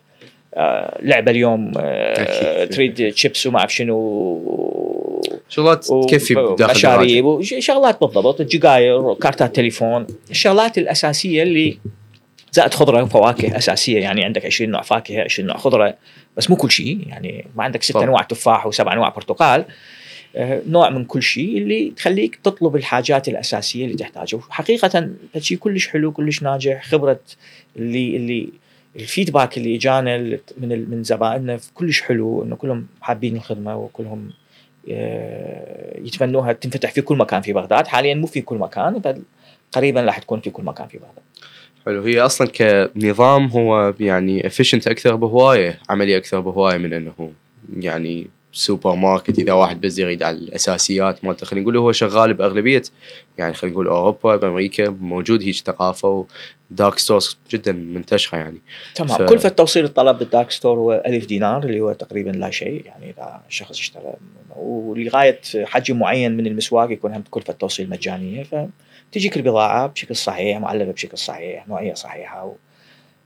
آه، لعبة اليوم آه،. تريد شيبس وما أعرف شنو شغلات تكفي داخل. مشاريب وشغلات بالضبط الجقاير كارتات تليفون الشغلات الأساسية اللي زائد خضرة وفواكه أساسية يعني عندك 20 نوع فاكهة 20 نوع خضرة بس مو كل شيء يعني ما عندك ست. انواع تفاح وسبع انواع برتقال. آه، نوع من كل شيء اللي تخليك تطلب الحاجات الأساسية اللي تحتاجها. حقيقه شيء كلش حلو كلش ناجح. خبرة اللي اللي الفيدباك اللي اجانا من من زبائننا كلش حلو إنه كلهم حابين الخدمة وكلهم آه، يتمنوها تنفتح في كل مكان في بغداد. حاليا مو في كل مكان بل قريبا راح تكون في كل مكان في بغداد. حلو. هي أصلا كنظام هو يعني efficient أكثر بهواية عملي أكثر بهواية من إنه يعني سوبر ماركت إذا واحد بس يريد على الأساسيات مالته. خلينا نقول هو شغال بأغلبية يعني خلينا نقول أوروبا بأمريكا موجود هيك ثقافة و dark stores جدا منتشرة يعني. تمام. ف... كلفة توصيل الطلب بال dark store هو 1000 دينار اللي هو تقريبا لا شيء. يعني إذا شخص اشترى ولغاية حجم معين من المسواق يكون هم كلفة توصيل مجانية. فتجيك البضاعة بشكل صحيح معلبة بشكل صحيح نوعية صحيحة و...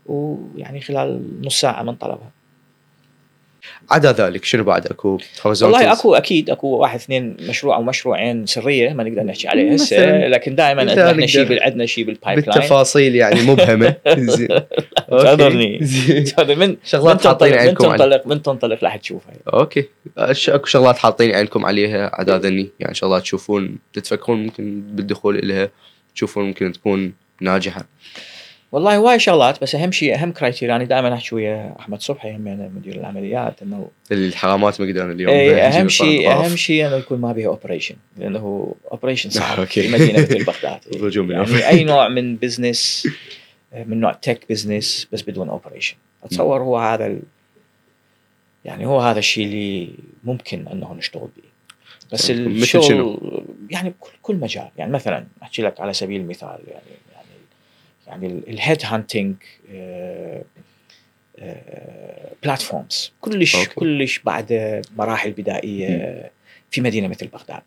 ويعني خلال نص ساعة من طلبها. عدا ذلك شنو بعد؟ أكو والله أكو أكيد أكو واحد اثنين مشروع أو مشروعين سرية ما نقدر نحكي عليها هسه لكن دائما عندنا شيء عندنا شيء بال pipeline بالتفاصيل يعني مبهمة. زين. من شغلات حاطين عينكم من تنطلق من تنطلق راح تشوفها. أوكي. أكو شغلات حاطين عينكم عليها عدا ذني. يعني شغلات تشوفون تتفكرون ممكن بالدخول لها تشوفون ممكن تكون ناجحة. والله هواي شغلات بس أهم شيء أهم criteria أنا دائما أحكي ويا أحمد صبحي هم يعني مدير العمليات إنه الحرامات ما يقدرون اليوم اي أهم شيء أهم شيء إنه يكون ما بها operation لأنه operation صعب في مدينة مثل بغداد. يعني أي نوع من business من نوع tech business بس بدون operation أتصور هو هذا ال... يعني هو هذا الشيء اللي ممكن إنه نشتغل به بس الشغل يعني كل مجال. يعني مثلا أحكي لك على سبيل المثال يعني يعني ال head hunting platforms كلش أوكي. كلش بعد مراحل بدائية في مدينة مثل بغداد.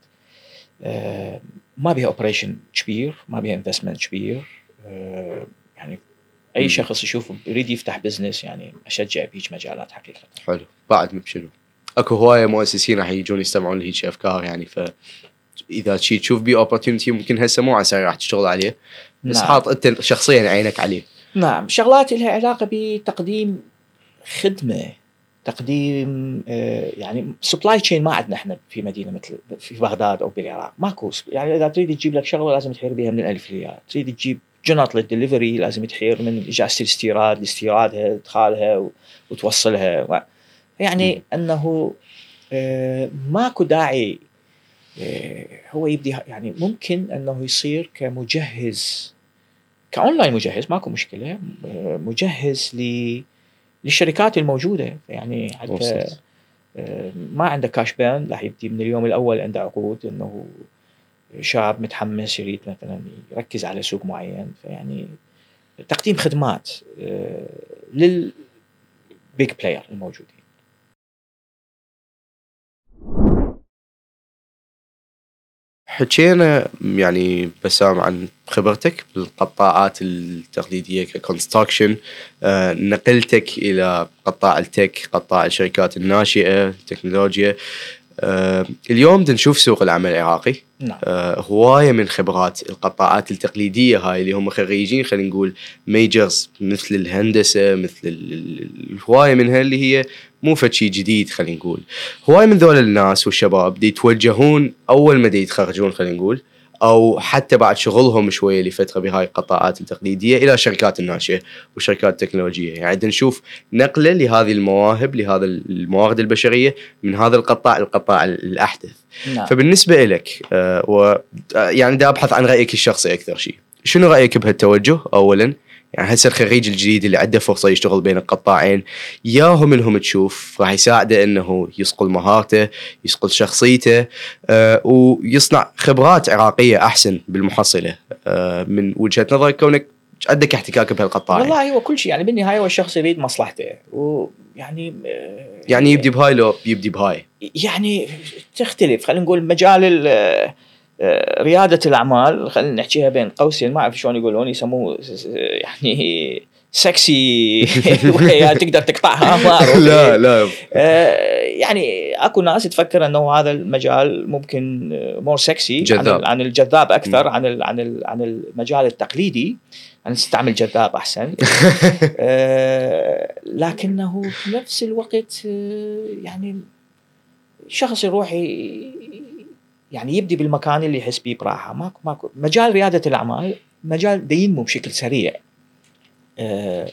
آه، ما بها operation كبير ما بها investment كبير. آه، يعني أي شخص يشوف يريد يفتح business يعني أشجع بهيج مجالات حقيقة. حلو. بعد مبشلو أكو هواية مؤسسين راح يجون يستمعون لهيج أفكار يعني ف إذا شي تشوف بي opportunity ممكن هسه مو على راح تشتغل عليه. بس نعم. حاط أنت شخصيا عينك عليه نعم شغلات لها علاقة بتقديم خدمة تقديم آه، يعني supply chain ما عندنا إحنا في مدينة مثل في بغداد أو بالعراق ماكو يعني إذا تريد تجيب لك شغلة لازم تحير بها من الالف للياء تريد تجيب جنط للدليفري لازم تحير من اجازة الاستيراد لاستيرادها إدخالها وتوصلها يعني إنه آه، ماكو داعي هو يبدي يعني ممكن إنه يصير كمجهز كأونلاين مجهز ماكو مشكلة آه، مجهز للشركات الموجودة. يعني حتى آه، ما عنده كاش بان راح يبدي من اليوم الأول عنده عقود إنه شاب متحمس يريد مثلا يركز على سوق معين. فيعني تقديم خدمات لل big player الموجودين. حكينا يعني بسام عن خبرتك بالقطاعات التقليدية ك construction آه نقلتك إلى قطاع ال tech قطاع الشركات الناشئة التكنولوجيا آه اليوم نشوف سوق العمل العراقي نعم. آه هواية من خبرات القطاعات التقليدية هاي اللي هم خريجين خلينا نقول majors مثل الهندسة مثل الهواية منها اللي هي مو فشي جديد خلينا نقول. هواي من ذول الناس والشباب دي يتوجهون أول ما دي يتخرجون خلينا نقول أو حتى بعد شغلهم شوية لفترة بهاي القطاعات التقليدية إلى شركات الناشئة وشركات التكنولوجية. يعني نشوف نقلة لهذه المواهب لهذا الموارد البشرية من هذا القطاع القطاع الأحدث. نعم. فبالنسبة لك آه و يعني دا أبحث عن رأيك الشخصي أكثر شيء شنو رأيك بهالتوجه اولا؟ يعني هسه الخريج الجديد اللي عنده فرصة يشتغل بين القطاعين ياهو منهم تشوف راح يساعده إنه يصقل مهارته يصقل شخصيته آه ويصنع خبرات عراقية أحسن بالمحصلة آه من وجهة نظرك كونك عندك احتكاك بهالقطاع والله هو كل شيء. يعني بالنهاية هو الشخص يريد مصلحته ويعني آه يعني يبدي بهاي لو يبدي بهاي. يعني تختلف. خلينا نقول مجال ريادة الأعمال خلينا نحكيها بين قوسين ما أعرف شلون يقولون يسموه يعني سكسي تقدر تقطعها ما لا لا. آه، يعني أكو ناس تفكر إنه هذا المجال ممكن more sexy جذاب. عن الجذاب أكثر عن عن عن المجال التقليدي. أن نستعمل جذاب أحسن. آه، لكنه في نفس الوقت يعني شخص يروح يعني يبدي بالمكان اللي يحس بيه براحة. ماكو ماكو مجال ريادة الأعمال مجال ينمو بشكل سريع آه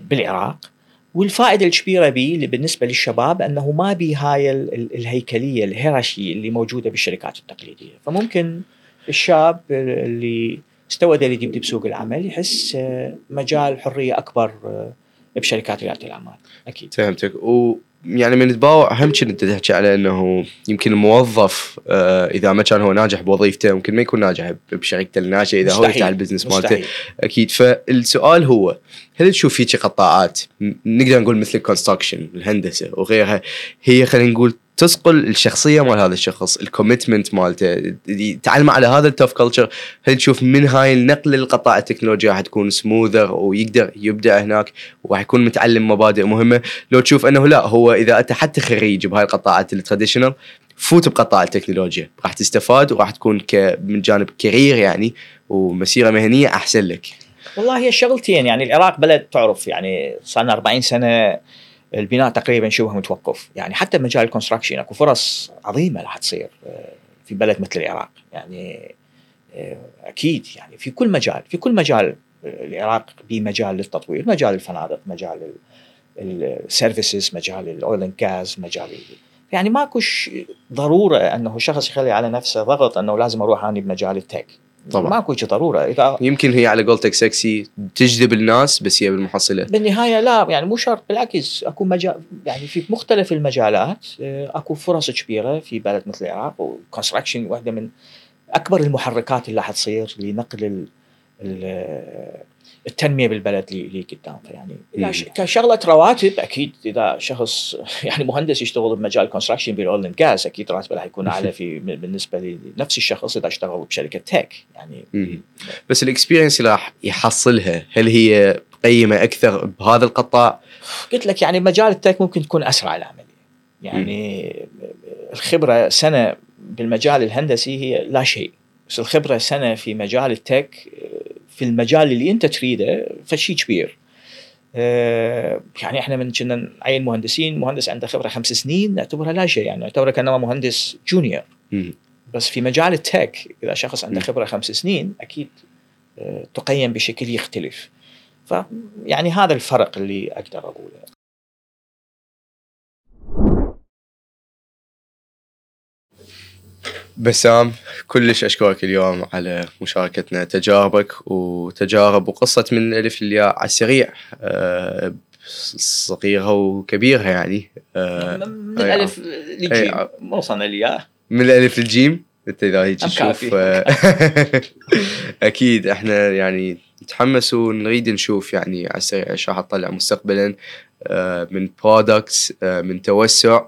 بالعراق. والفائدة الكبيرة به بالنسبة للشباب أنه ما بي هاي الهيكلية الهيرارشي اللي موجودة بالشركات التقليدية. فممكن الشاب اللي استوى يبدي بسوق العمل يحس آه، مجال حرية أكبر آه، بشركات ريادة الأعمال. أكيد. فهمتك. و يعني من تباوع اهم شيء انت تحكي على إنه يمكن الموظف آه إذا ما كان هو ناجح بوظيفته ممكن ما يكون ناجح بشركته الناشئه إذا. هو يفتح ال business مالته. أكيد. فالسؤال هو هل تشوف فيك قطاعات؟ نقدر نقول مثل ال construction الهندسة وغيرها. هي خلينا نقول تصقل الشخصية مال هذا الشخص ال commitment مالته يتعلم على هذا ال tough culture هل تشوف من هاي النقله للقطاع التكنولوجيا راح تكون smoother ويقدر يبدع هناك وراح يكون متعلم مبادئ مهمة؟ لو تشوف إنه لا هو إذا انت حتى خريج بهاي القطاعات ال traditional فوت بقطاع التكنولوجيا. راح تستفاد وراح تكون ك من جانب career يعني ومسيرة مهنية أحسن لك. والله هي شغلتين يعني العراق بلد تعرف يعني صار لنا 40 سنة البناء تقريبا شبه متوقف. يعني حتى مجال ال construction أكو فرص عظيمة راح تصير آه، في بلد مثل العراق. يعني آه، أكيد يعني في كل مجال في كل مجال آه، العراق بمجال للتطوير مجال الفنادق مجال ال services مجال ال oil and gas مجال يعني ماكو ضرورة أنه شخص يخلي على نفسه ضغط أنه لازم أروح أني بمجال ال tech طبعا. ماكو شيء ضرورة. إذا يمكن هي على قولتك سكسي تجذب الناس بس هي بالمحصلة. بالنهاية لا يعني مو شرط بالعكس أكو مجال يعني في مختلف المجالات آه، أكو فرص كبيرة في بلد مثل العراق و construction واحدة من أكبر المحركات اللي راح تصير لنقل ال ال التنمية بالبلد اللي قدام. يعني كشغلة رواتب أكيد إذا شخص يعني مهندس يشتغل بمجال construction بال oil and gas أكيد راتبه راح يكون أعلى في بالنسبة لنفس الشخص إذا اشتغل بشركة tech يعني بس ال experience اللي راح يحصلها هل هي قيمة أكثر بهذا القطاع؟ قلت لك يعني مجال ال tech ممكن تكون أسرع العملية. يعني الخبرة سنة بالمجال الهندسي هي لا شيء. بس الخبرة سنة في مجال التك في المجال اللي انت تريده فشي كبير. آه، يعني إحنا من كنا نعين مهندسين مهندس عنده خبرة خمس سنين نعتبرها لا شيء يعني نعتبره كانما مهندس جونيور بس في مجال التك إذا شخص عنده خبرة خمس سنين أكيد آه، تقيم بشكل يختلف. فيعني هذا الفرق اللي أقدر أقوله. بسام كلش أشكرك اليوم على مشاركتنا. تجاربك وتجارب وقصة من الالف للياء على السريع أه صغيرها وكبيرها يعني أه من الالف للجيم. ما وصلنا للياء. من الالف للجيم انت إذا هيك تشوف آه، أكيد إحنا يعني نتحمس ونريد نشوف يعني على السريع إيش راح تطلع مستقبلا آه، من products آه، من توسع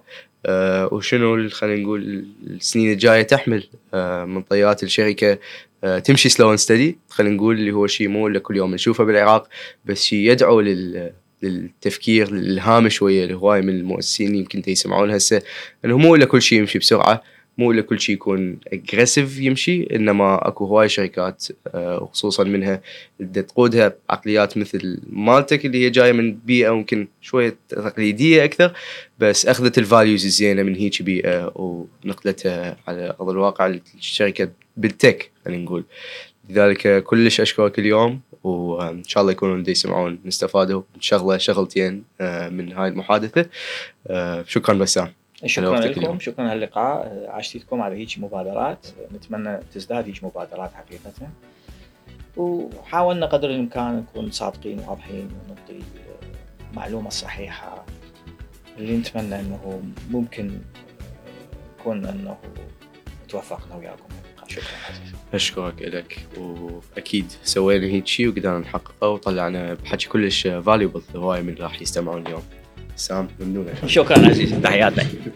وشنو خلينا نقول السنين الجاية تحمل آه من طيات الشركة آه تمشي slow steady خلينا نقول اللي هو شيء مو كل يوم نشوفه بالعراق بس شيء يدعو لل للتفكير للإلهام شوية لهواي من المؤسسين يمكن يسمعون هسه إنه مو كل شيء يمشي بسرعة. مو إلا كل شيء يكون aggressive يمشي إنما أكو هواي شركات آه، وخصوصا منها اللي تقودها عقليات مثل مالتك اللي هي جاية من بيئة ممكن شوية تقليدية أكثر بس أخذت الفاليوز الزينة من هيك بيئة ونقلتها على أرض الواقع الشركة بالتك خلينا نقول. لذلك كلش أشكرك اليوم وإن شاء الله يكونوا اللي يسمعون نستفادوا شغله شغلتين آه، من هاي المحادثة. آه، شكرا بسام. شكرا لكم شكرا على اللقاء. عاشتكم على هيك مبادرات. نتمنى تزداد هيك مبادرات حقيقة. وحاولنا قدر الإمكان نكون صادقين وواضحين ونعطي المعلومه الصحيحه اللي نتمنى إنه ممكن يكون إنه توفقنا وياكم. شكرا. عزيز أشكرك لك وأكيد سوينا هيك شيء وقدرنا نحققه وطلعنا بحكي كلش فاليبل هواي من راح يستمعون اليوم. 3分でお願いし。評価なし、大当たり。